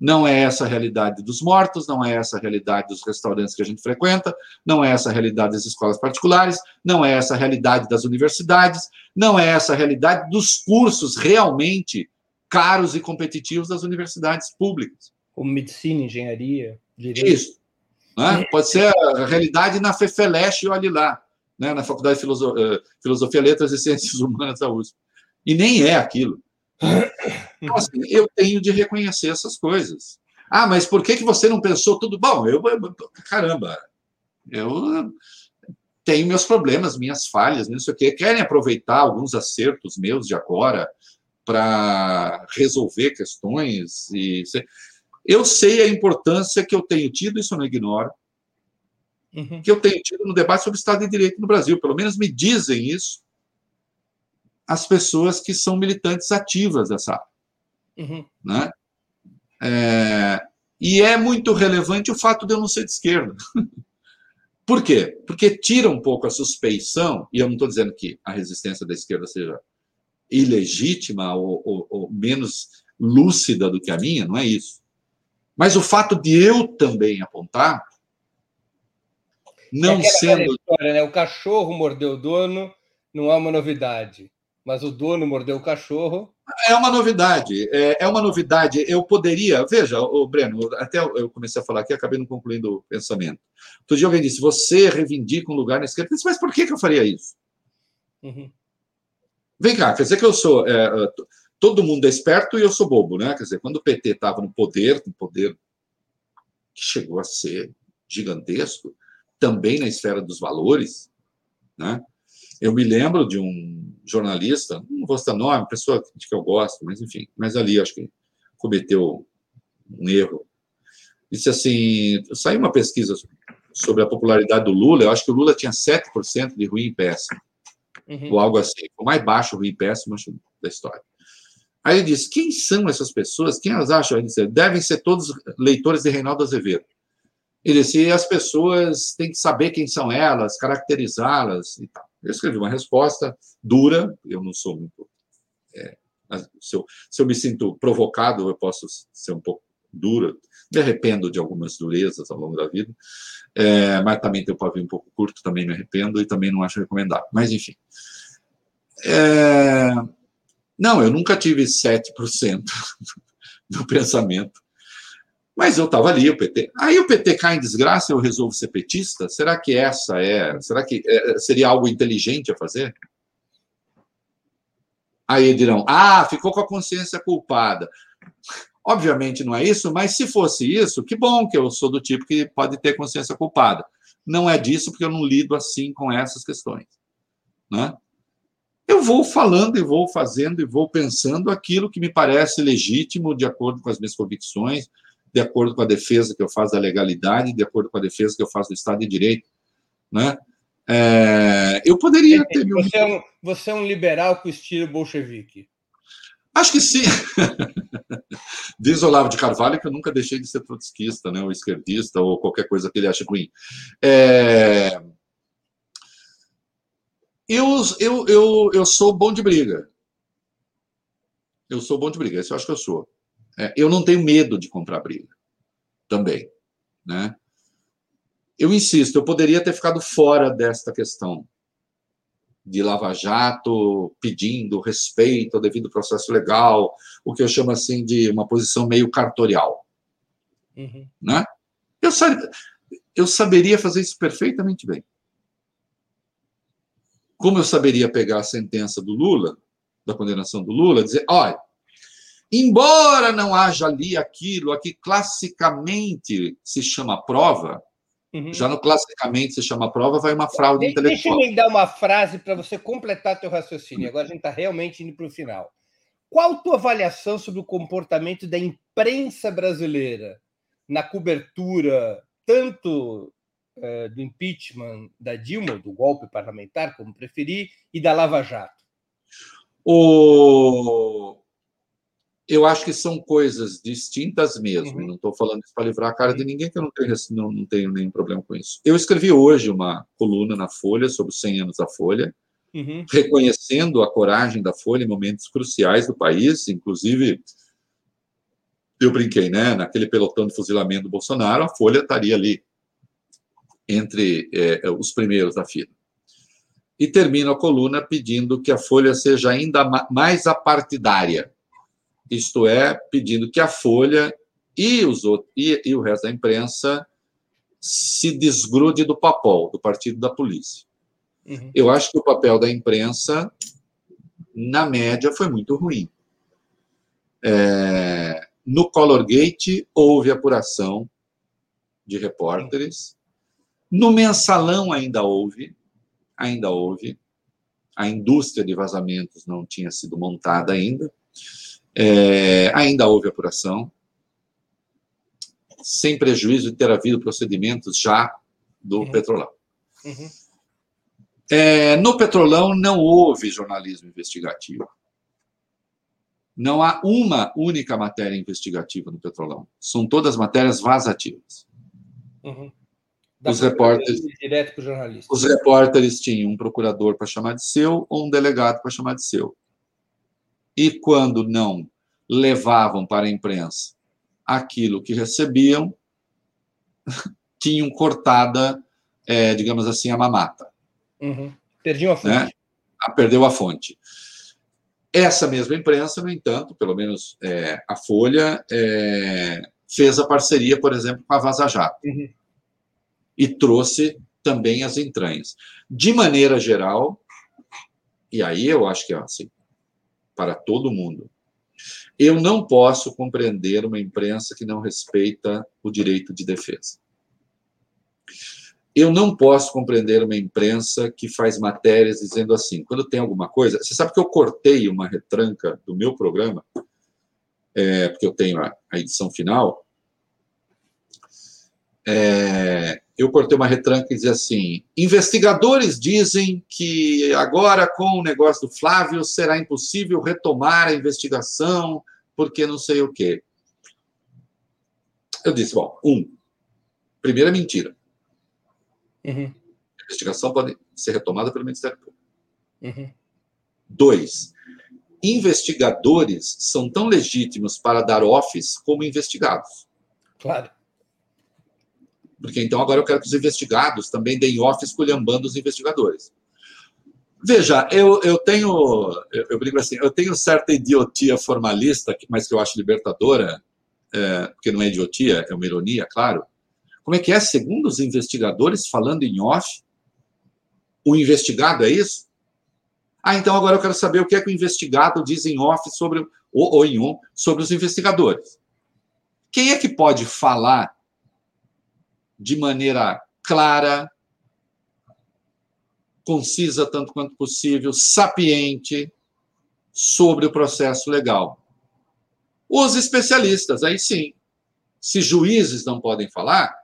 C: Não é essa a realidade dos mortos, não é essa a realidade dos restaurantes que a gente frequenta, não é essa a realidade das escolas particulares, não é essa a realidade das universidades, não é essa a realidade dos cursos realmente caros e competitivos das universidades públicas.
B: Como medicina, engenharia, direito.
C: Isso. Né? Pode ser a realidade na FEFELESH, olhe lá, né? na Faculdade de eh, Filosofia, Letras e Ciências Humanas da USP. E nem é aquilo. Então, assim, eu tenho de reconhecer essas coisas. Ah, mas por que, que você não pensou tudo? Bom, eu, caramba, eu tenho meus problemas, minhas falhas, não sei o quê. Querem aproveitar alguns acertos meus de agora para resolver questões e eu sei a importância que eu tenho tido, isso eu não ignoro,
B: uhum.
C: que eu tenho tido no debate sobre o Estado de Direito no Brasil. Pelo menos me dizem isso as pessoas que são militantes ativas dessa área.
B: Uhum.
C: Né? É, e é muito relevante o fato de eu não ser de esquerda. Por quê? Porque tira um pouco a suspeição, e eu não estou dizendo que a resistência da esquerda seja ilegítima ou, ou, ou, menos lúcida do que a minha, não é isso. Mas o fato de eu também apontar, não é sendo.
B: História, né? O cachorro mordeu o dono, não é uma novidade. Mas o dono mordeu o cachorro.
C: É uma novidade. É, é uma novidade. Eu poderia. Veja, o Breno, até eu comecei a falar aqui, acabei não concluindo o pensamento. Outro dia alguém disse: você reivindica um lugar na esquerda. Eu disse, mas por que, que eu faria isso? Uhum. Vem cá, quer dizer que eu sou. É, todo mundo é esperto e eu sou bobo, né? Quer dizer, quando o PT estava no poder, no poder que chegou a ser gigantesco, também na esfera dos valores, né? Eu me lembro de um jornalista, não vou citar nome, pessoa de que eu gosto, mas enfim, mas ali acho que cometeu um erro. Disse assim: saiu uma pesquisa sobre a popularidade do Lula, eu acho que o Lula tinha 7% de ruim e péssimo, uhum. ou algo assim, o mais baixo ruim e péssimo da história. Aí ele disse: quem são essas pessoas? Quem elas acham? Ele disse, devem ser todos leitores de Reinaldo Azevedo. Ele disse: as pessoas têm que saber quem são elas, caracterizá-las e tal. Eu escrevi uma resposta dura, eu não sou muito. É, se, eu, se eu me sinto provocado, eu posso ser um pouco duro, me arrependo de algumas durezas ao longo da vida, é, mas também tenho o pavio um pouco curto, também me arrependo e também não acho recomendável. Mas, enfim. É, não, eu nunca tive 7% do pensamento. Mas eu estava ali, o PT. Aí o PT cai em desgraça eu resolvo ser petista? Será que essa é. Será que é, seria algo inteligente a fazer? Aí dirão: ah, ficou com a consciência culpada. Obviamente não é isso, mas se fosse isso, que bom que eu sou do tipo que pode ter consciência culpada. Não é disso, porque eu não lido assim com essas questões. Né? eu vou falando e vou fazendo e vou pensando aquilo que me parece legítimo, de acordo com as minhas convicções, de acordo com a defesa que eu faço da legalidade, de acordo com a defesa que eu faço do Estado de Direito. Né? É, eu poderia ter.
B: Você, é um, você é um liberal com estilo bolchevique.
C: Acho que sim. Diz Olavo de Carvalho que eu nunca deixei de ser trotskista, né, ou esquerdista, ou qualquer coisa que ele ache ruim. É... Eu, eu, eu, eu sou bom de briga. Eu sou bom de briga, isso eu acho que eu sou. É, eu não tenho medo de comprar briga. Também. Né? Eu insisto, eu poderia ter ficado fora desta questão de Lava Jato pedindo respeito ao devido processo legal, o que eu chamo assim de uma posição meio cartorial. Uhum. Né? Eu, eu saberia fazer isso perfeitamente bem. Como eu saberia pegar a sentença do Lula, da condenação do Lula, dizer, olha, embora não haja ali aquilo a que classicamente se chama prova, uhum. já no classicamente se chama prova, vai uma fraude
B: Deixa
C: intelectual.
B: Deixa eu dar uma frase para você completar teu raciocínio. Agora a gente está realmente indo para o final. Qual a tua avaliação sobre o comportamento da imprensa brasileira na cobertura tanto uh, do impeachment da Dilma, do golpe parlamentar, como preferir, e da Lava Jato?
C: O... Eu acho que são coisas distintas mesmo. Uhum. Não estou falando isso para livrar a cara de ninguém, que eu não tenho, não, não tenho nenhum problema com isso. Eu escrevi hoje uma coluna na Folha sobre os 100 anos da Folha, uhum. reconhecendo a coragem da Folha em momentos cruciais do país, inclusive eu brinquei, né? Naquele pelotão de fuzilamento do Bolsonaro, a Folha estaria ali entre é, os primeiros da fila. E termino a coluna pedindo que a Folha seja ainda mais apartidária, isto é, pedindo que a Folha e, os outros, e, e o resto da imprensa se desgrude do papel do partido da polícia. Uhum. Eu acho que o papel da imprensa, na média, foi muito ruim. É, no Colorgate, houve apuração de repórteres, no mensalão ainda houve, ainda houve. A indústria de vazamentos não tinha sido montada ainda. É, ainda houve apuração, sem prejuízo de ter havido procedimentos já do uhum. Petrolão. Uhum. É, no Petrolão não houve jornalismo investigativo. Não há uma única matéria investigativa no Petrolão. São todas matérias vazativas. Uhum os repórteres. Os repórteres tinham um procurador para chamar de seu ou um delegado para chamar de seu. E quando não levavam para a imprensa aquilo que recebiam, tinham cortada, é, digamos assim, a mamata.
B: Uhum. Perdiam a fonte. Né?
C: Ah, perdeu a fonte. Essa mesma imprensa, no entanto, pelo menos é, a Folha, é, fez a parceria, por exemplo, com a Vaza Jato. Uhum. E trouxe também as entranhas. De maneira geral, e aí eu acho que é assim, para todo mundo, eu não posso compreender uma imprensa que não respeita o direito de defesa. Eu não posso compreender uma imprensa que faz matérias dizendo assim, quando tem alguma coisa. Você sabe que eu cortei uma retranca do meu programa, é, porque eu tenho a, a edição final. É, eu cortei uma retranca e dizia assim: investigadores dizem que agora, com o negócio do Flávio, será impossível retomar a investigação, porque não sei o quê. Eu disse: bom, um, primeira mentira. Uhum. A investigação pode ser retomada pelo Ministério Público. Uhum. Dois, investigadores são tão legítimos para dar office como investigados.
B: Claro.
C: Porque então agora eu quero que os investigados também deem office esculhambando os investigadores. Veja, eu, eu tenho, eu, eu brigo assim, eu tenho certa idiotia formalista, mas que eu acho libertadora, é, porque não é idiotia, é uma ironia, claro, como é que é? Segundo os investigadores, falando em off, o investigado é isso? Ah, então agora eu quero saber o que é que o investigado diz em off sobre, ou, ou em on, sobre os investigadores. Quem é que pode falar de maneira clara, concisa tanto quanto possível, sapiente sobre o processo legal? Os especialistas, aí sim. Se juízes não podem falar,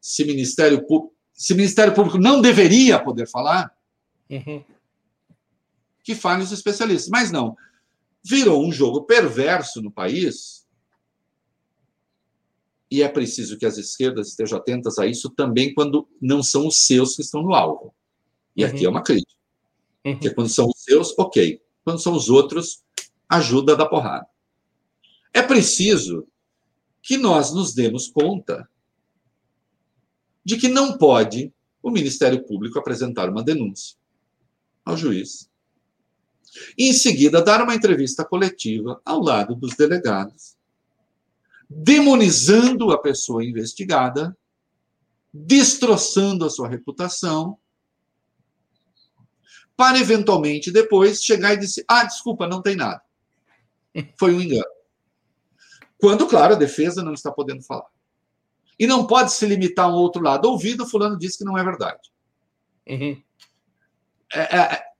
C: se Ministério Público, se Ministério Público não deveria poder falar, uhum. que falem os especialistas. Mas não. Virou um jogo perverso no país. E é preciso que as esquerdas estejam atentas a isso também quando não são os seus que estão no alvo. E uhum. aqui é uma crítica. Uhum. Porque quando são os seus, ok. Quando são os outros, ajuda da porrada. É preciso que nós nos demos conta de que não pode o Ministério Público apresentar uma denúncia ao juiz. E, em seguida, dar uma entrevista coletiva ao lado dos delegados, demonizando a pessoa investigada, destroçando a sua reputação, para eventualmente depois chegar e dizer: ah, desculpa, não tem nada. Foi um engano. Quando, claro, a defesa não está podendo falar. E não pode se limitar a um outro lado. Ouvido, fulano disse que não é verdade.
B: Uhum. É, é, é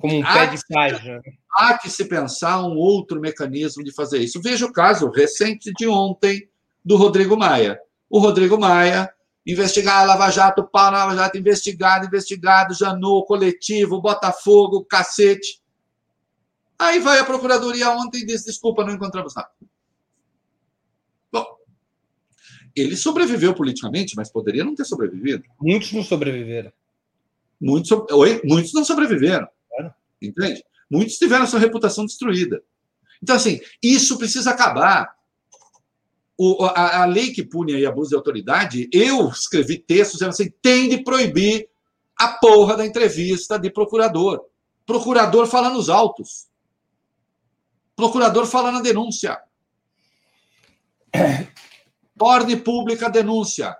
B: Como um pé de página.
C: Há que se pensar um outro mecanismo de fazer isso. Veja o caso recente de ontem do Rodrigo Maia. O Rodrigo Maia investigar a Lava Jato, para a Lava Jato, investigado, investigado, Janô, coletivo, Botafogo, cacete. Aí vai a Procuradoria ontem e diz: desculpa, não encontramos nada. ele sobreviveu politicamente, mas poderia não ter sobrevivido.
B: Muitos não sobreviveram.
C: Muitos, oi, muitos não sobreviveram. Entende? Muitos tiveram sua reputação destruída. Então, assim, isso precisa acabar. O, a, a, lei que pune aí abuso de autoridade, eu escrevi textos dizendo assim: tem de proibir a porra da entrevista de procurador. Procurador fala nos autos. Procurador fala na denúncia. Torne pública a denúncia.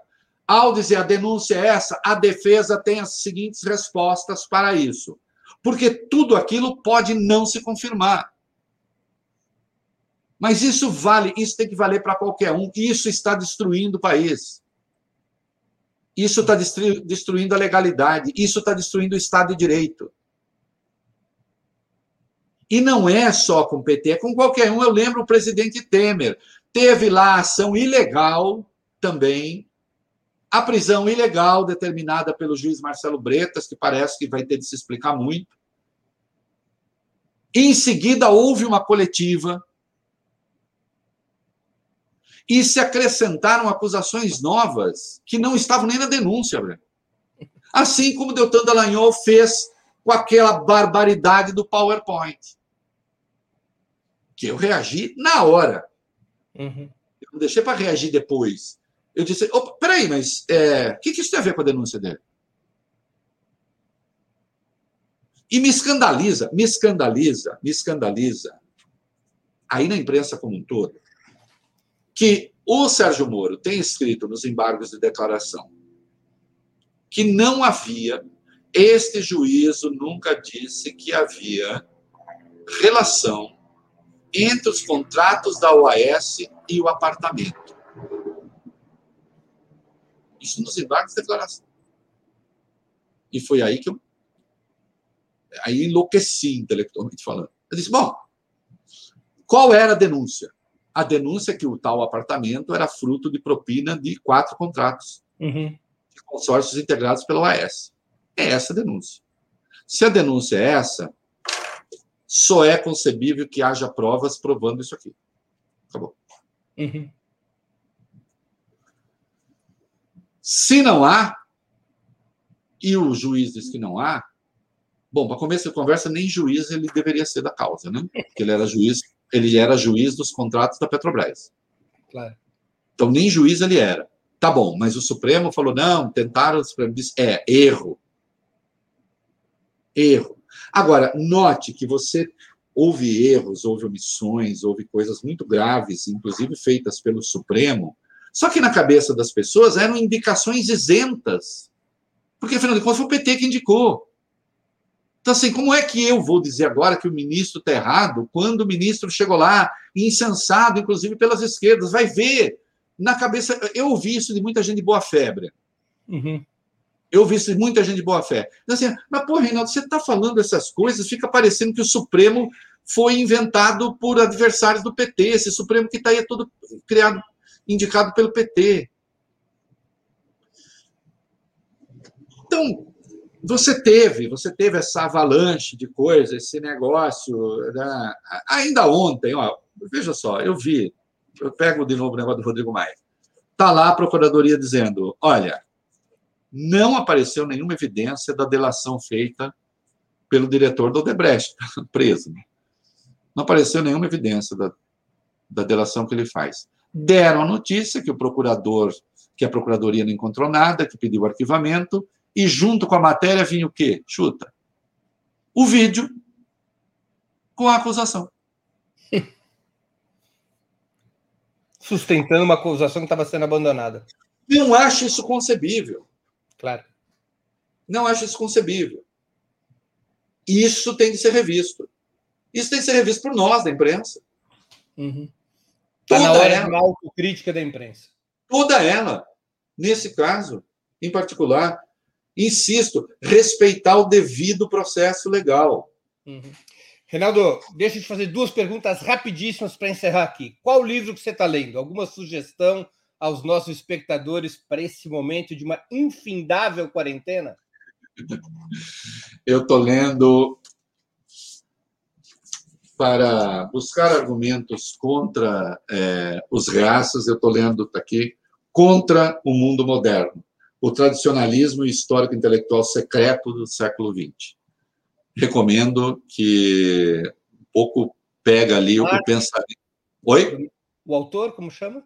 C: Ao dizer a denúncia é essa, a defesa tem as seguintes respostas para isso. Porque tudo aquilo pode não se confirmar. Mas isso vale, isso tem que valer para qualquer um. Isso está destruindo o país. Isso está destruindo a legalidade. Isso está destruindo o Estado de Direito. E não é só com o PT, é com qualquer um. Eu lembro o presidente Temer. Teve lá ação ilegal também, a prisão ilegal determinada pelo juiz Marcelo Bretas, que parece que vai ter de se explicar muito. Em seguida, houve uma coletiva e se acrescentaram acusações novas que não estavam nem na denúncia. Breno. Assim como Deltan Dallagnol fez com aquela barbaridade do PowerPoint. Que eu reagi na hora. Uhum. Eu não deixei para reagir depois. Eu disse: opa, peraí, mas é, o que, que isso tem a ver com a denúncia dele? E me escandaliza, me escandaliza, me escandaliza, aí na imprensa como um todo, que o Sérgio Moro tem escrito nos embargos de declaração que não havia, este juízo nunca disse que havia relação entre os contratos da OAS e o apartamento. Isso nos embargos de declaração. E foi aí que eu aí enlouqueci intelectualmente falando. Eu disse, bom, qual era a denúncia? A denúncia é que o tal apartamento era fruto de propina de quatro contratos uhum. de consórcios integrados pela OAS. É essa a denúncia. Se a denúncia é essa, só é concebível que haja provas provando isso aqui. Acabou. Uhum. Se não há, e o juiz diz que não há, bom, para começo de conversa, nem juiz ele deveria ser da causa, né? Porque ele era juiz, ele era juiz dos contratos da Petrobras. Claro. Então, nem juiz ele era. Tá bom, mas o Supremo falou, não, tentaram, o Supremo disse, é, erro. Erro. Agora, note que você houve erros, houve omissões, houve coisas muito graves, inclusive feitas pelo Supremo, só que na cabeça das pessoas eram indicações isentas. Porque, afinal de contas, foi o PT que indicou. Então, assim, como é que eu vou dizer agora que o ministro está errado quando o ministro chegou lá, insensado, inclusive pelas esquerdas? Vai ver na cabeça. Eu ouvi isso de muita gente de boa febre. Uhum. Eu vi isso de muita gente de boa fé. Assim, mas, pô, Reinaldo, você está falando essas coisas, fica parecendo que o Supremo foi inventado por adversários do PT. Esse Supremo que está aí é todo criado, indicado pelo PT. Então, você teve, você teve essa avalanche de coisas, esse negócio. Né? Ainda ontem, ó, veja só, eu vi, eu pego de novo o negócio do Rodrigo Maia. Está lá a Procuradoria dizendo: olha, não apareceu nenhuma evidência da delação feita pelo diretor do Odebrecht, preso. Né? Não apareceu nenhuma evidência da, da delação que ele faz. Deram a notícia que o procurador, que a procuradoria não encontrou nada, que pediu arquivamento, e junto com a matéria vinha o quê? Chuta. O vídeo com a acusação.
B: Sustentando uma acusação que estava sendo abandonada.
C: Não acho isso concebível.
B: Claro.
C: Não acho isso concebível. Isso tem de ser revisto. Isso tem de ser revisto por nós, da imprensa.
B: Uhum. Tá na hora ela, de autocrítica da imprensa.
C: Toda ela. Nesse caso, em particular, insisto, respeitar o devido processo legal.
B: Uhum. Reinaldo, deixa eu te fazer duas perguntas rapidíssimas para encerrar aqui. Qual livro que você está lendo? Alguma sugestão aos nossos espectadores para esse momento de uma infindável quarentena?
C: Eu estou lendo para buscar argumentos contra é, os raças, eu estou lendo tá aqui contra o mundo moderno, o tradicionalismo histórico intelectual secreto do século XX. Recomendo que um pouco pega ali o pensamento. Oi?
B: O autor, como chama?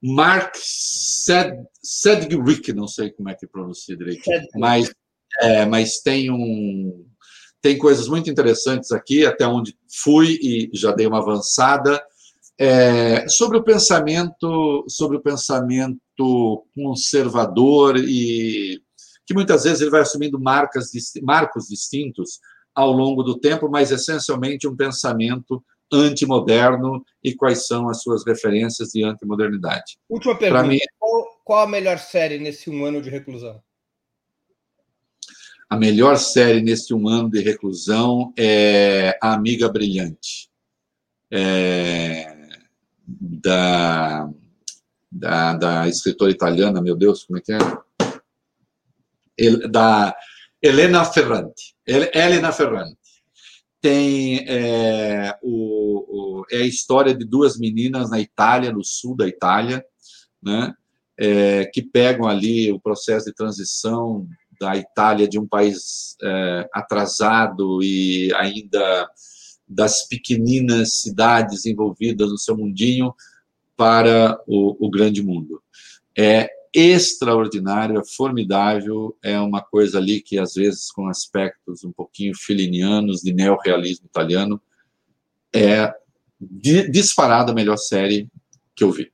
C: Mark Sed, Sedgwick, não sei como é que pronuncia direito, mas, é, mas tem um tem coisas muito interessantes aqui, até onde fui e já dei uma avançada é, sobre o pensamento sobre o pensamento conservador e que muitas vezes ele vai assumindo marcas marcos distintos ao longo do tempo, mas essencialmente um pensamento antimoderno e quais são as suas referências de antimodernidade.
B: Última pergunta. Mim, qual, qual, a melhor série nesse um ano de reclusão?
C: A melhor série nesse um ano de reclusão é A Amiga Brilhante, é, da, da, da escritora italiana, meu Deus, como é que é? Da Helena Ferrante. Helena Ferrante tem é, o, o, é a história de duas meninas na Itália, no sul da Itália, né, é, que pegam ali o processo de transição da Itália de um país é, atrasado e ainda das pequeninas cidades envolvidas no seu mundinho para o, o grande mundo. É extraordinário, é formidável, é uma coisa ali que, às vezes, com aspectos um pouquinho filinianos, de neorrealismo italiano, é disparada a melhor série que eu vi.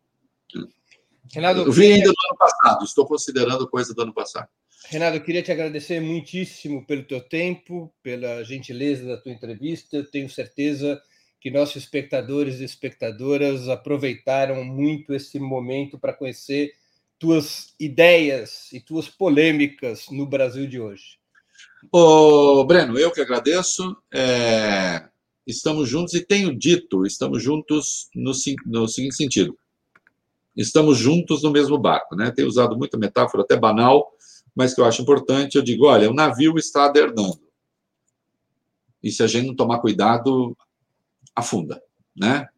C: Renato, eu vi ainda do ano passado, estou considerando coisa do ano passado.
B: Renato, eu queria te agradecer muitíssimo pelo teu tempo, pela gentileza da tua entrevista. Eu tenho certeza que nossos espectadores e espectadoras aproveitaram muito esse momento para conhecer tuas ideias e tuas polêmicas no Brasil de hoje.
C: Ô, Breno, eu que agradeço. É... Estamos juntos e tenho dito, estamos juntos no, no seguinte sentido. Estamos juntos no mesmo barco, né? Tenho usado muita metáfora, até banal, mas que eu acho importante. Eu digo, olha, o navio está adernando. E se a gente não tomar cuidado, afunda, né?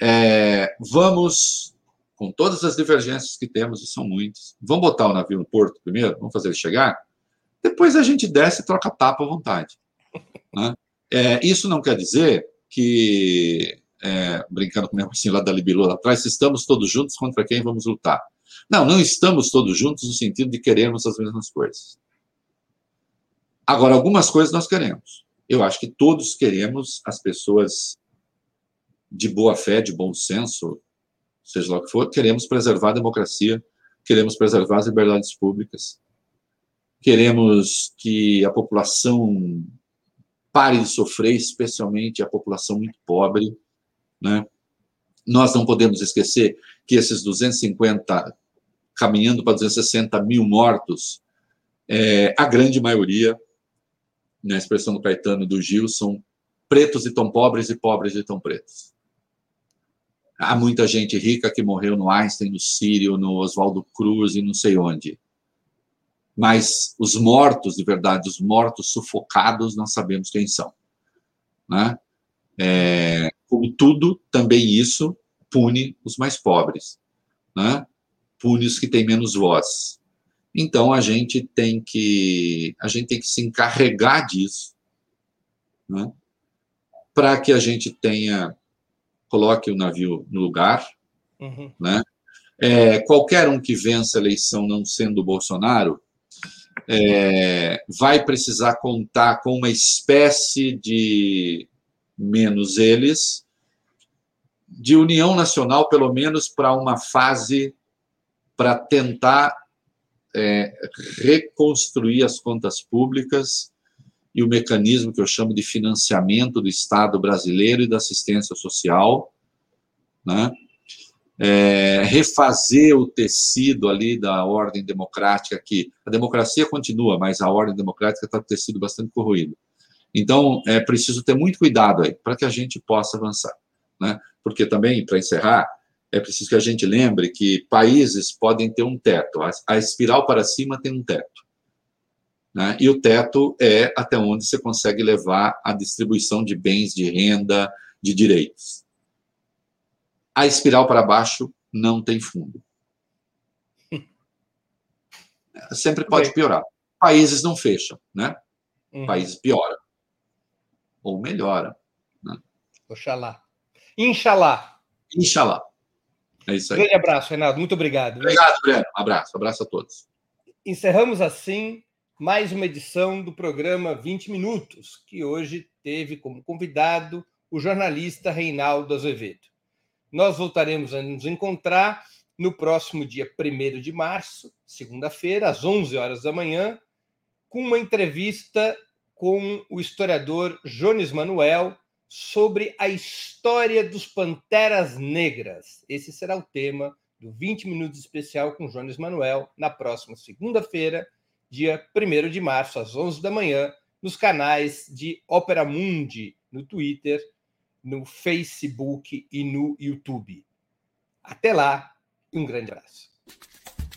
C: É, vamos com todas as divergências que temos, e são muitas, vamos botar o navio no porto primeiro, vamos fazer ele chegar, depois a gente desce e troca tapa à vontade. Né? É, isso não quer dizer que, é, brincando com o meu assim lá da Libilu lá atrás, estamos todos juntos contra quem vamos lutar. Não, não estamos todos juntos no sentido de querermos as mesmas coisas. Agora, algumas coisas nós queremos. Eu acho que todos queremos as pessoas de boa fé, de bom senso, seja lá o que for, queremos preservar a democracia, queremos preservar as liberdades públicas, queremos que a população pare de sofrer, especialmente a população muito pobre, né? Nós não podemos esquecer que esses 250, caminhando para 260 mil mortos, é, a grande maioria, na expressão do Caetano e do Gil, são pretos e tão pobres e pobres e tão pretos. Há muita gente rica que morreu no Einstein, no Sírio, no Oswaldo Cruz e não sei onde. Mas os mortos, de verdade, os mortos sufocados, nós sabemos quem são. Né? É, como tudo, também isso pune os mais pobres. Né? Pune os que têm menos voz. Então a gente tem que a gente tem que se encarregar disso, né? para que a gente tenha coloque o navio no lugar, uhum. né? É, qualquer um que vença a eleição não sendo o Bolsonaro é, vai precisar contar com uma espécie de menos eles de união nacional, pelo menos para uma fase para tentar é, reconstruir as contas públicas e o mecanismo que eu chamo de financiamento do Estado brasileiro e da assistência social, né? É, refazer o tecido ali da ordem democrática, que a democracia continua, mas a ordem democrática está com tecido bastante corroído. Então, é preciso ter muito cuidado aí, para que a gente possa avançar. Né? Porque também, para encerrar, é preciso que a gente lembre que países podem ter um teto, a espiral para cima tem um teto. Né? E o teto é até onde você consegue levar a distribuição de bens, de renda, de direitos. A espiral para baixo não tem fundo. Sempre pode piorar. Países não fecham, né? Uhum. Países pioram. Ou melhoram. Né?
B: Oxalá. Inxalá.
C: Inxalá. É isso aí.
B: Grande abraço, Renato. Muito obrigado.
C: Obrigado, Breno. Abraço. Abraço a todos.
B: Encerramos assim mais uma edição do programa 20 Minutos, que hoje teve como convidado o jornalista Reinaldo Azevedo. Nós voltaremos a nos encontrar no próximo dia 1 de março, segunda-feira, às 11 horas da manhã, com uma entrevista com o historiador Jones Manuel sobre a história dos Panteras Negras. Esse será o tema do 20 Minutos Especial com Jones Manuel, na próxima segunda-feira, dia 1 de março, às 11 da manhã, nos canais de Opera Mundi, no Twitter, no Facebook e no YouTube. Até lá e um grande abraço.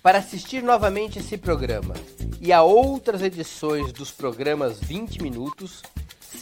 B: Para assistir novamente esse programa e a outras edições dos programas 20 Minutos,